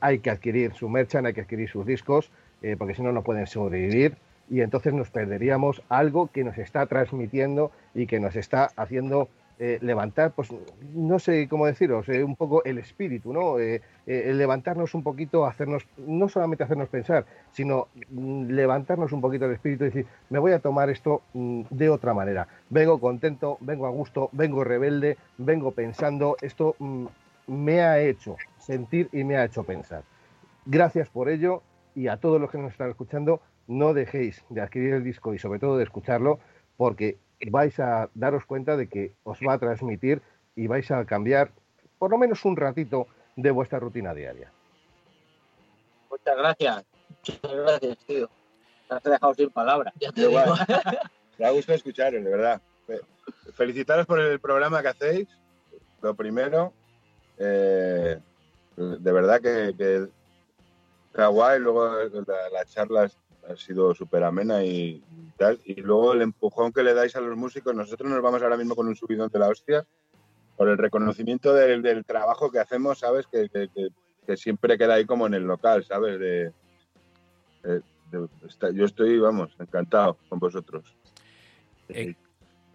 hay que adquirir su merchan, hay que adquirir sus discos, porque si no, no pueden sobrevivir y entonces nos perderíamos algo que nos está transmitiendo y que nos está haciendo eh, levantar, pues no sé cómo deciros, eh, un poco el espíritu, ¿no? Eh, levantarnos un poquito, hacernos, no solamente hacernos pensar, sino mm, levantarnos un poquito el espíritu y decir, me voy a tomar esto mm, de otra manera. Vengo contento, vengo a gusto, vengo rebelde, vengo pensando, esto mm, me ha hecho sentir y me ha hecho pensar. Gracias por ello y a todos los que nos están escuchando, no dejéis de adquirir el disco y sobre todo de escucharlo, porque vais a daros cuenta de que os va a transmitir y vais a cambiar por lo menos un ratito de vuestra rutina diaria. Muchas gracias. Muchas gracias, tío. Te has dejado sin palabras. Ya te Igual. digo. Me da gusto escucharos, de verdad. Fe- Felicitaros por el programa que hacéis. Lo primero, eh, de verdad que, que está guay. Luego la, la charla ha sido súper amena y, tal. Y luego el empujón que le dais a los músicos. Nosotros nos vamos ahora mismo con un subidón de la hostia por el reconocimiento del, del trabajo que hacemos, ¿sabes? Que, que- siempre queda ahí como en el local, ¿sabes? De, de- yo estoy, vamos, encantado con vosotros. Eh,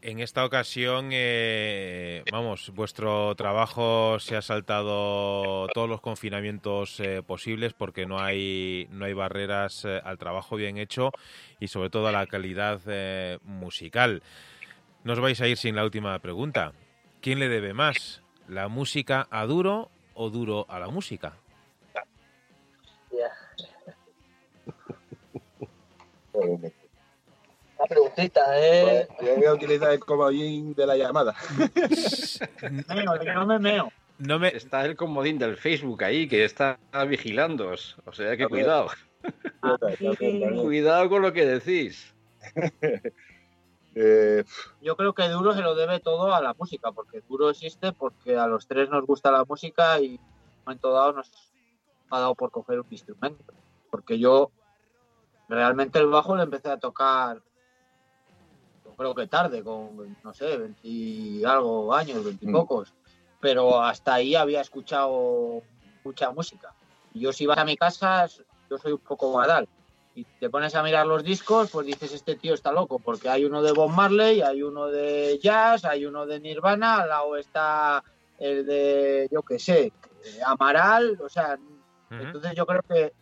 En esta ocasión, eh, vamos, vuestro trabajo se ha saltado todos los confinamientos eh, posibles porque no hay, no hay barreras eh, al trabajo bien hecho y sobre todo a la calidad eh, musical. No os vais a ir sin la última pregunta. ¿Quién le debe más? ¿La música a duro o duro a la música? Ya. La preguntita, ¿eh? Yo voy a utilizar el comodín de la llamada. Meo, yo no me meo. No me, Está el comodín del Facebook ahí que está vigilándoos. O sea que A ver. cuidado. Cuidado con lo que decís. Eh, Yo creo que Duro se lo debe todo a la música, porque Duro existe porque a los tres nos gusta la música y en un momento dado nos ha dado por coger un instrumento. Porque yo realmente el bajo lo empecé a tocar, creo que tarde, con, no sé, 20 y algo años, 20 y Mm. pocos. Pero hasta ahí había escuchado mucha música. Yo si vas a mi casa, yo soy un poco badal y te pones a mirar los discos, pues dices, este tío está loco, porque hay uno de Bob Marley, hay uno de jazz, hay uno de Nirvana, al lado está el de, yo qué sé, Amaral, o sea, Ujú. entonces yo creo que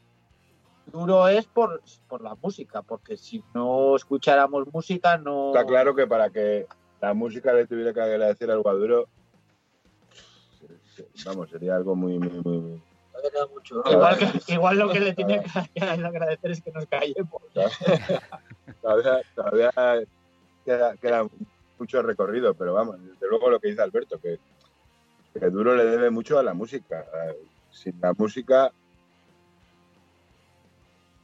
duro es por, por la música, porque si no escucháramos música, no... está claro que para que la música le tuviera que agradecer al Guaduro, vamos, sería algo muy, muy, muy, mucho. Igual, que- igual lo que le tiene que agradecer es que nos callemos. Todavía, todavía queda, queda mucho recorrido, pero vamos, desde luego lo que dice Alberto, que, que Duro le debe mucho a la música. Sin la música,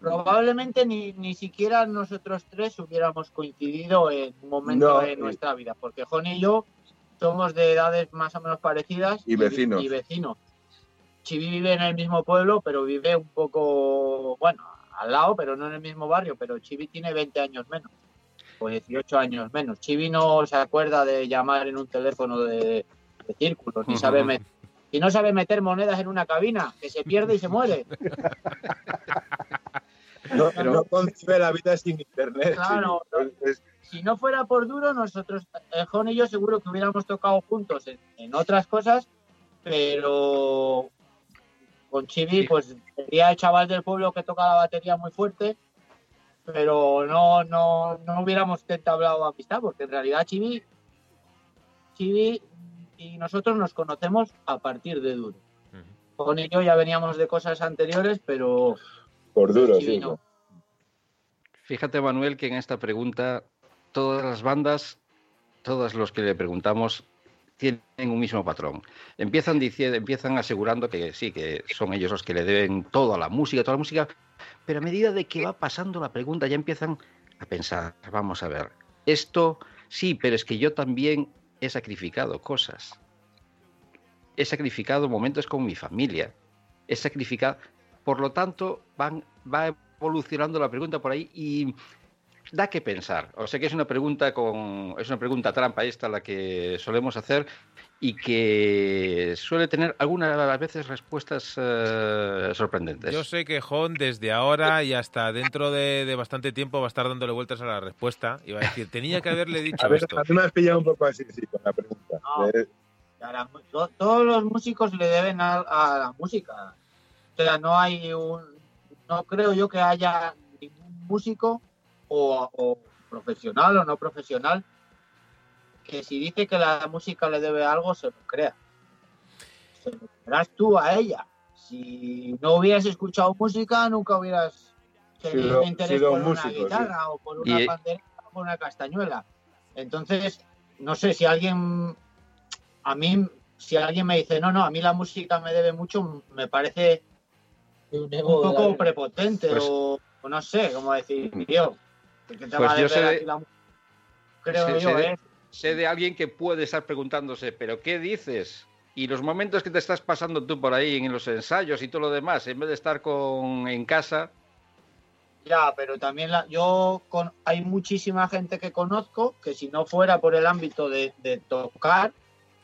Probablemente ni, ni siquiera nosotros tres hubiéramos coincidido en un momento No, de y- nuestra vida, porque Jon y yo somos de edades más o menos parecidas Y vecinos. Y, vecinos. Chivi vive en el mismo pueblo, pero vive un poco, bueno, al lado, pero no en el mismo barrio, pero Chivi tiene 20 años menos, o 18 años menos. Chivi no se acuerda de llamar en un teléfono de, de círculos, ni sabe met- y no sabe meter monedas en una cabina, que se pierde y se muere. no, Pero- no concibe la vida sin internet. Claro, sí. Es- es- si no fuera por duro, nosotros, eh, Jon y yo, seguro que hubiéramos tocado juntos en, en otras cosas, pero con Chibi, Sí. pues sería el chaval del pueblo que toca la batería muy fuerte, pero no, no, no hubiéramos entablado amistad, porque en realidad Chibi, Chibi y nosotros nos conocemos a partir de duro. Y yo ya veníamos de cosas anteriores, pero por duro, sí. no. Fíjate, Manuel, que en esta pregunta todas las bandas, todos los que le preguntamos, tienen un mismo patrón. Empiezan diciendo, empiezan asegurando que sí, que son ellos los que le deben todo a la música, toda la música, pero a medida de que va pasando la pregunta ya empiezan a pensar, vamos a ver, esto sí, pero es que yo también he sacrificado cosas. He sacrificado momentos con mi familia. He sacrificado. Por lo tanto, van, va evolucionando la pregunta por ahí y da que pensar. O sea que es una pregunta con. es una pregunta trampa esta la que solemos hacer y que suele tener algunas veces respuestas eh, sorprendentes. Yo sé que Jon desde ahora y hasta dentro de, de bastante tiempo va a estar dándole vueltas a la respuesta y va a decir, tenía que haberle dicho A ver, esto. a mí me has pillado un poco así, sí, con la pregunta. No. Eh, a la todos los músicos le deben a, a la música. O sea, no hay un. No creo yo que haya ningún músico o, o profesional o no profesional que si dice que la música le debe algo, se lo crea. Se lo creerás tú a ella. Si no hubieras escuchado música, nunca hubieras tenido Sido- interés sido por un una sí. guitarra o por una Y- pandereta o por una castañuela. Entonces, no sé si alguien, a mí, si alguien me dice, no, no, a mí la música me debe mucho, me parece Un poco prepotente Pues- o, o no sé cómo decir, tío. ¿qué te Pues yo deber sé la? Creo sé- yo, sé de- ¿eh? sé de alguien que puede estar preguntándose, ¿pero qué dices? Y los momentos que te estás pasando tú por ahí en los ensayos y todo lo demás, en vez de estar con, en casa, Ya, pero también la, yo con, hay muchísima gente que conozco que si no fuera por el ámbito de, de tocar,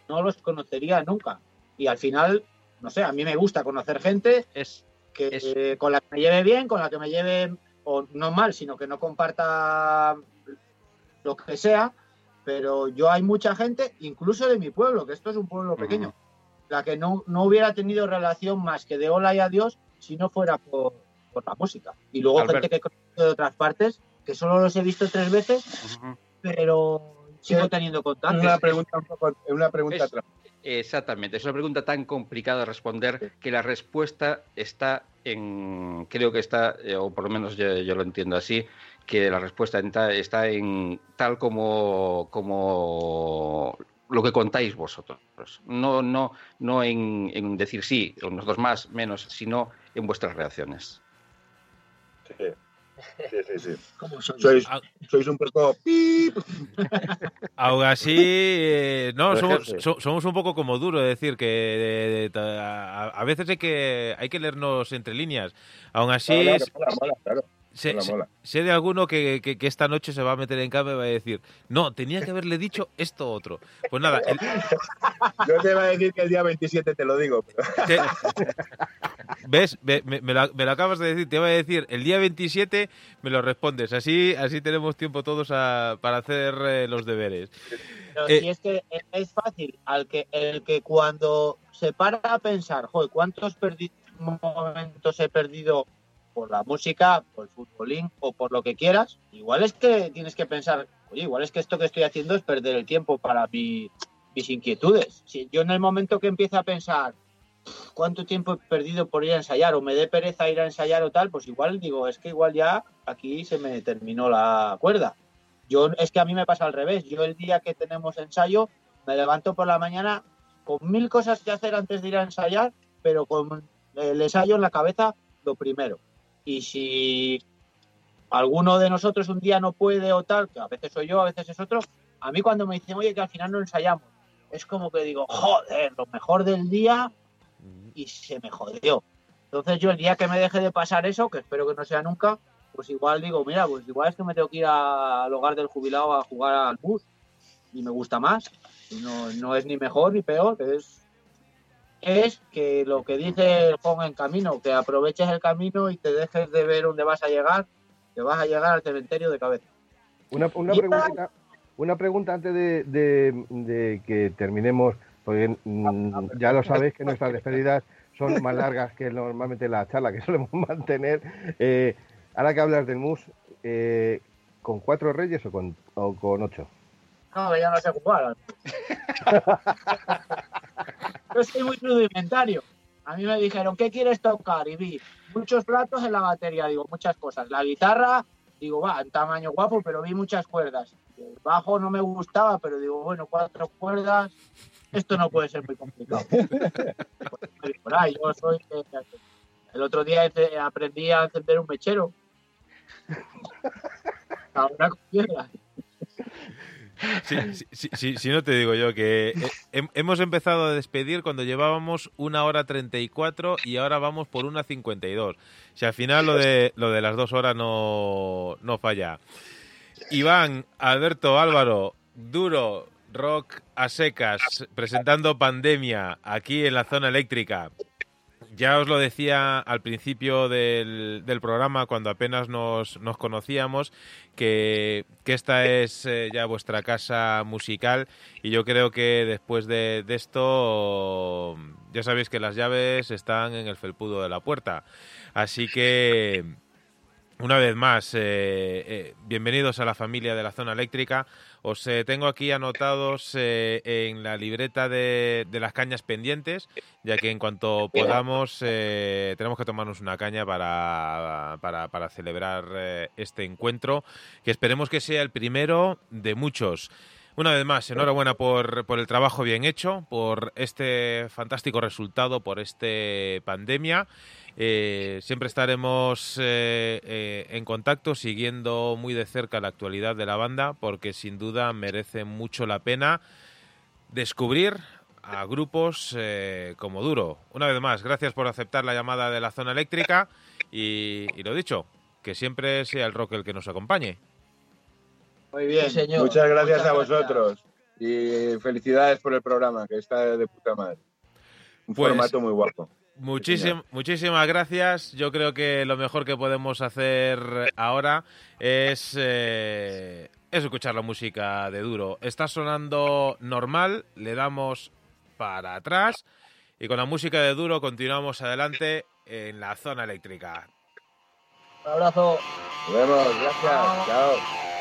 no los conocería nunca. Y al final, no sé, a mí me gusta conocer gente es que eh, con la que me lleve bien, con la que me lleve, o no mal, sino que no comparta lo que sea. Pero yo hay mucha gente, incluso de mi pueblo, que esto es un pueblo pequeño, la que no, no hubiera tenido relación más que de hola y adiós si no fuera por, por la música. Y luego Albert. gente que conozco de otras partes, que solo los he visto tres veces, pero sigo Sí. teniendo contacto. una pregunta un poco, una pregunta Es-. Exactamente, es una pregunta tan complicada de responder que la respuesta está en, creo que está, eh, o por lo menos yo, yo lo entiendo así, que la respuesta está, en tal como, como lo que contáis vosotros. No, no, no en, en decir sí, nosotros más, menos, sino en vuestras reacciones. Sí, sí, sí. sí. Sois, Ah. sois un poco... pip. Aún así, eh, no, somos, so- somos un poco como duro, es decir, que eh, a, a veces hay que, hay que leernos entre líneas. Aún así, claro. Sé, mola, sé- mola. sé de alguno que, que- que esta noche se va a meter en cama y va a decir, no, tenía que haberle dicho esto otro. Pues nada, el- Yo te iba a decir que el día 27 te lo digo, pero te- ¿ves? Me, me- me lo, me lo acabas de decir, te iba a decir, el día 27 me lo respondes, así, así tenemos tiempo todos a- para hacer eh, los deberes. Pero Eh, si es que es fácil, al que el que cuando se para a pensar, joder, ¿cuántos perdi- momentos he perdido por la música, por el futbolín o por lo que quieras? Igual es que tienes que pensar, oye, igual es que esto que estoy haciendo es perder el tiempo para mi- mis inquietudes. Si yo en el momento que empiezo a pensar, ¿cuánto tiempo he perdido por ir a ensayar? O me dé pereza ir a ensayar o tal, pues igual digo, es que igual ya aquí se me terminó la cuerda. Yo es que a mí me pasa al revés. Yo el día que tenemos ensayo me levanto por la mañana con mil cosas que hacer antes de ir a ensayar, pero con el ensayo en la cabeza lo primero. Y si alguno de nosotros un día no puede o tal, que a veces soy yo, a veces es otro, a mí cuando me dicen, oye, que al final no ensayamos, es como que digo, joder, lo mejor del día y se me jodió. Entonces yo el día que me deje de pasar eso, que espero que no sea nunca, pues igual digo, mira, pues igual es que me tengo que ir al hogar del jubilado a jugar al bus y me gusta más. No, no es ni mejor ni peor, es, es que lo que dice el Juan en camino, que aproveches el camino y te dejes de ver dónde vas a llegar, que vas a llegar al cementerio de cabeza. Una, una Ya. preguntita, una pregunta antes de, de- de que terminemos, porque mm, ya lo sabéis que nuestras despedidas son más largas que normalmente la charla que solemos mantener. Eh, ahora que hablas del mus, eh, ¿con cuatro reyes o con, o con ocho? No, que ya no sé jugar. Yo soy muy rudimentario. A mí me dijeron, ¿qué quieres tocar? Y vi muchos platos en la batería, digo, muchas cosas. La guitarra, digo, va, en tamaño guapo, pero vi muchas cuerdas. El bajo no me gustaba, pero digo, bueno, cuatro cuerdas, esto no puede ser muy complicado. Pues, yo soy... eh, El otro día aprendí a encender un mechero. Ahora con piedras. Sí, sí, sí, no te digo yo que eh, hem- hemos empezado a despedir cuando llevábamos una hora 34 y ahora vamos por una 52. Si al final lo de, lo de las dos horas no, no falla. Iván, Alberto, Álvaro, duro, rock a secas, presentando pandemia aquí en la zona eléctrica. Ya os lo decía al principio del, del programa, cuando apenas nos, nos conocíamos, que, que esta es eh, ya vuestra casa musical y yo creo que después de, esto ya sabéis que las llaves están en el felpudo de la puerta. Así que Una vez más, eh, eh, bienvenidos a la familia de la zona eléctrica. Os eh, tengo aquí anotados en la libreta de, las cañas pendientes, ya que en cuanto podamos tenemos que tomarnos una caña para, para celebrar este encuentro, que esperemos que sea el primero de muchos. Una vez más, enhorabuena por, por el trabajo bien hecho, por este fantástico resultado, por este pandemia. Eh, siempre estaremos eh, eh, en contacto, siguiendo muy de cerca la actualidad de la banda, porque sin duda merece mucho la pena descubrir a grupos como Duro. Una vez más, gracias por aceptar la llamada de la zona eléctrica y, lo dicho, que siempre sea el rock el que nos acompañe. Muy bien, señor. muchas gracias a vosotros y felicidades por el programa, que está de puta madre. Un pues formato muy guapo. Muchísimas gracias. Yo creo que lo mejor que podemos hacer ahora es, eh, es escuchar la música de Duro. Está sonando normal, le damos para atrás y con la música de Duro continuamos adelante en la zona eléctrica. Un abrazo. Nos vemos, gracias. Chao.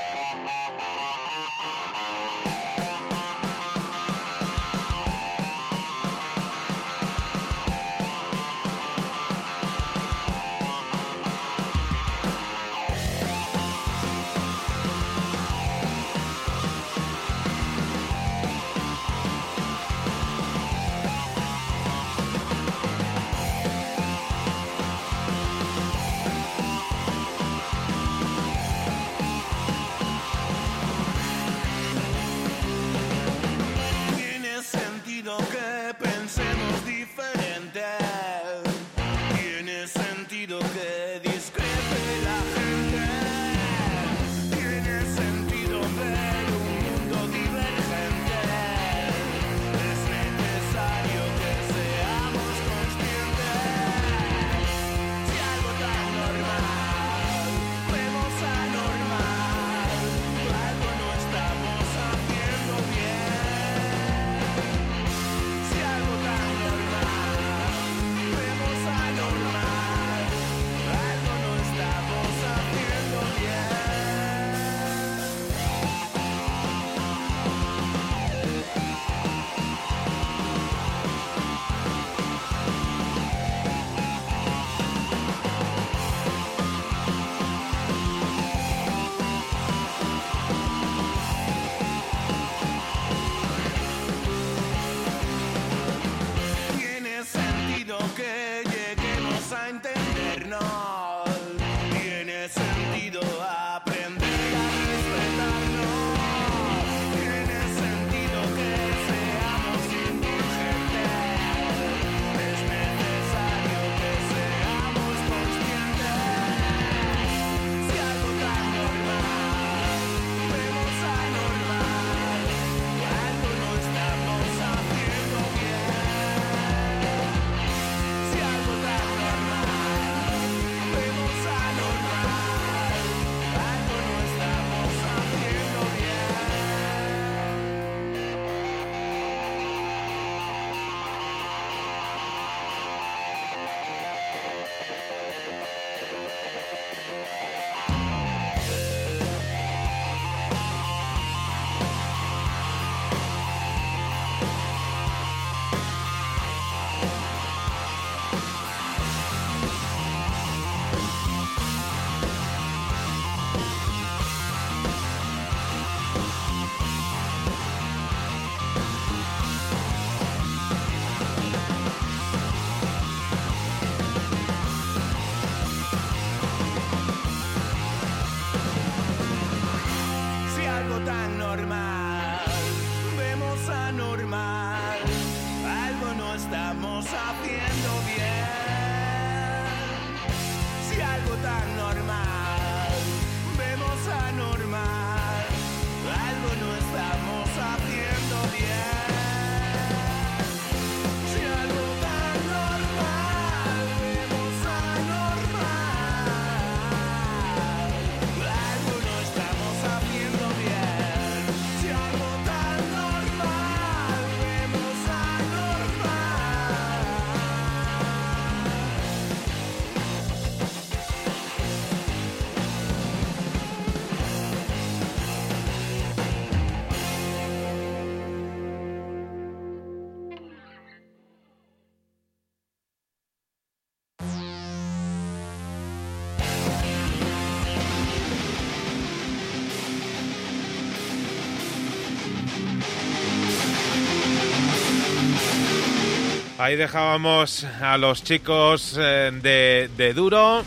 Ahí dejábamos a los chicos eh, de, de Duro,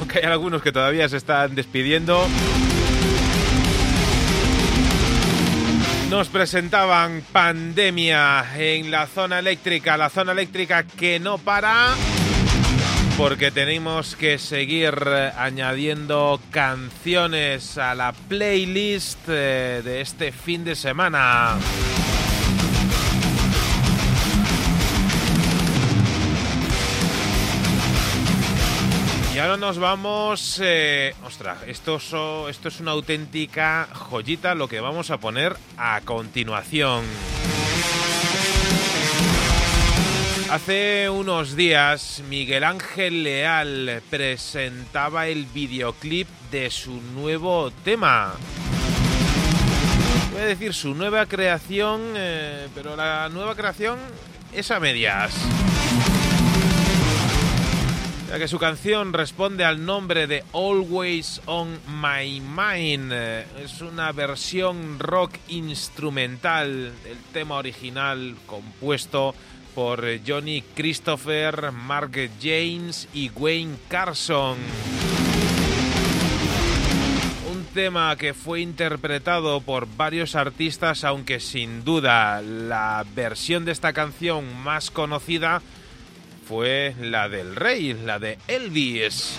aunque hay algunos que todavía se están despidiendo. Nos presentaban pandemia en la zona eléctrica, la zona eléctrica que no para porque tenemos que seguir eh, añadiendo canciones a la playlist eh, de este fin de semana. Y ahora nos vamos... Eh, ostras, esto, es una auténtica joyita lo que vamos a poner a continuación. Hace unos días Miguel Ángel Leal presentaba el videoclip de su nuevo tema. Voy a decir su nueva creación, eh, pero la nueva creación es a medias. Ya que su canción responde al nombre de Always on My Mind. Es una versión rock instrumental del tema original compuesto por Johnny Christopher, Mark James y Wayne Carson. Un tema que fue interpretado por varios artistas, aunque sin duda la versión de esta canción más conocida fue la del rey, la de Elvis.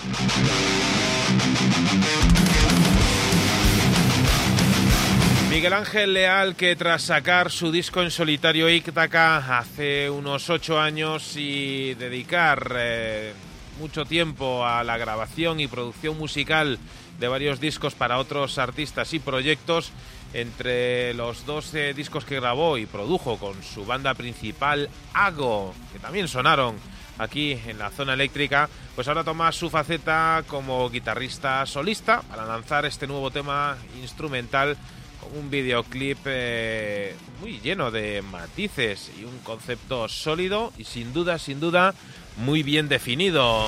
Miguel Ángel Leal, que tras sacar su disco en solitario Íctaca hace unos ocho años y dedicar eh, mucho tiempo a la grabación y producción musical de varios discos para otros artistas y proyectos, entre los dos discos que grabó y produjo con su banda principal, Ago, que también sonaron aquí en la zona eléctrica, pues ahora toma su faceta como guitarrista solista para lanzar este nuevo tema instrumental un videoclip eh, muy lleno de matices y un concepto sólido y sin duda, sin duda, muy bien definido.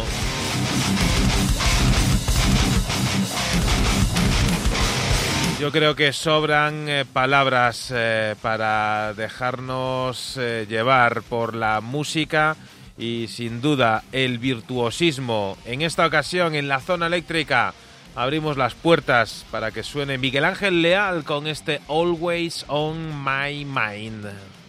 Yo creo que sobran eh, palabras eh, para dejarnos llevar por la música y sin duda el virtuosismo en esta ocasión en la zona eléctrica abrimos las puertas para que suene Miguel Ángel Leal con este Always on My Mind.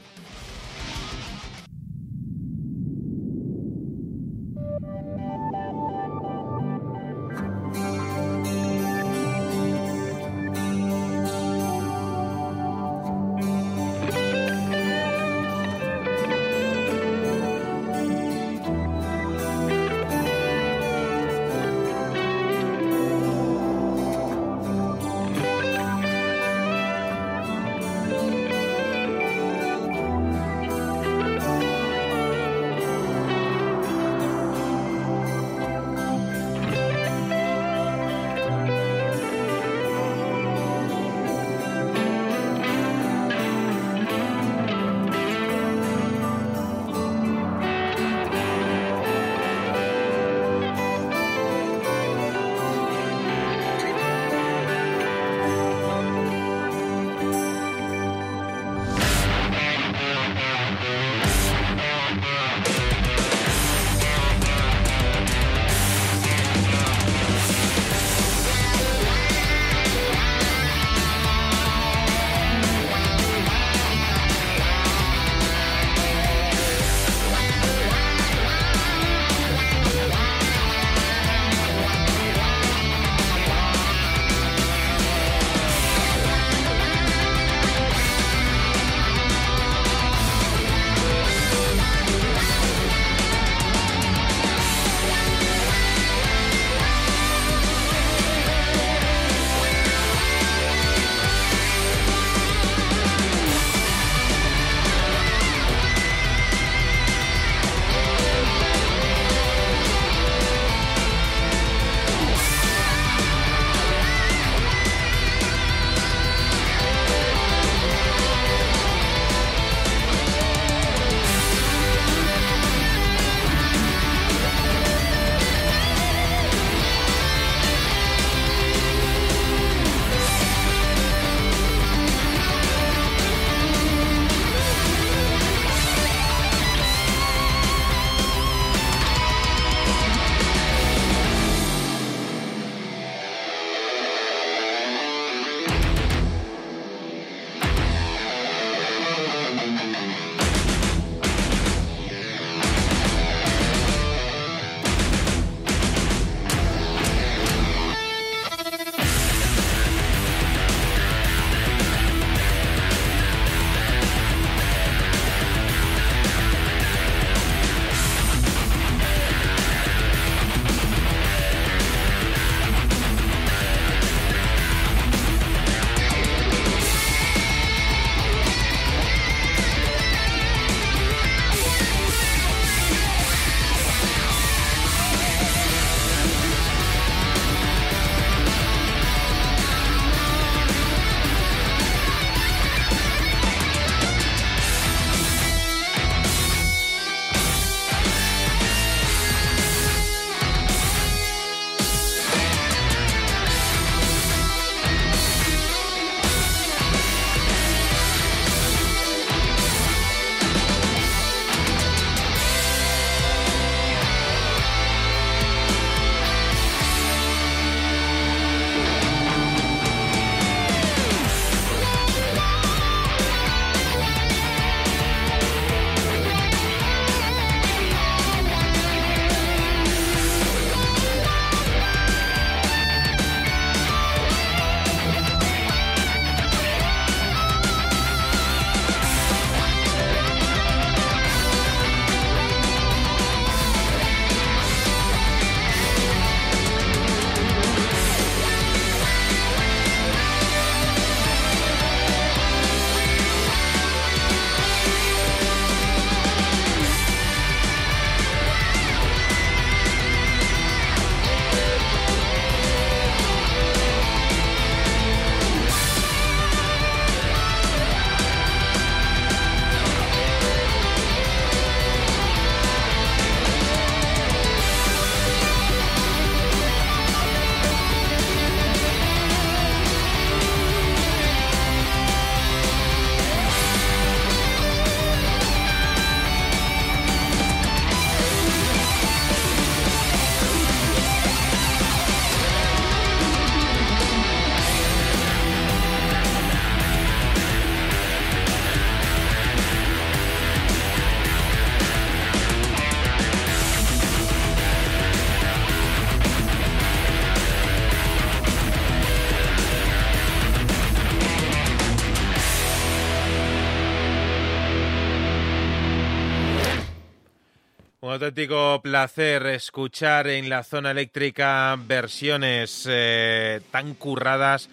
Auténtico placer escuchar en la zona eléctrica versiones eh, tan curradas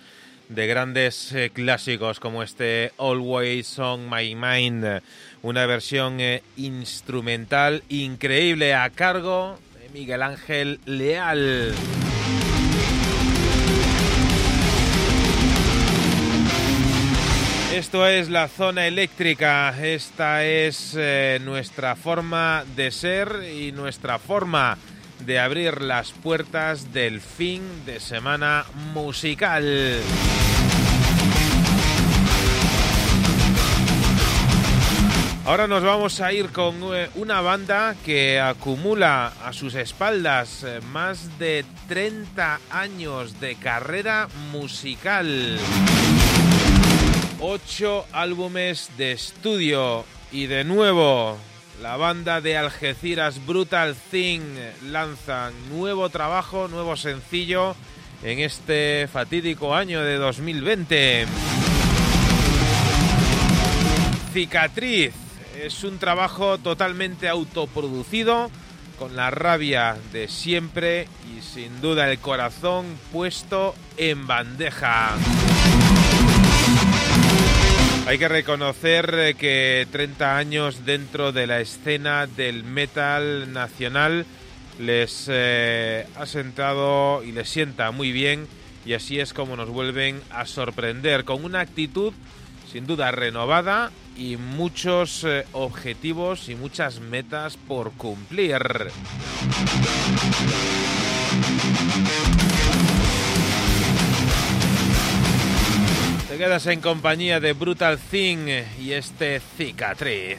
de grandes eh, clásicos como este Always on My Mind, una versión eh, instrumental increíble a cargo de Miguel Ángel Leal. Esto es la zona eléctrica, esta es eh, nuestra forma de ser y nuestra forma de abrir las puertas del fin de semana musical. Ahora nos vamos a ir con eh, una banda que acumula a sus espaldas eh, más de 30 años de carrera musical. Ocho álbumes de estudio y de nuevo la banda de Algeciras Brutal Thing lanza nuevo trabajo, nuevo sencillo en este fatídico año de 2020. Cicatriz es un trabajo totalmente autoproducido, con la rabia de siempre y sin duda el corazón puesto en bandeja. Hay que reconocer eh, que 30 años dentro de la escena del metal nacional les eh, ha sentado y les sienta muy bien y así es como nos vuelven a sorprender con una actitud sin duda renovada y muchos eh, objetivos y muchas metas por cumplir. Quedas en compañía de Brutal Thing y este cicatriz.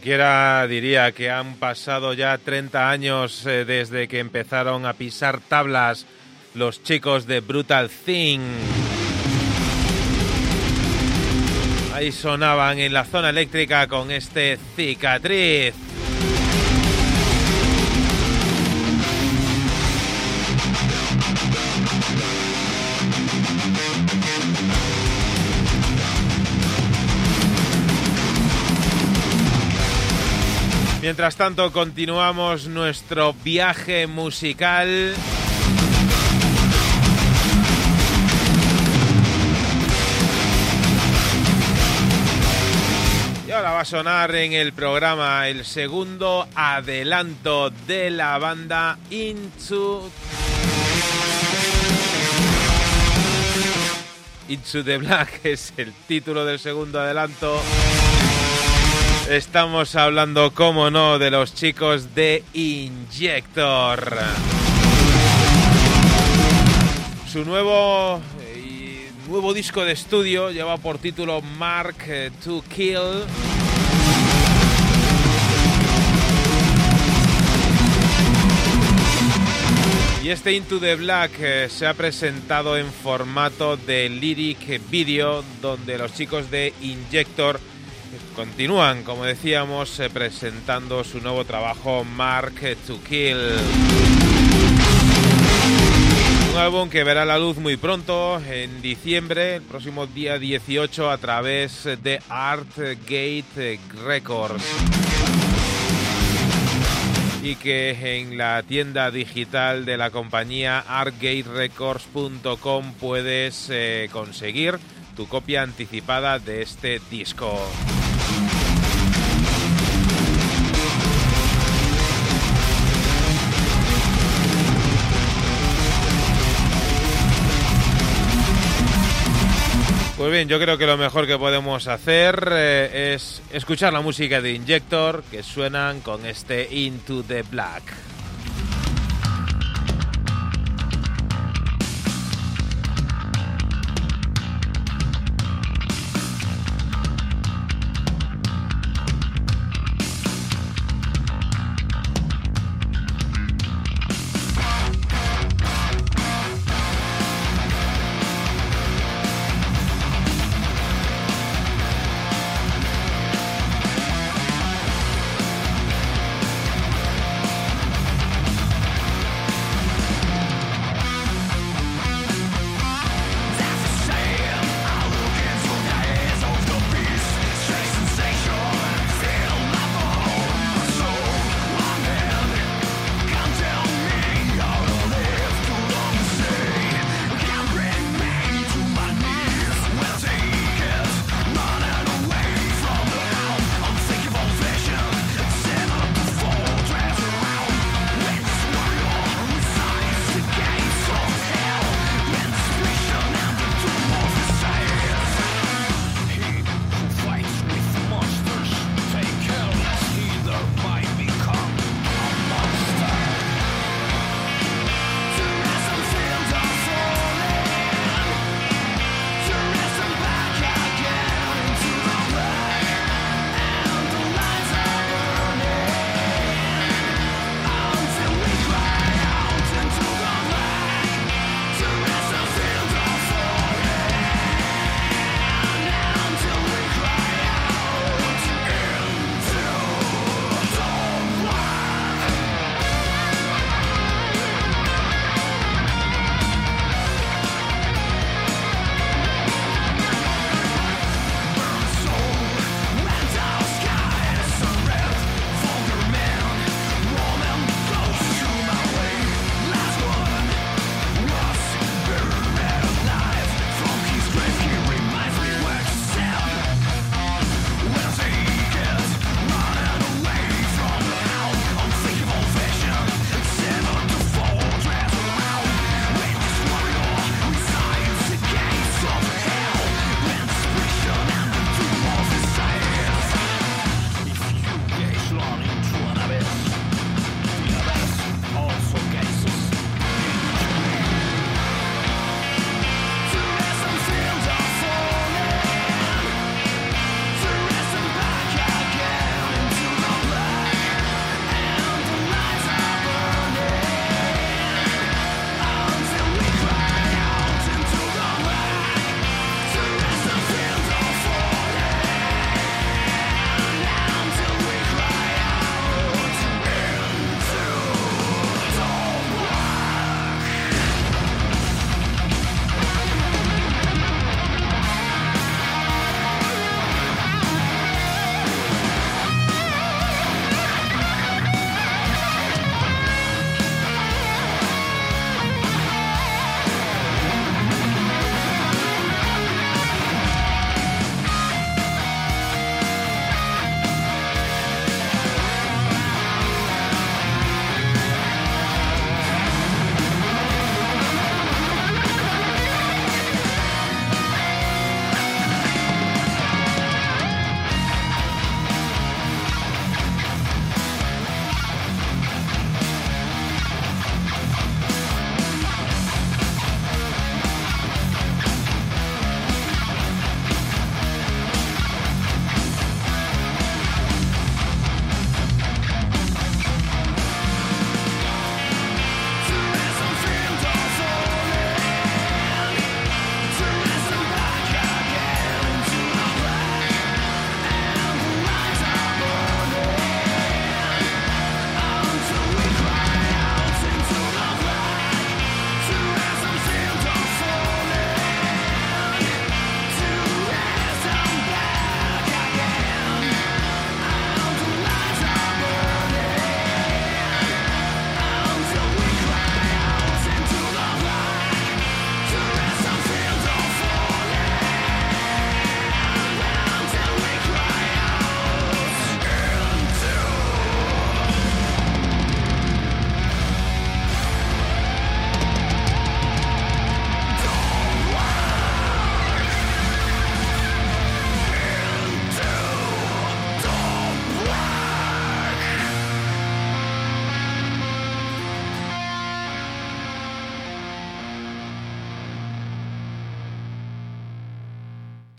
Cualquiera diría que han pasado ya 30 años eh, desde que empezaron a pisar tablas los chicos de Brutal Thing. Ahí sonaban en la zona eléctrica con este cicatriz. Mientras tanto, continuamos nuestro viaje musical. Y ahora va a sonar en el programa el segundo adelanto de la banda Into Into the Black es el título del segundo adelanto. Estamos hablando, como no, de los chicos de Injector. Su nuevo, eh, nuevo disco de estudio lleva por título Mark to Kill. Y este Into the Black eh, se ha presentado en formato de lyric video, donde los chicos de Injector Continúan, como decíamos, eh, presentando su nuevo trabajo Mark to Kill. Un álbum que verá la luz muy pronto, en diciembre, el próximo día 18, a través de Art Gate Records. Y que en la tienda digital de la compañía artgaterecords.com puedes eh, conseguir tu copia anticipada de este disco. Pues bien, yo creo que lo mejor que podemos hacer eh, es escuchar la música de Injector que suenan con este Into the Black.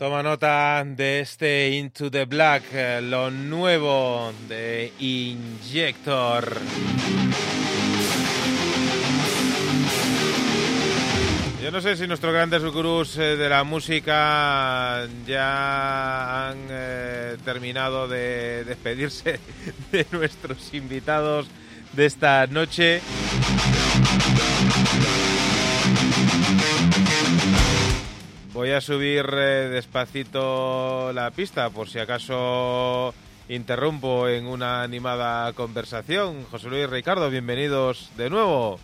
Toma nota de este Into the Black, eh, lo nuevo de Injector. Yo no sé si nuestros grandes gurús eh, de la música ya han eh, terminado de despedirse de nuestros invitados de esta noche. Voy a subir eh, despacito la pista por si acaso interrumpo en una animada conversación. José Luis Ricardo, bienvenidos de nuevo.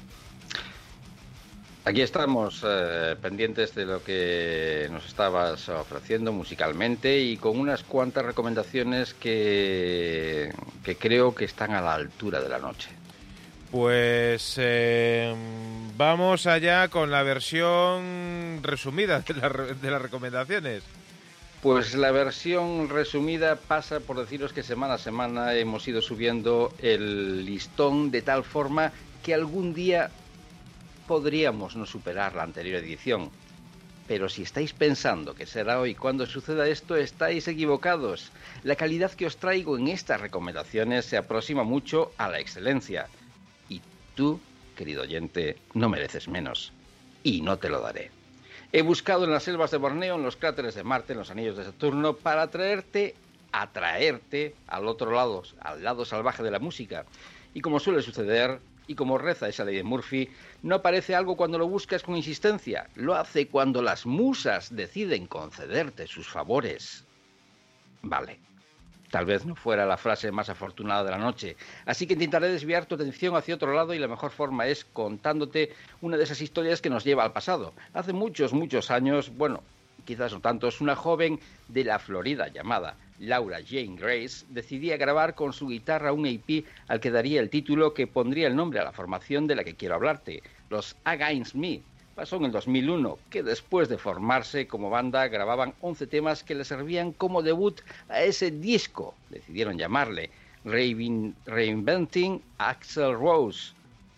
Aquí estamos eh, pendientes de lo que nos estabas ofreciendo musicalmente y con unas cuantas recomendaciones que, que creo que están a la altura de la noche. Pues eh, vamos allá con la versión resumida de, de las recomendaciones. Pues la versión resumida pasa por deciros que semana a semana hemos ido subiendo el listón de tal forma que algún día podríamos no superar la anterior edición. Pero si estáis pensando que será hoy cuando suceda esto, estáis equivocados. La calidad que os traigo en estas recomendaciones se aproxima mucho a la excelencia. Tú, querido oyente, no mereces menos. Y no te lo daré. He buscado en las selvas de Borneo, en los cráteres de Marte, en los anillos de Saturno, para atraerte, atraerte al otro lado, al lado salvaje de la música. Y como suele suceder, y como reza esa ley de Murphy, no aparece algo cuando lo buscas con insistencia, lo hace cuando las musas deciden concederte sus favores. Vale, Tal vez no fuera la frase más afortunada de la noche, así que intentaré desviar tu atención hacia otro lado y la mejor forma es contándote una de esas historias que nos lleva al pasado. Hace muchos, muchos años, bueno, quizás no tantos, una joven de la Florida llamada Laura Jane Grace decidía grabar con su guitarra un EP al que daría el título que pondría el nombre a la formación de la que quiero hablarte, los Against Me. Pasó en el 2001, que después de formarse como banda grababan 11 temas que le servían como debut a ese disco. Decidieron llamarle Rein- Reinventing Axel Rose.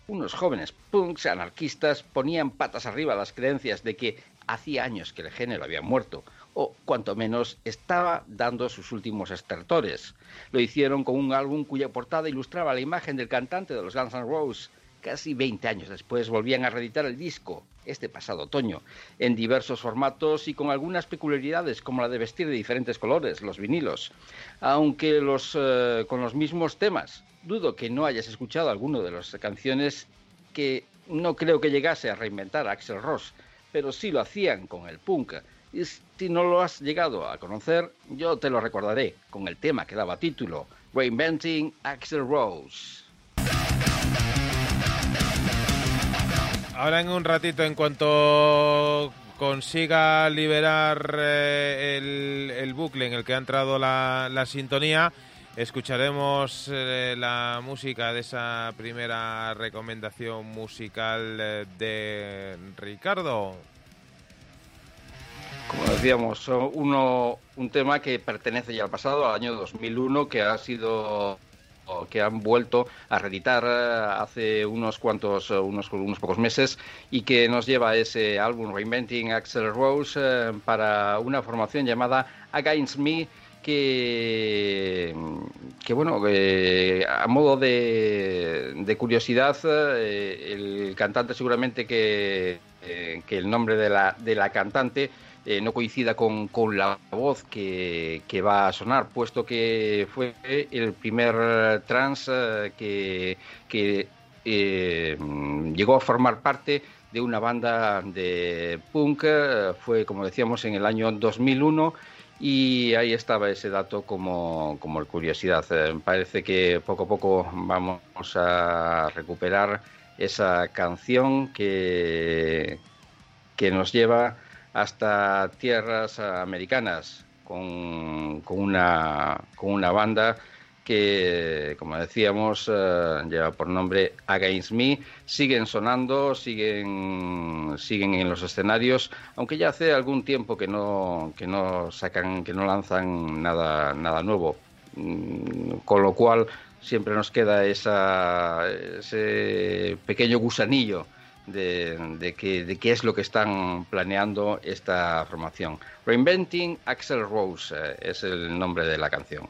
Unos jóvenes punks anarquistas ponían patas arriba las creencias de que hacía años que el género había muerto, o cuanto menos estaba dando sus últimos estertores. Lo hicieron con un álbum cuya portada ilustraba la imagen del cantante de los Guns N' Roses. Casi 20 años después volvían a reeditar el disco, este pasado otoño, en diversos formatos y con algunas peculiaridades como la de vestir de diferentes colores, los vinilos, aunque eh, con los mismos temas. Dudo que no hayas escuchado alguno de las canciones que no creo que llegase a reinventar Axel Ross, pero sí lo hacían con el punk. Y si no lo has llegado a conocer, yo te lo recordaré con el tema que daba título, Reinventing Axel Rose. Ahora en un ratito, en cuanto consiga liberar eh, el, bucle en el que ha entrado la, sintonía, escucharemos eh, la música de esa primera recomendación musical eh, de Ricardo. Como decíamos, uno, un tema que pertenece ya al pasado, al año 2001, que ha sido que han vuelto a reeditar eh, hace unos cuantos, eh, unos, unos pocos meses y que nos lleva a ese álbum Reinventing Axel Rose eh, para una formación llamada Against Me que, que bueno, a modo de, de curiosidad, el cantante seguramente que, que el nombre de la, de la cantante eh, no coincida con, con la voz que, que va a sonar, puesto que fue el primer trans eh, que, que eh, llegó a formar parte de una banda de punk, fue como decíamos en el año 2001 y ahí estaba ese dato como, como curiosidad. Parece que poco a poco vamos a recuperar esa canción que, que nos lleva hasta tierras americanas con, con una, con una banda que, como decíamos, eh, lleva por nombre Against Me. Siguen sonando, siguen, siguen en los escenarios, aunque ya hace algún tiempo que no, que no sacan, que no lanzan nada, nada nuevo. Mm, Con lo cual siempre nos queda esa, ese pequeño gusanillo de, qué es lo que están planeando esta formación. Reinventing Axel Rose eh, es el nombre de la canción.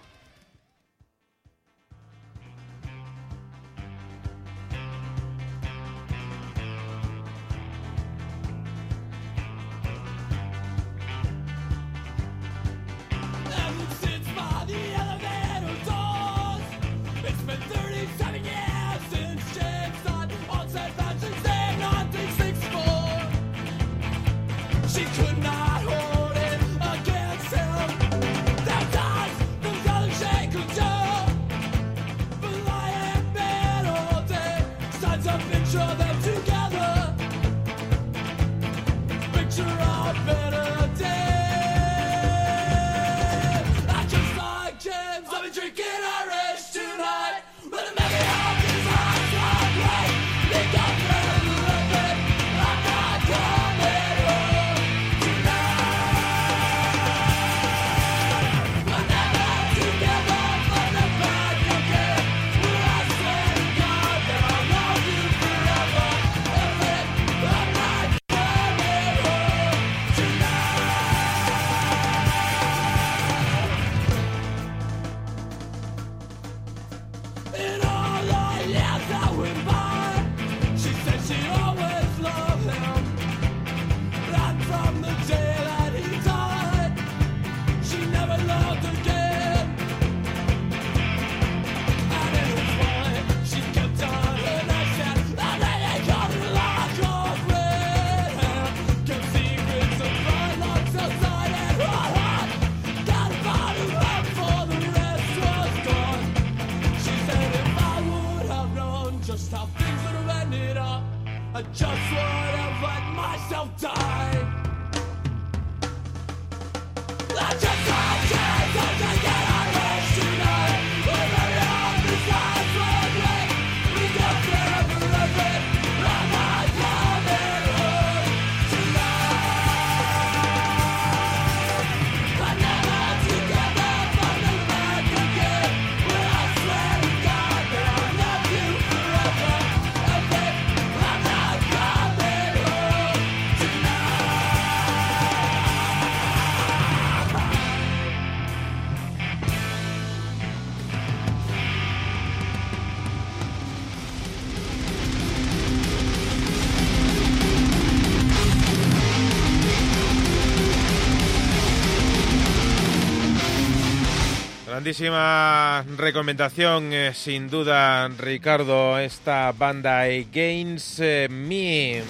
Grandísima recomendación, eh, sin duda, Ricardo, esta banda Against eh, Me.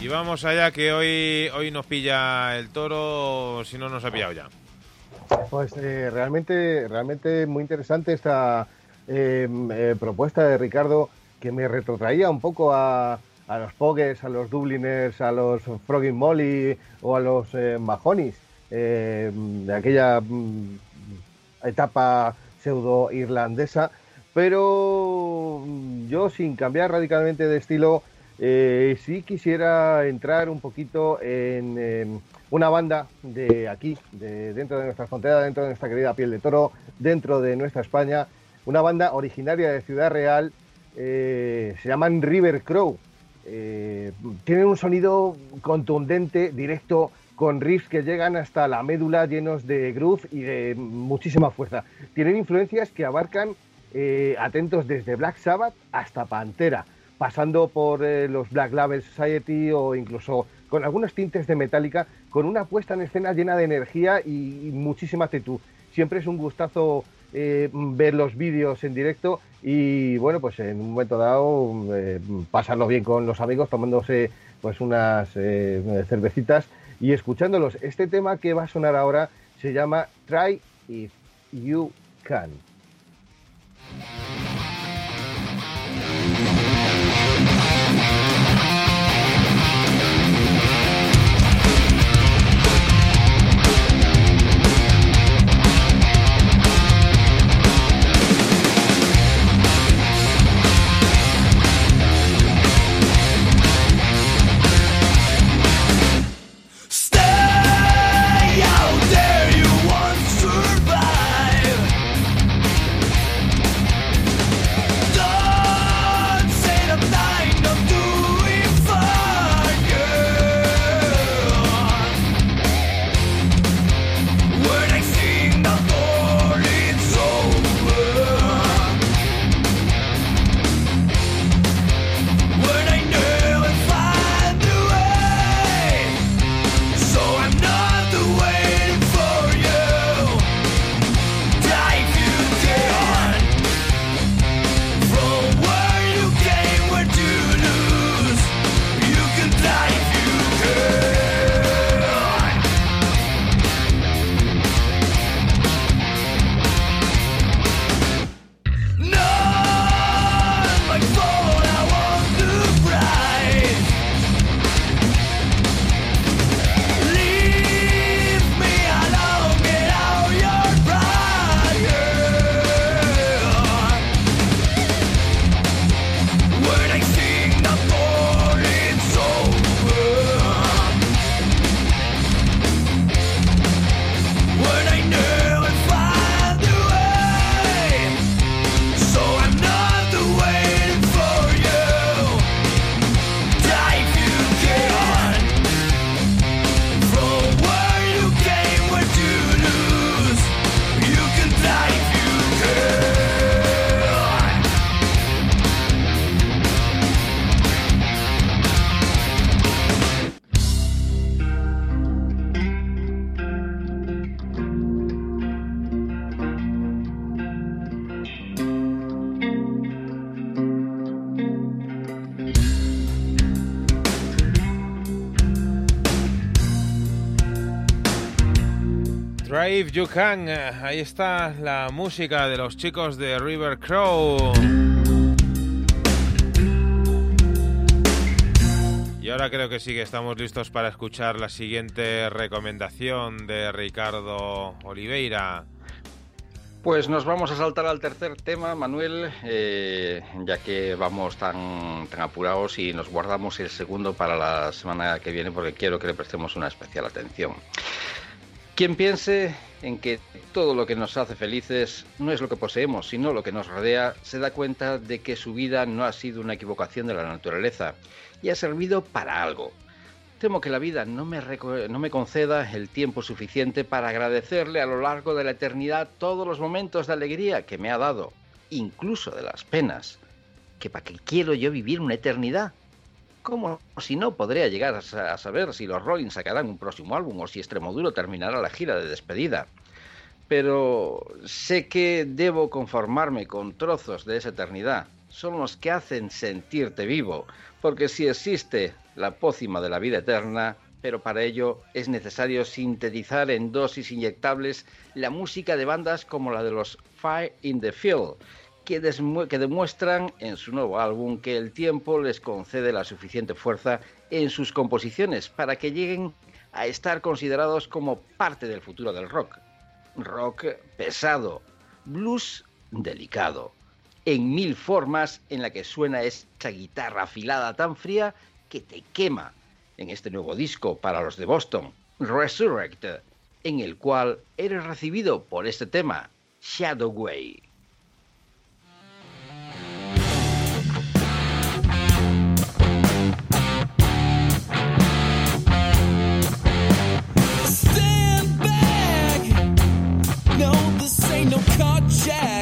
Y vamos allá, que hoy, hoy nos pilla el toro, si no nos ha pillado ya. Pues eh, realmente, realmente muy interesante esta propuesta de Ricardo, que me retrotraía un poco a, a los Pogues, a los Dubliners, a los Frogging Molly o a los Mahonis. Eh, de aquella mm, etapa pseudo irlandesa, pero mm, yo sin cambiar radicalmente de estilo, eh, sí quisiera entrar un poquito en, una banda de aquí, de, dentro de nuestra frontera, dentro de nuestra querida piel de toro, dentro de nuestra España, una banda originaria de Ciudad Real, eh, se llaman River Crow. tienen un sonido contundente, directo, con riffs que llegan hasta la médula llenos de groove y de muchísima fuerza. Tienen influencias que abarcan eh, atentos desde Black Sabbath hasta Pantera, pasando por eh, los Black Label Society o incluso con algunos tintes de Metallica, con una puesta en escena llena de energía y, muchísima actitud. Siempre es un gustazo eh, ver los vídeos en directo y bueno, pues en un momento dado pasarlo bien con los amigos tomándose pues unas cervecitas y escuchándolos. Este tema que va a sonar ahora se llama Try If You Can. You Can, ahí está la música de los chicos de River Crow. Y ahora creo que sí que estamos listos para escuchar la siguiente recomendación de Ricardo Oliveira. Pues nos vamos a saltar al tercer tema, Manuel, eh, ya que vamos tan, tan apurados y nos guardamos el segundo para la semana que viene porque quiero que le prestemos una especial atención. Quien piense en que todo lo que nos hace felices no es lo que poseemos, sino lo que nos rodea, se da cuenta de que su vida no ha sido una equivocación de la naturaleza y ha servido para algo. Temo que la vida no me, no me conceda el tiempo suficiente para agradecerle a lo largo de la eternidad todos los momentos de alegría que me ha dado, incluso de las penas. ¿Que para qué quiero yo vivir una eternidad? ¿Cómo si no podría llegar a saber si los Rolling sacarán un próximo álbum o si Extremoduro terminará la gira de despedida? Pero sé que debo conformarme con trozos de esa eternidad. Son los que hacen sentirte vivo, porque si existe la pócima de la vida eterna, pero para ello es necesario sintetizar en dosis inyectables la música de bandas como la de los Fire in the Field, que, demuestran en su nuevo álbum que el tiempo les concede la suficiente fuerza en sus composiciones para que lleguen a estar considerados como parte del futuro del rock. Rock pesado, blues delicado, en mil formas en la que suena esa guitarra afilada tan fría que te quema en este nuevo disco para los de Boston, Resurrect, en el cual eres recibido por este tema, Shadow ain't no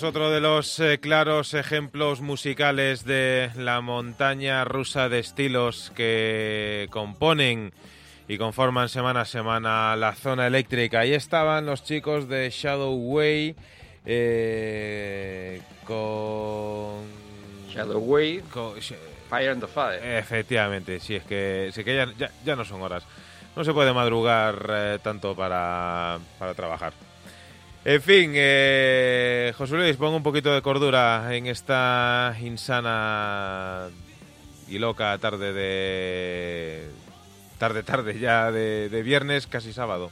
es otro de los eh, claros ejemplos musicales de la montaña rusa de estilos que componen y conforman semana a semana la zona eléctrica. Ahí estaban los chicos de Shadow Way eh, con... Shadow Way, con- Fire and the Fire. Efectivamente, sí, es que, sí que ya, ya- ya no son horas. No se puede madrugar eh, tanto para, para trabajar. En fin, eh, José Luis, pongo un poquito de cordura en esta insana y loca tarde de tarde, tarde ya de, viernes, casi sábado.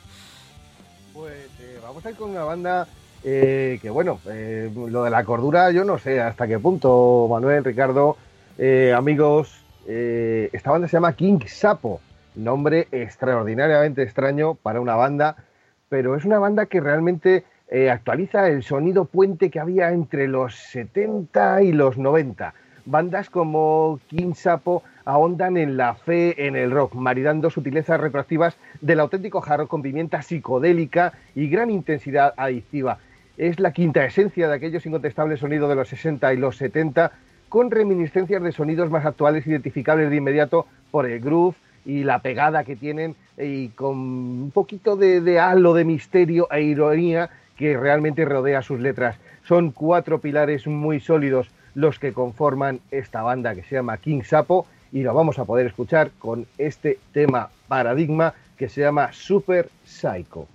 Pues eh, vamos a ir con una banda eh, que, bueno, eh, lo de la cordura, yo no sé hasta qué punto, Manuel, Ricardo, amigos, esta banda se llama King Sapo, nombre extraordinariamente extraño para una banda, pero es una banda que realmente eh, actualiza el sonido puente que había entre los 70 y los 90. Bandas como King Sapo ahondan en la fe en el rock, maridando sutilezas retroactivas del auténtico hard rock con pimienta psicodélica y gran intensidad adictiva. Es la quinta esencia de aquellos incontestables sonidos de los 60 y los 70, con reminiscencias de sonidos más actuales identificables de inmediato por el groove y la pegada que tienen y con un poquito de, de halo de misterio e ironía que realmente rodea sus letras. Son cuatro pilares muy sólidos los que conforman esta banda que se llama King Sapo y lo vamos a poder escuchar con este tema paradigma que se llama Super Psycho.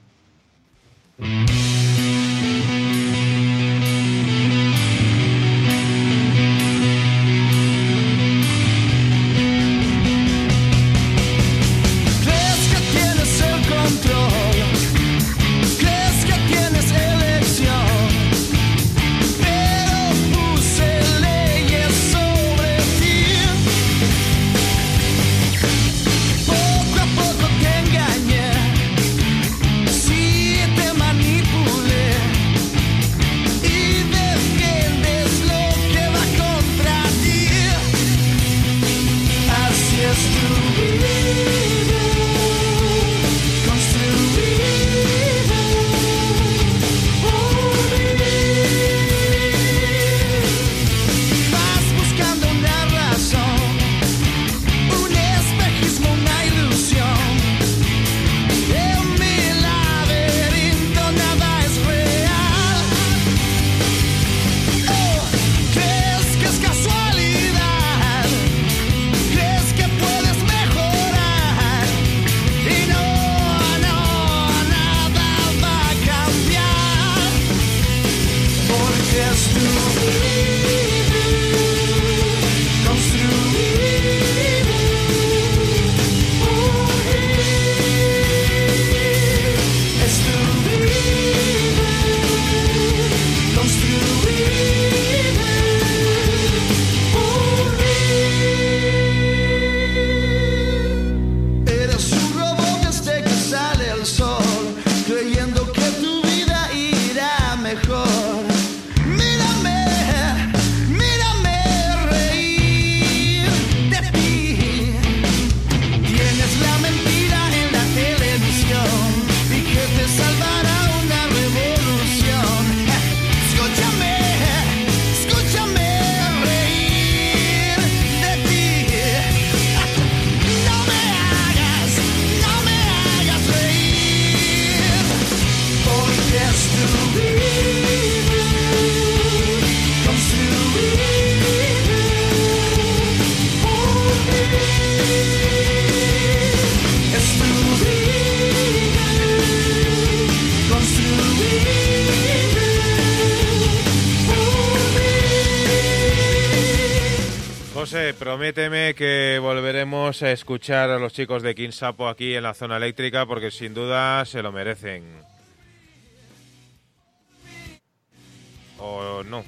Prométeme que volveremos a escuchar a los chicos de King Sapo aquí en la zona eléctrica porque sin duda se lo merecen. ¿O no?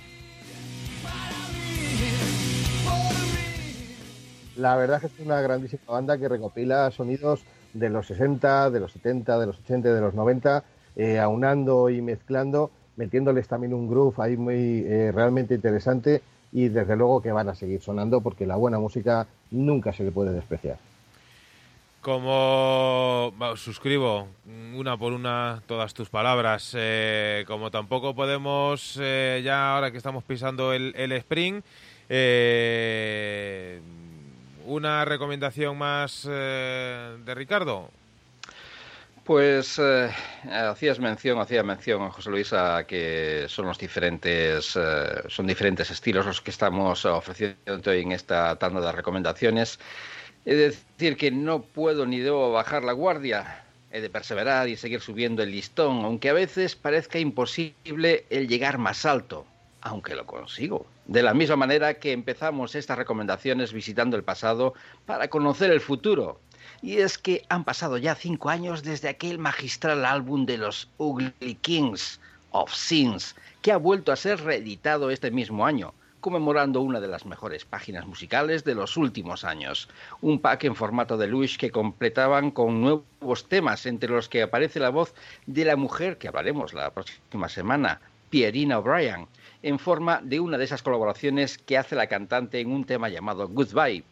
La verdad es que es una grandísima banda que recopila sonidos de los 60, de los 70, de los 80, de los 90, eh, aunando y mezclando, metiéndoles también un groove ahí muy eh, realmente interesante y desde luego que van a seguir sonando porque la buena música nunca se le puede despreciar. Como va, suscribo una por una todas tus palabras, eh, como tampoco podemos eh, ya ahora que estamos pisando el, el sprint, eh, una recomendación más de Ricardo. Pues eh, hacías mención, hacía mención, José Luis, a que son los diferentes, eh, son diferentes estilos los que estamos ofreciendo hoy en esta tanda de recomendaciones. Es decir, que no puedo ni debo bajar la guardia. He de perseverar y seguir subiendo el listón, aunque a veces parezca imposible el llegar más alto, aunque lo consigo. De la misma manera que empezamos estas recomendaciones visitando el pasado para conocer el futuro. Y es que han pasado ya cinco años desde aquel magistral álbum de los Ugly Kings of Sins, que ha vuelto a ser reeditado este mismo año, conmemorando una de las mejores páginas musicales de los últimos años. Un pack en formato de lush que completaban con nuevos temas, entre los que aparece la voz de la mujer que hablaremos la próxima semana, Pierina O'Brien, en forma de una de esas colaboraciones que hace la cantante en un tema llamado Goodbye.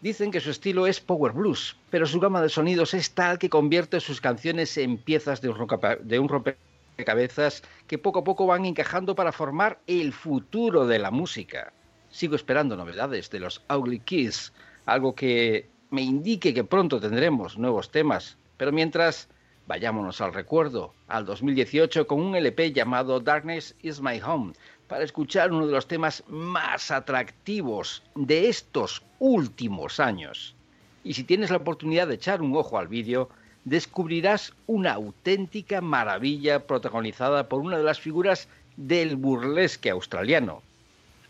Dicen que su estilo es power blues, pero su gama de sonidos es tal que convierte sus canciones en piezas de un, de rompecabezas que poco a poco van encajando para formar el futuro de la música. Sigo esperando novedades de los Ugly Kids, algo que me indique que pronto tendremos nuevos temas, pero mientras vayámonos al recuerdo, al 2018 con un LP llamado Darkness is My Home, para escuchar uno de los temas más atractivos de estos últimos años. Y si tienes la oportunidad de echar un ojo al vídeo, descubrirás una auténtica maravilla protagonizada por una de las figuras del burlesque australiano.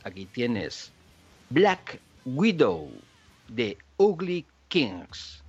Aquí tienes Black Widow de Ugly Kings.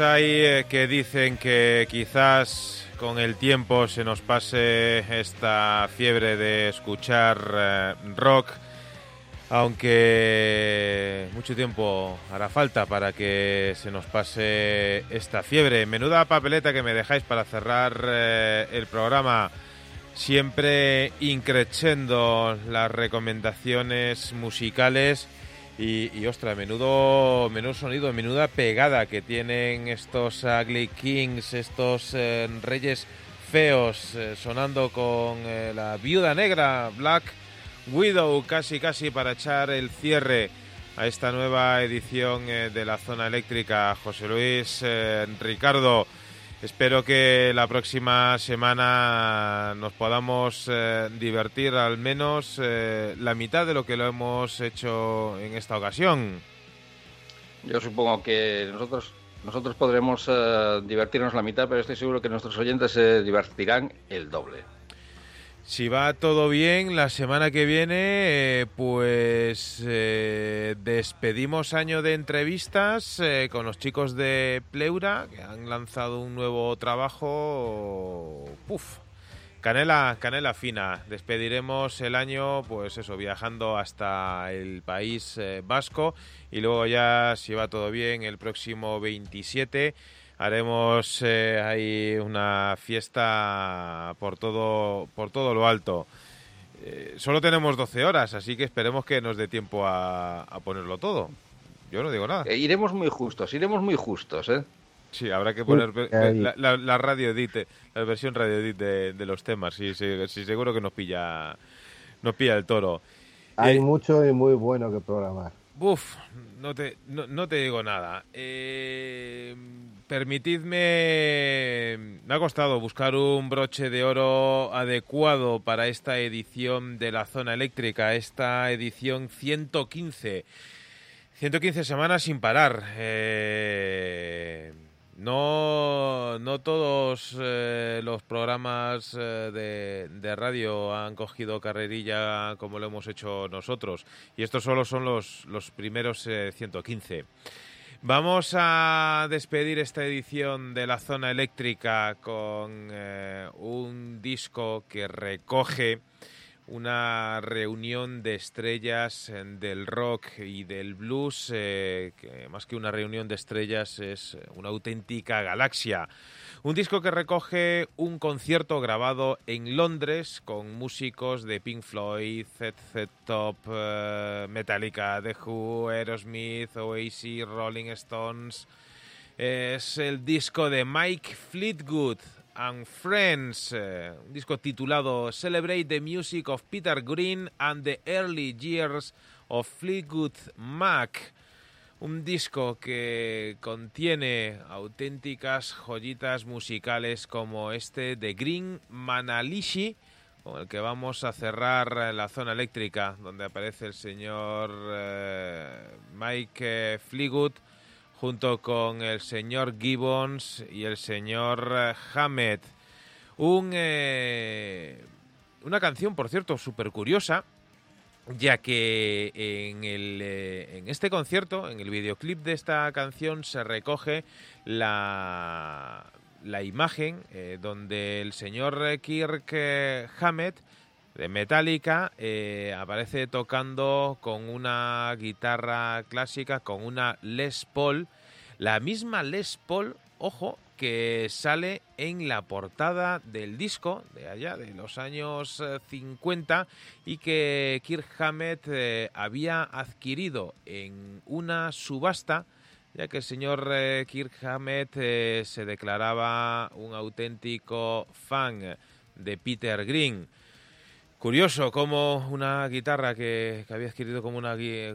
Hay eh, que dicen que quizás con el tiempo se nos pase esta fiebre de escuchar eh, rock, aunque mucho tiempo hará falta para que se nos pase esta fiebre. Menuda papeleta que me dejáis para cerrar eh, el programa. Siempre increchendo las recomendaciones musicales y, y ostras, menudo, menudo sonido, menuda pegada que tienen estos Ugly Kings, estos eh, reyes feos, eh, sonando con eh, la viuda negra, Black Widow, casi casi para echar el cierre a esta nueva edición eh, de la zona eléctrica. José Luis, eh, Ricardo, espero que la próxima semana nos podamos eh, divertir al menos eh, la mitad de lo que lo hemos hecho en esta ocasión. Yo supongo que nosotros nosotros podremos eh, divertirnos la mitad, pero estoy seguro que nuestros oyentes se divertirán el doble. Si va todo bien, la semana que viene, eh, pues eh, despedimos año de entrevistas eh, con los chicos de Pleura, que han lanzado un nuevo trabajo. Puf, Canela, canela fina. Despediremos el año, pues eso, viajando hasta el país vasco y luego ya, si va todo bien, el próximo 27 haremos eh, ahí una fiesta por todo, por todo lo alto. Eh, solo tenemos 12 horas, así que esperemos que nos dé tiempo a, a ponerlo todo. Yo no digo nada. Eh, iremos muy justos, iremos muy justos, ¿eh? Sí, habrá que poner la, la- la radio edit, la versión radio edit de, de los temas. Sí, sí, sí, seguro que nos pilla, nos pilla el toro. Hay Eh, mucho y muy bueno que programar. Uf, no te, no, no te digo nada. Eh, permitidme... Me ha costado buscar un broche de oro adecuado para esta edición de la zona eléctrica, esta edición 115. 115 semanas sin parar. Eh, no, no todos eh, los programas eh, de, de radio han cogido carrerilla como lo hemos hecho nosotros. Y estos solo son los, los primeros eh, 115. Vamos a despedir esta edición de la zona eléctrica con eh, un disco que recoge una reunión de estrellas eh, del rock y del blues, eh, que más que una reunión de estrellas es una auténtica galaxia. Un disco que recoge un concierto grabado en Londres con músicos de Pink Floyd, ZZ Top, eh, Metallica, The Who, Aerosmith, Oasis, Rolling Stones. Es el disco de Mike Fleetwood and Friends, eh, un disco titulado Celebrate the Music of Peter Green and the Early Years of Fleetwood Mac. Un disco que contiene auténticas joyitas musicales como este de Green Manalishi, con el que vamos a cerrar la zona eléctrica, donde aparece el señor eh, Mike eh, Fleetwood junto con el señor Gibbons y el señor eh, Hammett. Un, eh, una canción, por cierto, súper curiosa, ya que en, el, eh, en este concierto, en el videoclip de esta canción, se recoge la, la imagen eh, donde el señor Kirk eh, Hammett de Metallica aparece tocando con una guitarra clásica, con una Les Paul, la misma Les Paul, ojo, que sale en la portada del disco de allá, de los años eh, 50, y que Kirk Hammett eh, había adquirido en una subasta, ya que el señor eh, Kirk Hammett eh, se declaraba un auténtico fan de Peter Green. Curioso cómo una guitarra que, que había adquirido como una eh,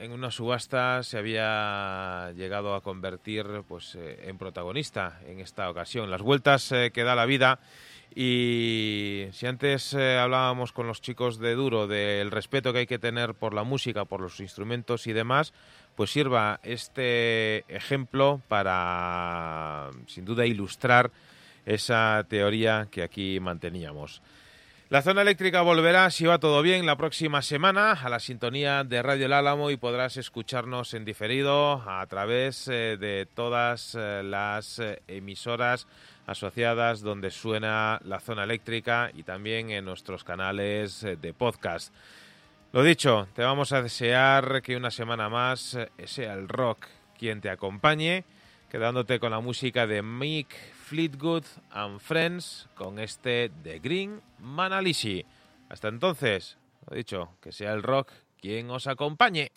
en una subasta se había llegado a convertir pues eh, en protagonista en esta ocasión. Las vueltas eh, que da la vida y si antes hablábamos con los chicos de Duro del respeto que hay que tener por la música, por los instrumentos y demás, pues sirva este ejemplo para sin duda ilustrar esa teoría que aquí manteníamos. La zona eléctrica volverá, si va todo bien, la próxima semana a la sintonía de Radio El Álamo y podrás escucharnos en diferido a través eh, de todas eh, las eh, emisoras asociadas donde suena la zona eléctrica y también en nuestros canales de podcast. Lo dicho, te vamos a desear que una semana más sea el rock quien te acompañe, quedándote con la música de Mick Fleetwood and Friends con este The Green Manalishi. Hasta entonces, lo dicho, que sea el rock quien os acompañe.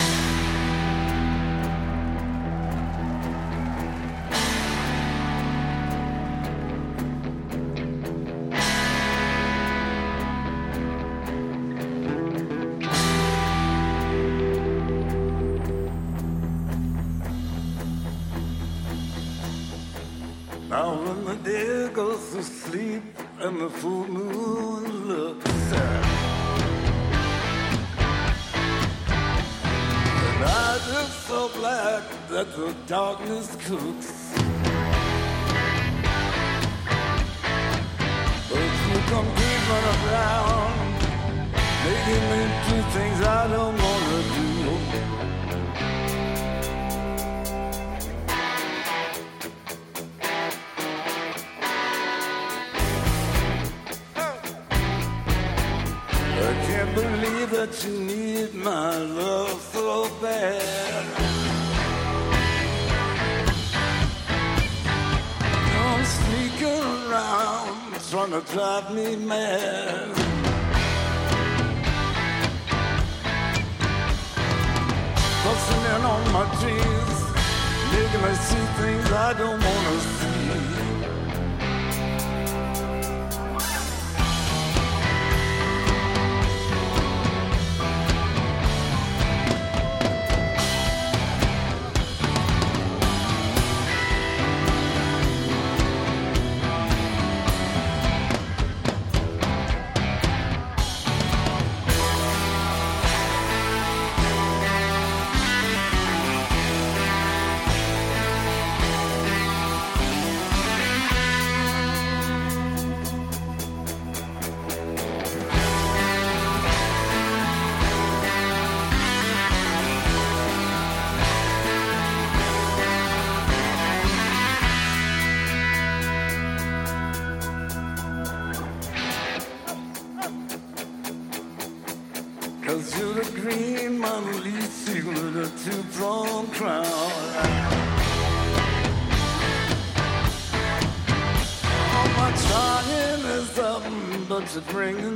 It bringing